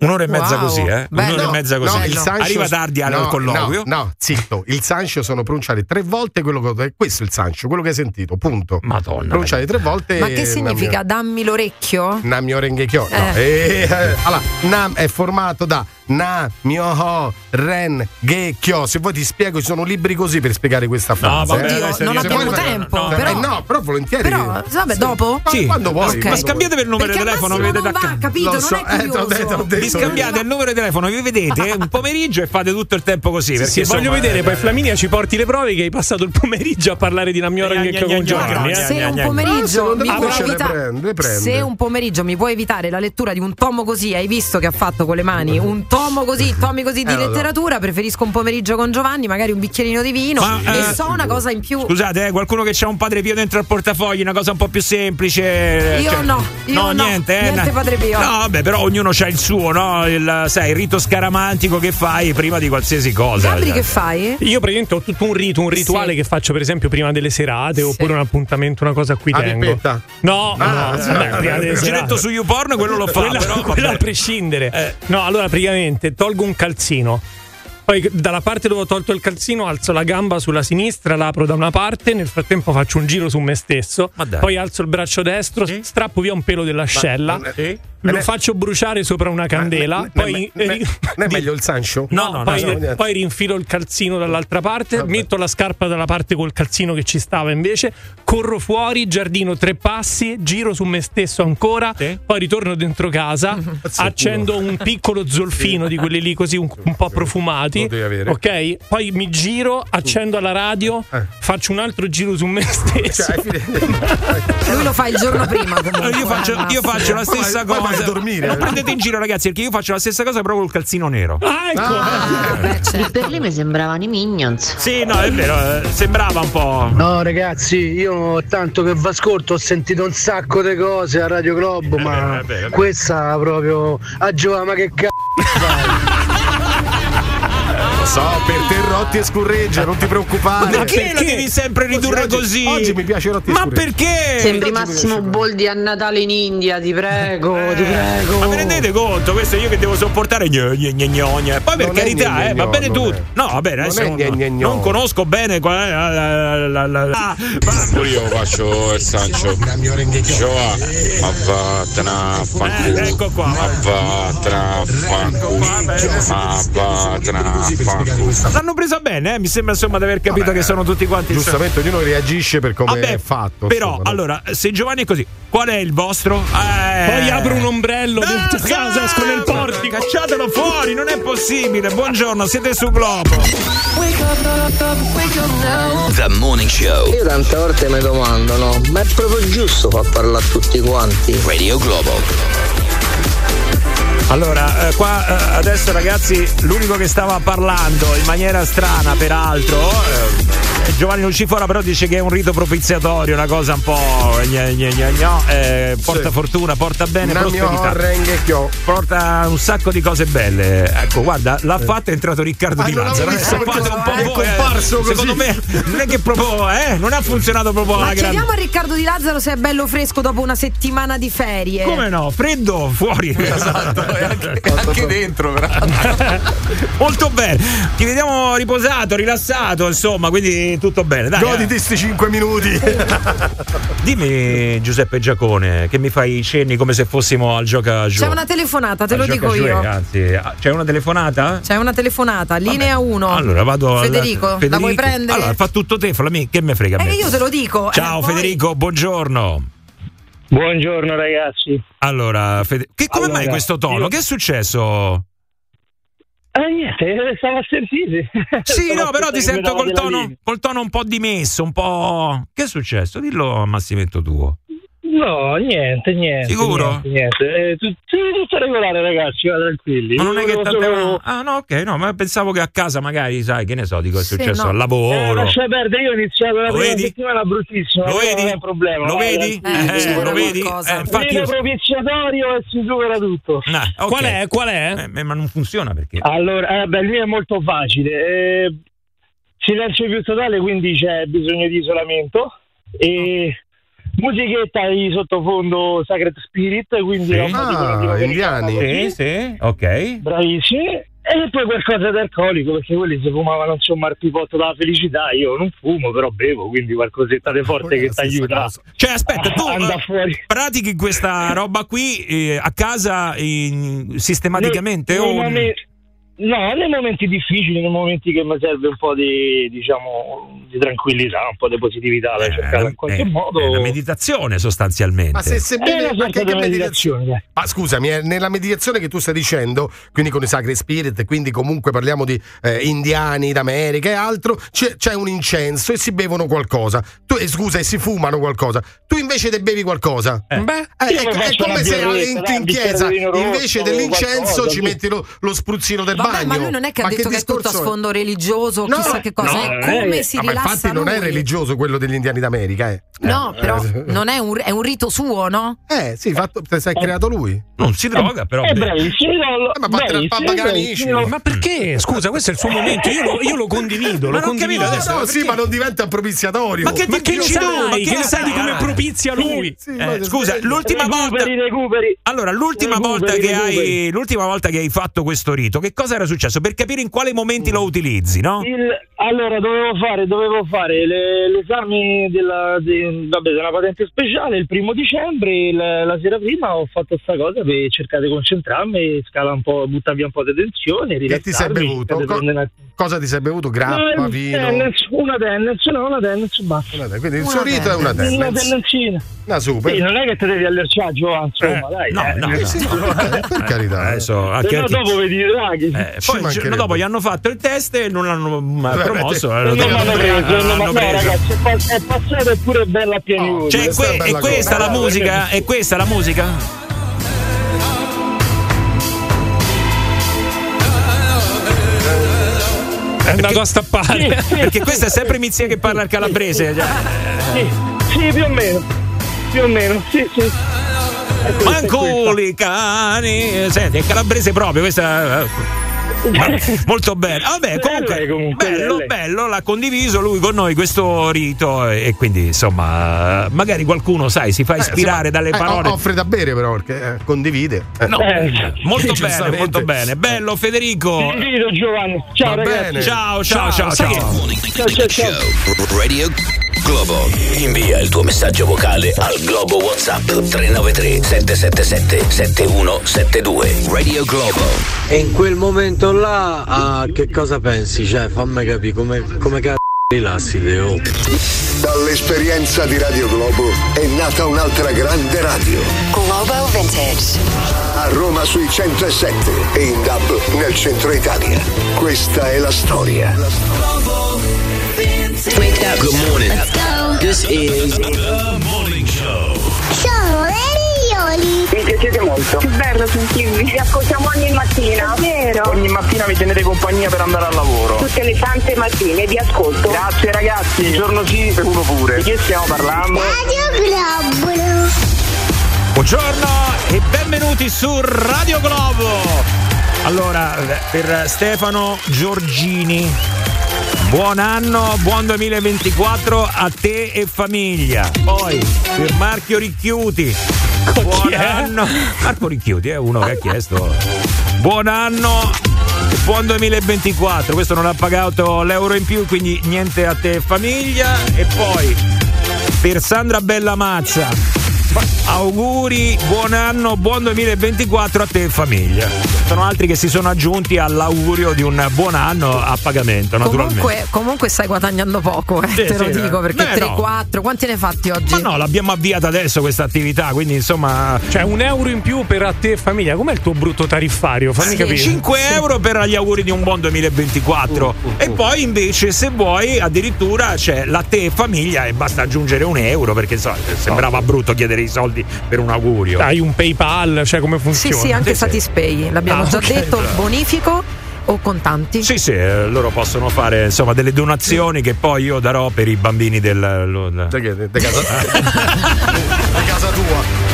Un'ora e mezza Wow. così, eh? Bello. Un'ora e mezza No, così. il Sancho- Arriva tardi al no, colloquio. No, no, zitto. Il Sancho sono pronunciare tre volte quello che. Questo è il Sancho, quello che hai sentito, punto. Madonna. Pronunciare tre volte. Ma che significa? Dammi l'orecchio? Namyo Rengekyo. No. Eh. Eh, eh, allora, Nam è formato da Na, Myoho, Ren, Gekyo. Se vuoi ti spiego, ci sono libri così per spiegare questa frase. vabbè, eh. Oddio, non abbiamo tempo, no, però- eh, no, però volentieri. Però, vabbè, dopo? Sì. Quando vuoi. Ok. Ma quando scambiatevi il numero di telefono, vedete non va, capito? Lo non so, è eh, t'ho curioso. detto, t'ho detto. Scambiate il numero di telefono, vi vedete un pomeriggio e fate tutto il tempo così. perché, Sì, voglio vedere eh, poi Flaminia ci porti le prove che hai passato il pomeriggio a parlare di Namiora Gna, che gna, con gna, eh. Se un Ah, pomeriggio secondo mi puoi evitare. Se un pomeriggio mi puoi evitare la lettura di un tomo così, hai visto che ha fatto con le mani un tomo così, tomi così di Eh, letteratura, preferisco un pomeriggio con Giovanni, magari un bicchierino di vino Ma, e eh, so una cosa in più. Scusate, eh, qualcuno che c'ha un padre pio dentro al portafogli, una cosa un po' più semplice. Io cioè- no, io no, niente, eh, niente no. padre pio. No, vabbè, però ognuno c'ha il suo, no? Il, sai, il rito scaramantico che fai prima di qualsiasi cosa. Gabri Cioè. che fai? Io praticamente ho tutto un rito, un rituale Sì. che faccio per esempio prima delle serate oppure un appuntamento, una cosa a cui Ah, tengo. pipetta. No, Ah, no, sì. vabbè, prima delle Il serate. giretto su YouPorn quello lo fa, Quella, però *laughs* quella vabbè. a prescindere. Eh. No, allora praticamente tolgo un calzino. Poi dalla parte dove ho tolto il calzino alzo la gamba sulla sinistra, l'apro da una parte, nel frattempo faccio un giro su me stesso, Ma poi alzo il braccio destro, strappo via un pelo dell'ascella, Sì? lo ne- faccio bruciare sopra una candela, Ne- poi ri- non *laughs* è meglio il Sancho? No, No, no, poi, no, poi rinfilo il calzino dall'altra parte, Vabbè. metto la scarpa dalla parte col calzino che ci stava invece, corro fuori, giardino tre passi, giro su me stesso ancora, Sì. poi ritorno dentro casa, *laughs* accendo un piccolo zolfino di quelli lì così un, un po' profumati, Lo devi avere. ok? Poi mi giro, accendo la radio, Eh. faccio un altro giro su me stesso. Cioè, *laughs* Lui lo fa il giorno prima *laughs* comunque. Io, faccio, eh, io faccio la Poi stessa poi cosa. a dormire. Non prendete in giro, ragazzi, perché io faccio la stessa cosa proprio col calzino nero. Ah, ecco! Ah, beh, certo. Per lì mi sembravano i Minions. Sì, no, è vero, eh, sembrava un po'. No ragazzi, io tanto che v'ascolto ho sentito un sacco di cose a Radio Globo, ma eh, beh, eh, beh. questa proprio a Giova, ma che cazzo *laughs* fai? so, per te Rotti e Scurreggia, non ti preoccupare. Ma perché la devi sempre ridurre Oggi- così? Oggi mi piace Rotti e Ma perché? Sembri Massimo Boldi a Natale in India, ti prego, ti prego. Ma vi rendete conto? Questo io che devo sopportare gne, gne, gne, gne, gne. Poi per Non carità, gne, eh, gne, va bene non tutto. è. No, va bene, Non adesso non, gne, gne, gne. non conosco bene qual è la, la, la, la- la- Ah, Pure io faccio il Sancio. Gioa, ma vattene a fanculo. Eh, ecco qua, Ma vattene a fanculo. Ma vattene a fanculo. L'hanno presa bene, eh? mi sembra insomma di aver capito che sono tutti quanti Giustamente ognuno reagisce per come Vabbè, è fatto. Però, insomma, no? allora, se Giovanni è così, qual è il vostro? Eh, Poi apro un ombrello dentro casa, esco nel portico. Cacciatelo fuori, non è possibile. Buongiorno, siete su Globo. The Morning Show. Io tante volte mi domando, no? Ma è proprio giusto far parlare a tutti quanti? Radio Globo. Allora, eh, qua eh, adesso ragazzi, l'unico che stava parlando in maniera strana, peraltro, eh, Giovanni Lucifora, però dice che è un rito propiziatorio, una cosa un po'. Gne, gne, gne, gno, eh, porta Sì. fortuna, porta bene, Namio prosperità. Porta un sacco di cose belle. Ecco, guarda, l'ha fatta è entrato Riccardo Ah, Di non Lazzaro. visto fate un po' perché voi, è eh. comparso così. Secondo me non è che proprio, eh, non ha funzionato proprio Ma alla grande. chiediamo a Riccardo Di Lazzaro se è bello fresco dopo una settimana di ferie. Come no? Freddo fuori. *laughs* Esatto, anche, dentro, *laughs* Molto bene. Ti vediamo riposato, rilassato, insomma, quindi tutto bene. Dai, Goditi sti 5 minuti. *laughs* Dimmi Giuseppe Giacone che mi fai i cenni come se fossimo al gioca C'è una telefonata, te lo dico io. Anzi, c'è una telefonata? C'è una telefonata, linea 1. Allora vado al- Federico, la vuoi prendere? Allora, fa tutto te, Flammi, che me frega Eh, io te lo dico. Ciao eh, poi- Federico, buongiorno. Buongiorno ragazzi. Allora, Fede- che, come Allora, mai questo tono? io- Che è successo? Eh niente, eh, stavo a sentire. *laughs* Sì, no, però ti sento col tono, col tono un po' dimesso, un po'. Che è successo? Dillo a Massimetto tuo. No, niente, niente. Sicuro? Niente, niente. Eh, tu- tutto regolare ragazzi, va tranquilli. Ma non è che tante. solo- Ah, no, ok, no, ma pensavo che a casa magari, sai, che ne so, dico è Sì, successo no. al Eh, lavoro. lascia perdere, io ho iniziato la Lo prima vedi? settimana bruttissima. Lo vedi? Non è un problema. Lo vai, vedi? Eh, Sì, lo vedi? Eh, infatti io- propiziatorio e si supera tutto. Ah, ok. Qual è? Qual è? Eh, ma non funziona perché. Allora, eh, beh, lui è molto facile. Eh, silenzio più totale, quindi c'è bisogno di isolamento. E musichetta di sottofondo Sacred Spirit, quindi è un po' di quello Ah, che- indiani. Sì, sì, ok. Bravissimi. E poi qualcosa d'alcolico, perché quelli si fumavano insomma il pipotto della felicità. Io non fumo, però bevo, quindi qualcosetta di forte che ti aiuta. Cioè, aspetta, tu eh, fuori. pratichi questa roba qui eh, a casa in- sistematicamente? Nei o... momen- no, nei momenti difficili, nei momenti che mi serve un po' di, diciamo, di tranquillità, un po' di positività da cercare in qualche eh, modo. È una meditazione sostanzialmente. Ma se È sebbene una ma sorta che, di che meditazione, dai. Ma scusami, eh, nella meditazione che tu stai dicendo, quindi con i Sacred Spirit, quindi comunque parliamo di eh, indiani d'America e altro, c'è, c'è un incenso e si bevono qualcosa. Tu, eh, scusa, e si fumano qualcosa. Tu invece te bevi qualcosa. Eh. Beh, Eh, è, è come se in, in chiesa invece dell'incenso qualcosa, ci metti lo, lo spruzzino del Vabbè, bagno. ma lui non è che ha detto che è tutto a sfondo religioso, chissà che cosa. no, è eh, come si Ah, ma rilassa infatti non è lui. religioso quello degli indiani d'America, eh. No, però Eh, *laughs* non è un, è un rito suo, no? Eh, sì, fatto, te sei creato lui. Non si droga, però. Eh, no, lo- ma no. Ma perché? Scusa, questo è il suo momento. Io lo, io lo condivido. Ma Lo condivido capito adesso. No, sì, ma non diventa propiziatorio. Ma che Ma che dici tu? Ma che Che ne sai di come Ah. propizia lui? Eh, ma- scusa, l'ultima volta. Allora, l'ultima Recuperi, volta, che hai, recuperi. l'ultima volta che hai fatto questo rito, che cosa era successo? Per capire in quali momenti lo utilizzi, no? Il- allora dovevo fare, dovevo fare le- l'esame della, de- vabbè, della patente speciale il primo dicembre. La, la sera prima ho fatto sta cosa per cercare di concentrarmi, scala un po', butta via un po' di tensione. Che ti sei bevuto? Co- prendere una- cosa ti sei bevuto? Grappa, No, vino? Dennis, una tennis, no, una tennis, basta. Una- Quindi il Una suo rito è una Una tennis. tennencina. Una super. Sì, non è che ti devi allergiare, Giovanni, insomma, dai. no, eh, no, eh, no. Sì, sì, per, per carità. Adesso, Se anche no anche- dopo vedi i draghi. eh, Poi il giorno mancherebbe. dopo gli hanno fatto il test e non l'hanno Vabbè, promosso. te- eh, non lo mi hanno hanno preso, non mi- hanno no, preso. ragazzi, è pass- è passato eppure bella a pieni voti. Cioè, è, Questa è que- è bella questa la musica? È questa la musica? È andato a stappare. Perché questa è sempre Mizia che parla il calabrese. cioè. Sì, sì, più o meno. Più o meno, sì, sì. È è. Manculi cani. Senti, è calabrese proprio. Questa. Molto bene. Vabbè, comunque, bello, bello, l'ha condiviso lui con noi questo rito e quindi insomma, magari qualcuno, sai, si fa ispirare dalle Eh, parole. o- offre da bere però perché eh, condivide. Eh. No, molto bene, molto bene. Bello Federico. Ti invito Giovanni. Ciao Va ragazzi. bene. Ciao, ciao, ciao, Sai ciao. Ciao, ciao, ciao. Globo. Invia il tuo messaggio vocale al Globo WhatsApp 393 777 7172. Radio Globo. E in quel momento là, ah, che cosa pensi? Cioè, fammi capire come, come cazzo rilassi Teo. Dall'esperienza di Radio Globo è nata un'altra grande radio. Globo Vintage. A Roma sui 107 e in DAB nel centro Italia. Questa è la storia. Wake up. Good morning. This is The Morning Show. Sono Elioli. Mi piacete molto. Che bello sentirvi. Vi ascoltiamo ogni mattina. Vero? Ogni mattina mi tenete compagnia per andare al lavoro. Tutte le tante mattine vi ascolto. Grazie ragazzi, un giorno sì uno pure. Di che stiamo parlando? Radio Globo. Buongiorno e benvenuti su Radio Globo. Allora, per Stefano Giorgini, buon anno, buon 2024 a te e famiglia. Poi per Marchio Ricchiuti, buon anno. Marco Ricchiuti è uno che ha chiesto buon anno. Buon 2024, questo non ha pagato l'euro in più, quindi niente a te e famiglia. E poi per Sandra Bellamazza. Auguri, buon anno, buon 2024 a te e famiglia. Sono altri che si sono aggiunti all'augurio di un buon anno a pagamento, naturalmente. Comunque, comunque stai guadagnando poco, eh, Sì, te lo sì, dico, eh. perché Beh, 3, no. 4, quanti ne hai fatti oggi? Ma no, l'abbiamo avviata adesso questa attività, quindi insomma. Cioè, un euro in più per a te e famiglia. Com'è il tuo brutto tariffario? Fammi Sì, capire. 5 euro per gli auguri di un buon 2024 e poi invece se vuoi addirittura c'è la te e famiglia e basta aggiungere un euro perché so, sembrava brutto chiedere i soldi per un augurio Hai un PayPal, cioè come Sì, funziona? sì, anche Satispay, l'abbiamo Ah, già ok. detto, bonifico o contanti? Sì, sì, eh, loro possono fare insomma delle donazioni che poi io darò per i bambini del. lo- De, che- de casa, *laughs* de casa tua.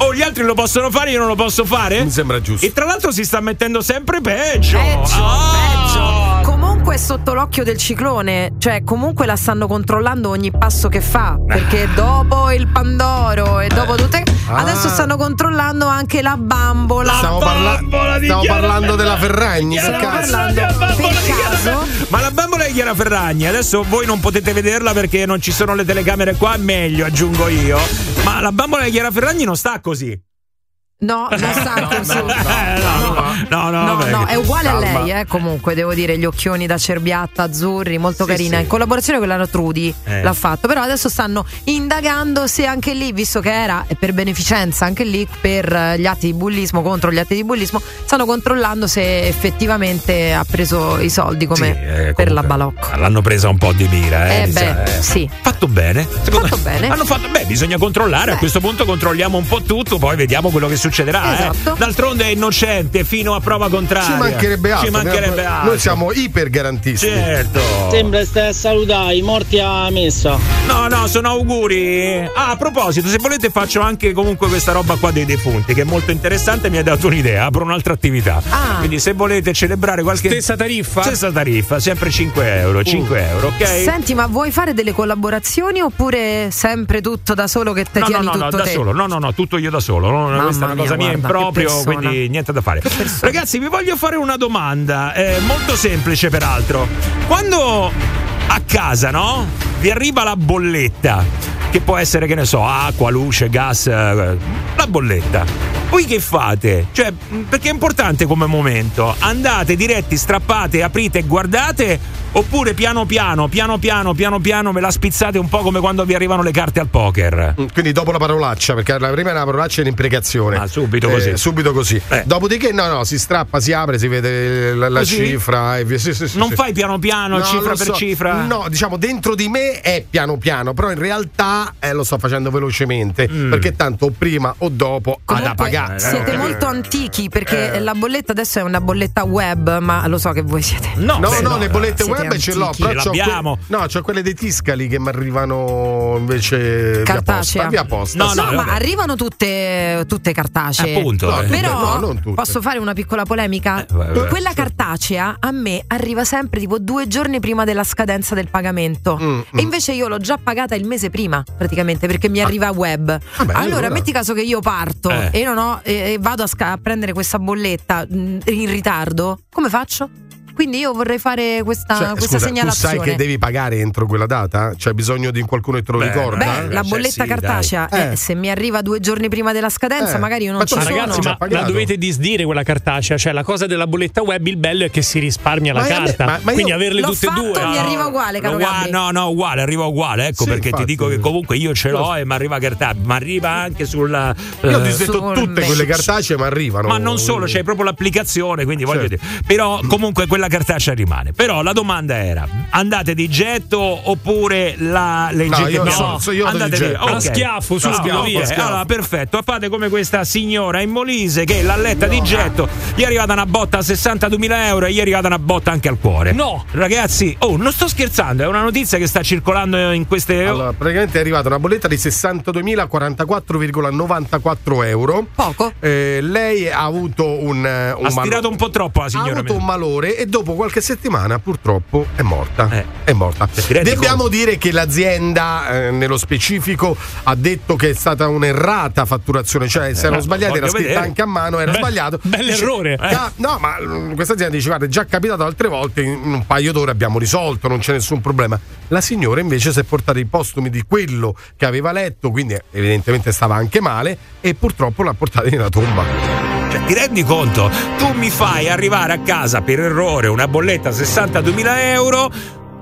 Oh, gli altri lo possono fare, io non lo posso fare? Mi sembra giusto. E tra l'altro si sta mettendo sempre peggio. Peggio, Ah! peggio. Comunque è sotto l'occhio del ciclone, cioè comunque la stanno controllando ogni passo che fa, perché dopo il Pandoro e dopo tutte Ah. adesso stanno controllando anche la bambola. Stiamo, parla- stiamo parlando della Ferragni, Stiamo caso. parlando per caso Ma la bambola di Chiara Ferragni, adesso voi non potete vederla perché non ci sono le telecamere qua, è meglio, aggiungo io. Ma la bambola di Chiara Ferragni non sta così. No, non sta così. Eh, no, no, no, No, è uguale a lei, eh, comunque devo dire, gli occhioni da cerbiatta azzurri, molto carina. In collaborazione con la Trudi Eh. l'ha fatto, però adesso stanno indagando se anche lì, visto che era per beneficenza, anche lì per gli atti di bullismo, contro gli atti di bullismo, stanno controllando se effettivamente ha preso i soldi come per la balocco. L'hanno presa un po' di mira, eh. Beh, eh. sì. Fatto bene. Secondo Fatto me. bene. Hanno fatto beh, bisogna controllare, a questo punto controlliamo un po' tutto, poi vediamo quello che succederà. eh. Esatto. D'altronde è innocente fino a prova contraria. Ci mancherebbe altro. Ci mancherebbe altro. Noi siamo iper garantisti. Certo. Sembra stai a salutare i morti a messa. No, no, sono auguri. Ah, a proposito, se volete faccio anche comunque questa roba qua dei defunti, che è molto interessante, mi ha dato un'idea, apro un'altra attività. Ah. Quindi se volete celebrare qualche... Stessa tariffa? Stessa tariffa, sempre 5 euro, 5 euro, ok? Senti, ma vuoi fare delle collaborazioni oppure sempre tutto da solo che te No, no, tieni no, no, tutto da te? solo, no, no, no, tutto io da solo. no, no, questa è una mia, cosa mia in guarda, che proprio, persona. quindi niente da fare. Ragazzi, vi voglio fare una domanda, eh, molto semplice peraltro. Quando a casa, no? Vi arriva la bolletta, che può essere, che ne so, acqua, luce, gas, eh, la bolletta. Voi che fate? Cioè, perché è importante come momento. Andate diretti, strappate, aprite guardate oppure piano piano, piano piano, piano piano me la spizzate un po' come quando vi arrivano le carte al poker. Mm, Quindi dopo la parolaccia, perché la prima è una parolaccia e un'imprecazione. Ah, subito così. subito così. Eh. Dopodiché, no, no, si strappa, si apre, si vede la, la cifra. E via. Sì, sì, sì, Non sì. fai piano piano, No, cifra per so. cifra? No, diciamo dentro di me è piano piano, però in realtà eh, lo sto facendo velocemente. Mm. Perché tanto o prima o dopo ha da pagare. Siete Eh. molto antichi perché Eh. la bolletta adesso è una bolletta web, ma lo so che voi siete. No, No, beh, no, le bollette siete web ce l'ho, però c'ho L'abbiamo. que- no, c'ho quelle dei Tiscali che mi arrivano invece Cartacea. via posta. Via posta. No, ma arrivano tutte, tutte cartacee. Appunto, No, eh. Però No, non tutte. posso fare una piccola polemica? vai, vai. Quella cartacea a me arriva sempre tipo due giorni prima della scadenza del pagamento. Mm, E invece io l'ho già pagata il mese prima, praticamente, perché mi arriva web. Vabbè, allora, allora. metti caso che io parto Eh. e, non ho- e- e vado a, sca- a prendere questa bolletta mh, in ritardo, come faccio? Quindi io vorrei fare questa, Cioè, questa scusa, tu segnalazione. sai che devi pagare entro quella data? C'è bisogno di qualcuno che te lo ricorda? Beh, la bolletta cartacea, eh, se mi arriva due giorni prima della scadenza, Eh, magari io non ma ci tu- sono. Ragazzi, ma la dovete disdire quella cartacea, cioè la cosa della bolletta web, il bello è che si risparmia la Ma carta. ma- ma Quindi averle tutte e due. mi arriva uguale, caro Gabri. no, no, uguale, arriva uguale. Ecco Sì, perché infatti. ti dico che comunque io ce l'ho e mi arriva cartacea, ma arriva anche sulla. Io ho eh, detto sul tutte quelle cartacee, ma arrivano. Ma non solo, c'è proprio l'applicazione, quindi voglio Certo. dire. Però comunque quella cartacea rimane. Però la domanda era: andate di getto oppure la leggete io no, so- so- andate di getto. ok. A schiaffo, subito, schiaffo, via. ok. Allora, perfetto. Fate come questa signora in Molise che l'ha letta di getto. Gli è arrivata una botta a 62.000 euro e gli è arrivata una botta anche al cuore. No. Ragazzi, oh, non sto scherzando, è una notizia che sta circolando in queste. Allora, praticamente è arrivata una bolletta di 62.044,94 euro. Poco. Eh, lei ha avuto un, eh, un ha stirato un po' troppo la ha signora. avuto un malore e dopo qualche settimana purtroppo è morta. Eh. È morta. Dobbiamo dire che l'azienda eh, nello specifico ha detto che è stata un'errata fatturazione, cioè se erano eh, sbagliati era scritta vedere. anche a mano, era Beh, sbagliato. bell'errore. Dice, "Ah, no, ma mm, questa azienda dice guarda è già capitato altre volte, in un paio d'ore abbiamo risolto, non c'è nessun problema. La signora invece si è portata i postumi di quello che aveva letto, quindi evidentemente stava anche male e purtroppo l'ha portata nella tomba. Cioè, ti rendi conto? Tu mi fai arrivare a casa per errore una bolletta a 62.000 euro.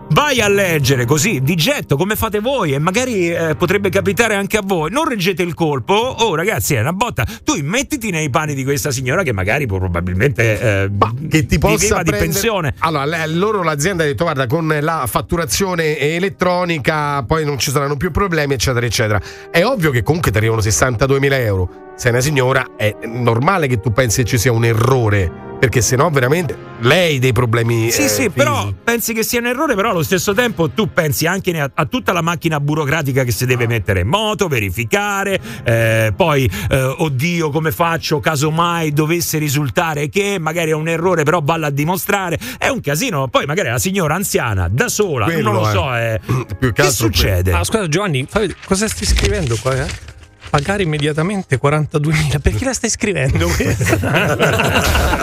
Vai a leggere così di getto come fate voi e magari eh, potrebbe capitare anche a voi. Non reggete il colpo. Oh, ragazzi, è una botta. Tu mettiti nei panni di questa signora che magari probabilmente eh, che ti possa viveva di prendere- pensione. Allora, loro l'azienda ha detto guarda con la fatturazione elettronica poi non ci saranno più problemi eccetera eccetera. È ovvio che comunque ti arrivano 62.000 euro. Sei una signora, è normale che tu pensi che ci sia un errore perché sennò veramente lei dei problemi Sì, eh, sì, però pensi che sia un errore, però allo stesso tempo tu pensi anche a, a tutta la macchina burocratica che si deve mettere in moto, verificare, eh, poi eh, oddio come faccio casomai dovesse risultare che magari è un errore, però valla a dimostrare, è un casino, poi magari la signora anziana da sola, Quello non lo so, eh, Più che succede? Ah, scusa Giovanni, cosa stai scrivendo qua? eh? Pagare immediatamente 42.000. Perché la stai scrivendo questa?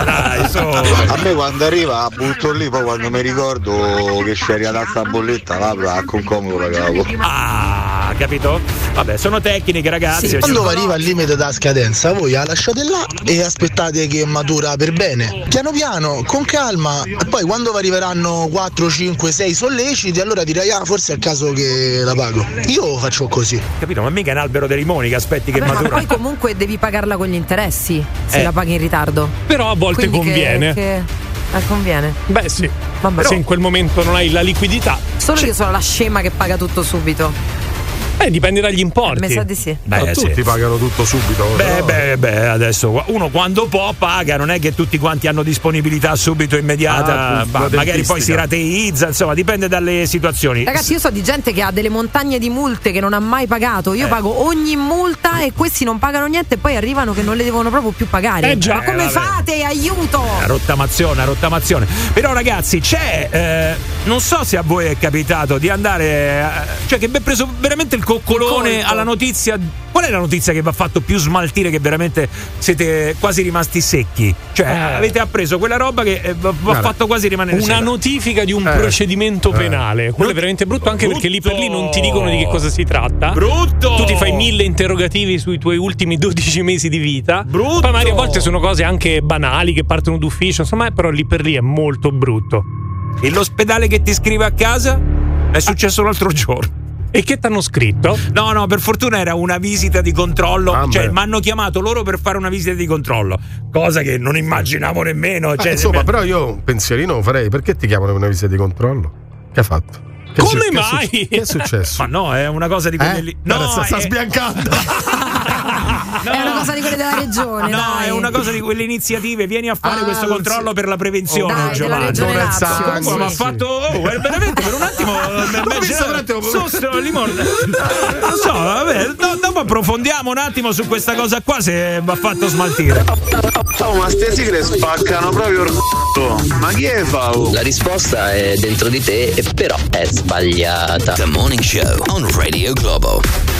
Dai. A me quando arriva butto lì, poi quando mi ricordo che c'è arrivata sta bolletta, l'apro a con comodo la cavo. Ah, capito? Vabbè, sono tecniche, ragazzi. Quando arriva il limite della scadenza, voi la lasciate là e aspettate che matura per bene. Piano piano, con calma, e poi quando vi arriveranno 4, 5, 6 solleciti, allora direi ah, forse è il caso che la pago. Io faccio così. Capito? Ma mica è un albero dei limoni aspetti che Vabbè, ma matura. poi comunque devi pagarla con gli interessi se Eh. la paghi in ritardo. Però a volte Quindi che- conviene. Che, eh, conviene. Beh, sì. Vabbè. Se in quel momento non hai la liquidità, Solo io sono la scema che paga tutto subito. Eh, dipende dagli importi. Mi sa di sì. Beh, Ma sì. tutti pagano tutto subito. Beh, però- beh, beh, adesso uno quando può paga, non è che tutti quanti hanno disponibilità subito immediata, Ah, ma magari poi si rateizza, insomma, dipende dalle situazioni. Ragazzi, io so di gente che ha delle montagne di multe che non ha mai pagato. Io Eh. pago ogni multa e questi non pagano niente e poi arrivano che non le devono proprio più pagare. Eh già. Ma come Eh, vabbè. fate? Aiuto! A rottamazione, a rottamazione. Però ragazzi, c'è, eh, non so se a voi è capitato di andare, eh, cioè che vi è preso veramente il coccolone colpo. alla notizia. Qual è la notizia che vi ha fatto più smaltire che veramente siete quasi rimasti secchi? Cioè Eh. avete appreso quella roba che eh, vi ha fatto quasi rimanere Una secchi. notifica di un Eh. procedimento Eh. penale. Quello è veramente brutto anche perché lì per lì non ti dicono di che cosa si tratta. Brutto! Tu ti fai mille interrogativi sui tuoi ultimi 12 mesi di vita. Brutto! Poi magari a volte sono cose anche banali che partono d'ufficio, insomma, però lì per lì è molto brutto. E l'ospedale che ti scrive a casa? È successo l'altro giorno. E che ti hanno scritto? No, no, per fortuna era una visita di controllo. Ah, cioè, mi hanno chiamato loro per fare una visita di controllo. Cosa che non immaginavo nemmeno. Eh, Cioè, insomma, nemmeno- però io un pensierino lo farei. Perché ti chiamano per una visita di controllo? Che ha fatto? Come che è mai? successo? Che è successo? Ma no, è una cosa di quelle Eh? lì. Guarda, sta, sta è- sbiancando. *laughs* È una cosa di quelle della regione. No, dai. è una cosa di quelle iniziative. Vieni a fare Ah, questo controllo si- per la prevenzione, Oh, dai, Giovanni. Sangue, mi ha sì. fatto oh, eh, veramente per un attimo *laughs* mi- mi- visto un attimo. Limone. *laughs* non so vabbè do- dopo approfondiamo un attimo su questa cosa qua se mi ha fatto smaltire Oh, ma ste sigle spaccano proprio il c***o. Ma chi è Fau? La risposta è dentro di te, e però è sbagliata. The Morning Show on Radio Globo.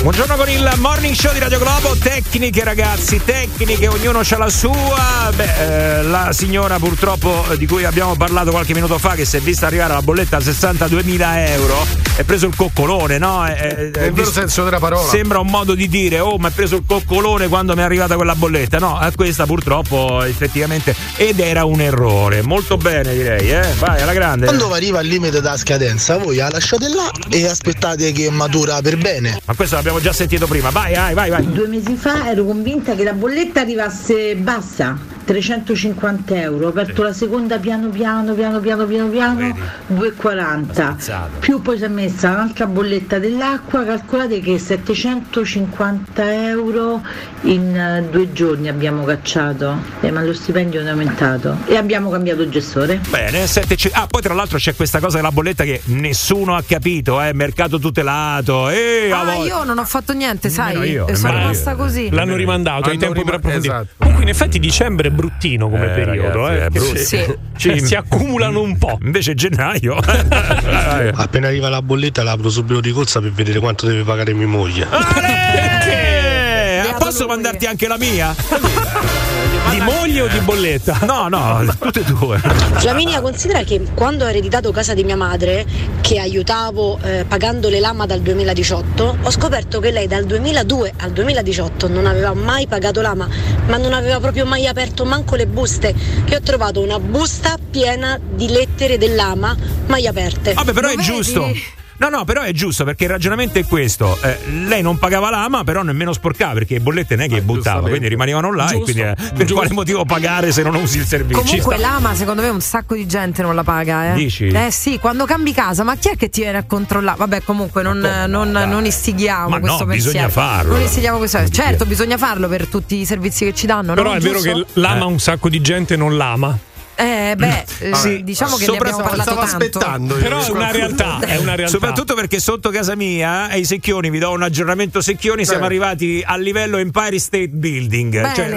Buongiorno con il morning show di Radio Globo, tecniche ragazzi, tecniche, ognuno ha la sua. Beh, eh, la signora purtroppo eh, di cui abbiamo parlato qualche minuto fa che si è vista arrivare la bolletta a 62.000 euro, è preso il coccolone, no? È- è- è Nel vero vis- senso della parola. Sembra un modo di dire, oh, ma è preso il coccolone quando mi è arrivata quella bolletta. No, a questa purtroppo effettivamente ed era un errore. Molto bene direi, eh? Vai alla grande. Quando arriva al limite della scadenza, voi la lasciate là e aspettate che matura per bene. Ma questo l'abbiamo già sentito prima. Vai, vai, vai, vai. Due mesi fa ero convinta che la bolletta arrivasse bassa, 350 euro. Ho aperto la seconda piano piano, piano piano, piano piano, 2,40. Più poi si è messa un'altra bolletta dell'acqua, calcolate che 750 euro in eh, due giorni abbiamo cacciato, Eh, ma lo stipendio non è aumentato e abbiamo cambiato gestore. Bene, 7 c- Ah, poi tra l'altro c'è questa cosa della bolletta che nessuno ha capito, eh, mercato tutelato. Eh, Ah, io non ho fatto niente, sai? Io, E sono rimasta così. L'hanno rimandato, hai Hanno tempo per rima- approfondire. esatto. Comunque, in effetti, dicembre bruttino come Eh, periodo. ragazzi, eh, è brutto. si- Sì. cioè, si accumulano un po'. Invece gennaio. *laughs* Appena arriva la bolletta la apro subito di corsa per vedere quanto deve pagare mia moglie. Eh, posso mandarti anche la mia? Di moglie o di bolletta? No, no, tutte e due. Flaminia considera che quando ho ereditato casa di mia madre, che aiutavo eh, pagando le lama dal 2018, ho scoperto che lei dal 2002 al 2018 non aveva mai pagato lama, ma non aveva proprio mai aperto manco le buste, che ho trovato una busta piena di lettere dell'ama mai aperte. Vabbè, però Lo è vedi? giusto. No, no, però è giusto perché il ragionamento è questo. Eh, lei non pagava l'ama, però nemmeno sporcava perché le bollette non è che buttava, quindi rimanevano là e Giusto, quindi eh, per giusto. quale motivo pagare se non usi il servizio? Comunque l'ama secondo me un sacco di gente non la paga, eh. Dici? Eh sì, quando cambi casa, ma chi è che ti viene a controllare? Vabbè, comunque non, non, non istighiamo Ma no, questo bisogna pensiero. farlo. Non istighiamo questo Certo, bisogna farlo per tutti i servizi che ci danno, Però no? è vero Giusto? che l'ama un sacco di gente non l'ama. Eh, beh, eh, Sì. diciamo che Sopra ne abbiamo stavo- parlato stavo tanto. aspettando Però è una realtà, è una realtà. Soprattutto perché sotto casa mia, ai secchioni, vi do un aggiornamento secchioni, siamo arrivati al livello Empire State Building. Bene. Cioè,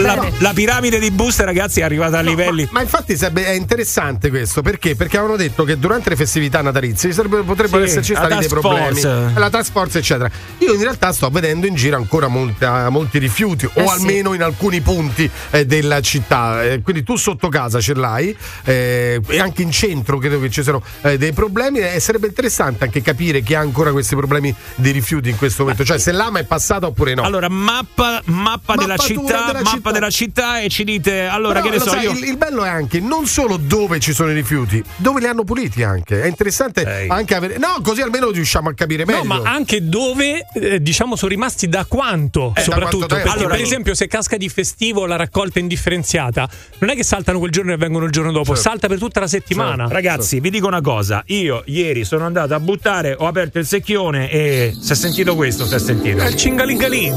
la, Bene. la piramide di buste, ragazzi, è arrivata a No, livelli. Ma, ma infatti è interessante questo perché? Perché avevano detto che durante le festività natalizie potrebbero Sì, esserci la stati dei problemi. force. La task force, eccetera. Io in realtà sto vedendo in giro ancora molta- molti rifiuti, Eh o sì. almeno in alcuni punti eh, della città. Eh, quindi tu sotto casa ce l'hai, eh, e anche in centro credo che ci siano eh, dei problemi. E sarebbe interessante anche capire chi ha ancora questi problemi di rifiuti in questo momento. Cioè, se l'ama è passata oppure no. Allora, mappa, mappa della città, della mappa città. della città e ci dite, allora Però, che ne so sai, io. il, il bello è anche non solo dove ci sono i rifiuti, dove li hanno puliti anche. È interessante anche avere. No, così almeno riusciamo a capire meglio. No, ma anche dove eh, diciamo sono rimasti da quanto, Eh, da soprattutto. quanto perché, Allora, per esempio, se casca di festivo la raccolta indifferenziata, non è che saltano quel giorno e vengono il giorno dopo, salta per tutta la settimana. Ragazzi, vi dico una cosa. Io ieri sono andato a buttare, ho aperto il secchione e si è sentito questo, si è sentito. È il cingalingalì.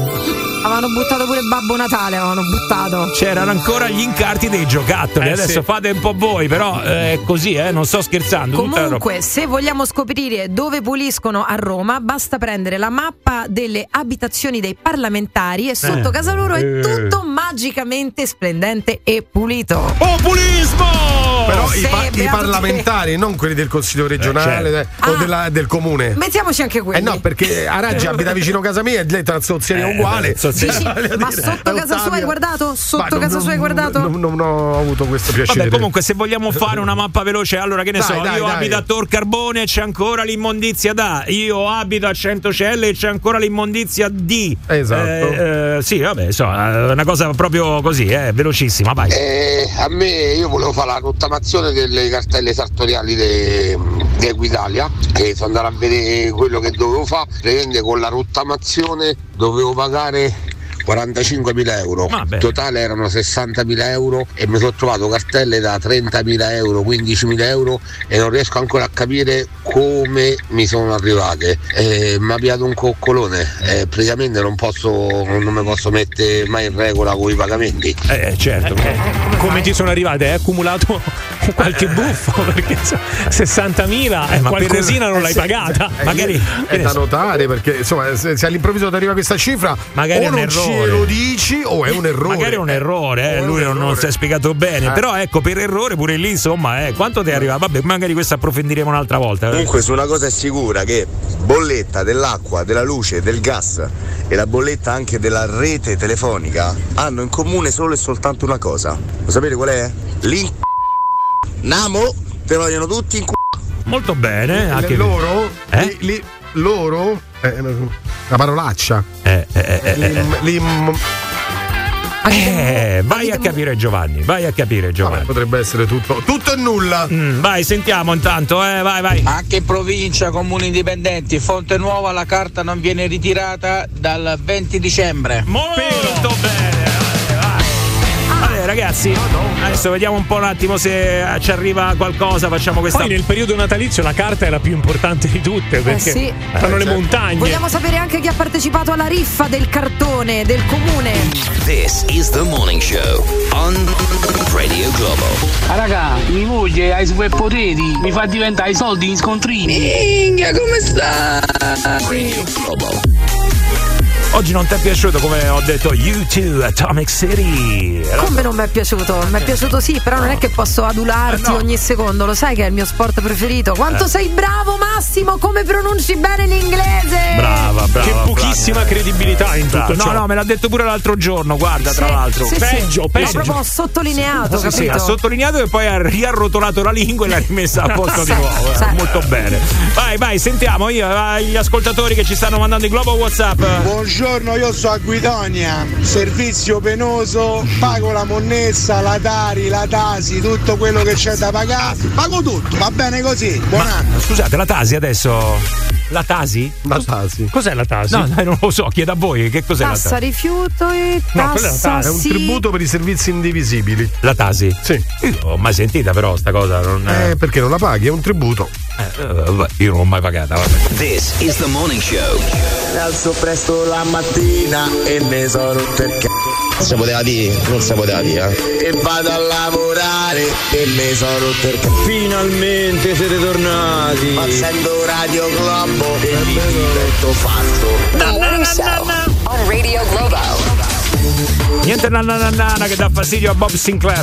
Avevano buttato pure Babbo Natale, avevano buttato. C'erano ancora gli incarti dei giocattoli. Eh, Adesso sì. fate un po' voi, però eh, è così, eh, non sto scherzando. Comunque, se vogliamo scoprire dove puliscono a Roma, basta prendere la mappa delle abitazioni dei parlamentari e sotto Eh. casa loro è Eh. tutto magicamente splendente e pulito. Populismo! Però i, pa- i parlamentari, non quelli del consiglio regionale certo. eh, o Ah. della- del comune. Mettiamoci anche Eh quelli. no, perché a Raggi abita vicino a casa mia e lei transozzieria Eh, uguale. transozzieria. Dici, Voglio ma sotto è casa sua hai guardato? Sotto non- casa sua hai non- guardato? Non, non ho avuto questo piacere. Vabbè, comunque, se vogliamo fare una mappa veloce, allora che ne Dai, so, dai, io dai. abito a Tor Carbone e c'è ancora l'immondizia da. Io abito a Centocelle e c'è ancora l'immondizia di. Esatto. Eh, eh, sì, vabbè, so, è una cosa proprio così, eh, velocissima, vai. Eh, a me io volevo fare la rottamazione delle cartelle sartoriali di Equitalia che sono andato a vedere quello che dovevo fare con la rottamazione dovevo pagare 45.000 euro. Vabbè. In totale erano 60.000 euro e mi sono trovato cartelle da 30.000 euro, 15.000 euro e non riesco ancora a capire come mi sono arrivate. Eh, mi ha piato un coccolone, eh, praticamente non posso, non mi posso mettere mai in regola con i pagamenti. Eh, certo. Come ti sono arrivate? Hai accumulato *laughs* qualche buffo? *laughs* Perché so- 60.000 eh, ma per- qualcosina non eh, l'hai pagata. eh, Magari è da notare perché insomma se, se all'improvviso ti arriva questa cifra Magari è o un non ce errore. lo dici o è un errore Magari è un errore, eh, O è lui un non, non errore. si è spiegato bene. Eh. Però ecco, per errore pure lì, insomma, eh, quanto ti arriva? Vabbè, magari questo approfondiremo un'altra volta. eh. Comunque su una cosa è sicura che bolletta dell'acqua, della luce, del gas e la bolletta anche della rete telefonica hanno in comune solo e soltanto una cosa. Lo sapete qual è? L'in Namo te lo vogliono tutti in Molto bene. Anche loro Eh? li- li- loro eh, una parolaccia Eh, eh, eh, eh, eh. Lim- lim- Eh, vai a capire Giovanni, vai a capire Giovanni. potrebbe essere tutto tutto e nulla Mm, vai, sentiamo intanto, eh, vai, vai. Anche in provincia, comuni indipendenti, Fonte Nuova la carta non viene ritirata dal 20 dicembre. Molto bene. Ragazzi, adesso vediamo un po' un attimo se eh, ci arriva qualcosa. Facciamo questa. Poi nel periodo natalizio la carta è la più importante di tutte perché Eh sì. fanno le certo. montagne. Vogliamo sapere anche chi ha partecipato alla riffa del cartone del comune. This is the morning show on Radio Globo. Ah, raga, mi moglie ha i superpoteri, mi fa diventare i soldi in scontrini. Minchia, come sta? Radio Globo. Oggi non ti è piaciuto come ho detto U2 Atomic City? Come non mi è piaciuto? Mi è piaciuto sì, però non è che posso adularti ogni secondo, lo sai che è il mio sport preferito. Quanto Eh. sei bravo Massimo, come pronunci bene l'inglese? Brava, brava. Che pochissima credibilità in tutto no, ciò. No, me l'ha detto pure l'altro giorno, guarda, tra Sì, l'altro. sì, sì. Peggio, L'ho peggio. proprio sottolineato, Sì, sì, ha sottolineato e poi ha riarrotolato la lingua e l'ha rimessa a posto di Sì, nuovo. eh, sì. Molto bene. Vai, vai, sentiamo io, vai, gli ascoltatori che ci stanno mandando in globo WhatsApp. Buongiorno, io sono a Guidonia, servizio penoso, pago la monnessa, la Tari, la Tasi, tutto quello che c'è da pagare, pago tutto, va bene così, buon anno. Scusate, la Tasi adesso. La Tasi? La Tasi. Cos'è la Tasi? No, dai, *laughs* non lo so, chiedo a voi che cos'è Tassa la Tasi. rifiuto e No, quella è la tassa tassa, è un sì. tributo per i servizi indivisibili La Tasi? sì Io non l'ho mai sentita però sta cosa. Non, eh, perché non la paghi è un tributo eh, vabbè, io non l'ho mai pagata. Vabbè. This is the morning show. Mi alzo presto la mattina e mi sono rotto il c***o. Si poteva dire, non si poteva dire. eh. E vado a lavorare e mi sono rotto il c***o. Finalmente siete tornati. Facendo Radio Globo e mi divento fatto. Morning Show on Radio Globo. Niente nananana che dà fastidio a Bob Sinclair.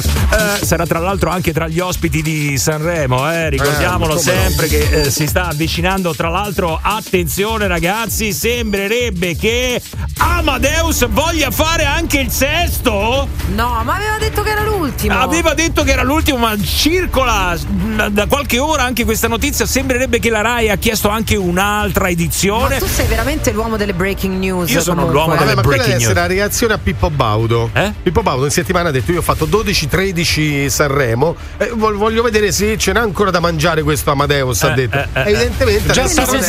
Eh, sarà tra l'altro anche tra gli ospiti di Sanremo, eh, ricordiamolo Eh, come no. sempre che eh, si sta avvicinando. Tra l'altro, attenzione ragazzi, sembrerebbe che Amadeus voglia fare anche il sesto. No, ma aveva detto che era l'ultimo. Aveva detto che era l'ultimo, ma circola mh, da qualche ora anche questa notizia. Sembrerebbe che la Rai ha chiesto anche un'altra Ma edizione. tu sei veramente l'uomo delle breaking news. Io sono comunque. l'uomo Vabbè, delle ma quella breaking deve essere news. la reazione a Pippo Baudo. Eh? Pippo Baudo in settimana ha detto: Io ho fatto 12-13 Sanremo. E vol- voglio vedere se ce n'è ancora da mangiare questo Amadeus. ha Eh, detto. eh, eh, Evidentemente Già Amadeus-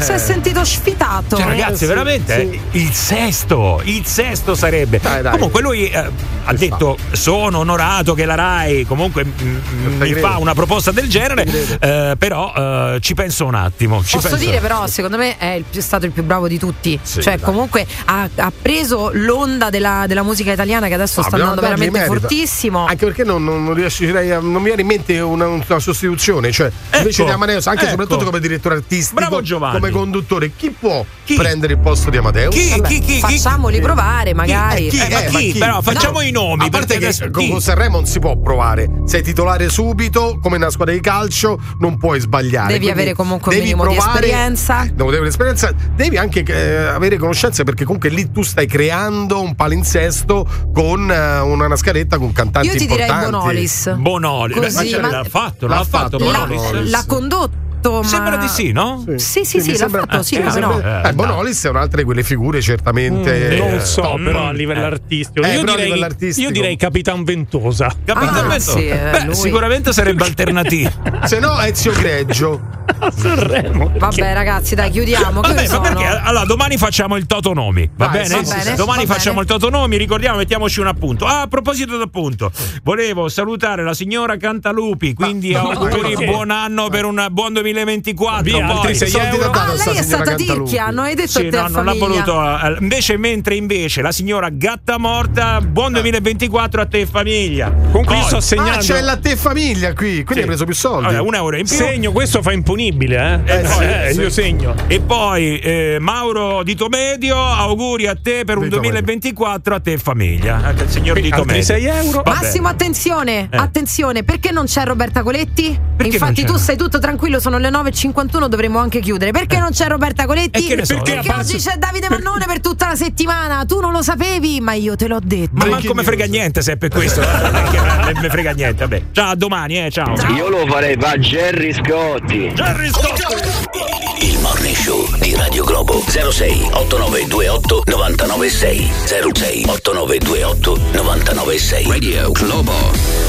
Si è sentito sfitato. Cioè, ragazzi, sì, veramente sì. eh, il sesto, il sesto sarebbe. Dai, dai. Comunque lui eh, ha detto: Sono onorato che la Rai comunque mm, mi fa una proposta del genere, eh, però eh, ci penso un attimo. Ci Posso penso. dire però, secondo me è, il più- è stato il più bravo di tutti. Sì, cioè, dai. comunque ha, ha preso l'onda della, della musica italiana che adesso No, sta dobbiamo andando veramente fortissimo. Anche perché non, non, non riuscirei a- non mi viene in mente una, una sostituzione. Cioè, invece Ecco, di Amadeus, anche e ecco. soprattutto come direttore artistico, Bravo Giovanni. come conduttore, chi può Chi? prendere il posto di Amadeus? Chi, Vabbè, chi, chi, chi? facciamoli provare, magari. Chi? Eh, ma Eh, ma chi? Però facciamo No. i nomi. A parte che adesso- con, Sanremo non si può provare. Sei titolare subito, come nella squadra di calcio, non puoi sbagliare. Devi Quindi avere comunque un devi minimo di provare- esperienza. Eh, Devi avere esperienza, devi anche eh, avere conoscenze perché comunque lì tu stai creando un palinsesto con eh, una, una scaletta con cantanti Io ti direi importanti. Bonolis. Bonoli. Così, Beh, ma ma- l'ha fatto, l'ha, L'ha fatto fatto, Bonolis. Bonolis. l'ha condotto fatto. Sembra ma... di sì, no? Sì, sì, sì, l'ha sembra- fatto, sì, mi come sembra- no. eh, Bonolis è un'altra di quelle figure certamente. Mm, non eh, so, top. però a livello artistico. Eh, io, direi, livello artistico. io direi Capitan Ventosa. Capito? Ah, Beh, sì, eh, Beh, lui. sicuramente sarebbe alternativo. *laughs* Se no, Ezio Greggio. *laughs* Sanremo. Vabbè, ragazzi, dai, chiudiamo. Vabbè, ma sono? perché? Allora, domani facciamo il Totonomi. Va Vai, bene? sì, sì, sì. Domani Va facciamo bene. il Totonomi. Ricordiamo, mettiamoci un appunto. Ah, a proposito d'appunto, volevo salutare la signora Cantalupi. Quindi auguri, perché? buon anno per un buon 2024. Via, Poi- altri sei soldi euro. da dare Ah, lei è stata ticchia, non hai detto Sì, no, non l'ha famiglia. voluto. eh, Invece, mentre invece la signora Gatta Morta, buon 2024 a te e famiglia. Con qui Poi- sto segnando. Ah, c'è la te famiglia qui, quindi Sì. hai preso più soldi. Vabbè, un euro in più. Segno, questo fa imponibile, eh? Eh, sì, Eh, sì. io segno. E poi eh, Mauro Dito Medio, auguri a te per un Dito 2024 a te e famiglia. Anche il signor Dito Altri Medio. 6 euro. Vabbè. Massimo, attenzione, Eh. attenzione, perché non c'è Roberta Coletti? Perché Infatti, tu stai tutto tranquillo, sono le 9.51, dovremmo anche chiudere. Perché non c'è Roberta Coletti? Che ne so, perché perché oggi c'è Davide Mannone per tutta la settimana. Tu non lo sapevi, ma io te l'ho detto. Ma manco me frega niente se è per questo. Non che non me frega niente. Vabbè. Ciao, a domani, eh. Ciao. Io lo farei va Jerry Scotti. Jerry Scotti. Il Morning Show di Radio Globo 06 8928 996 06 8928 996 Radio Globo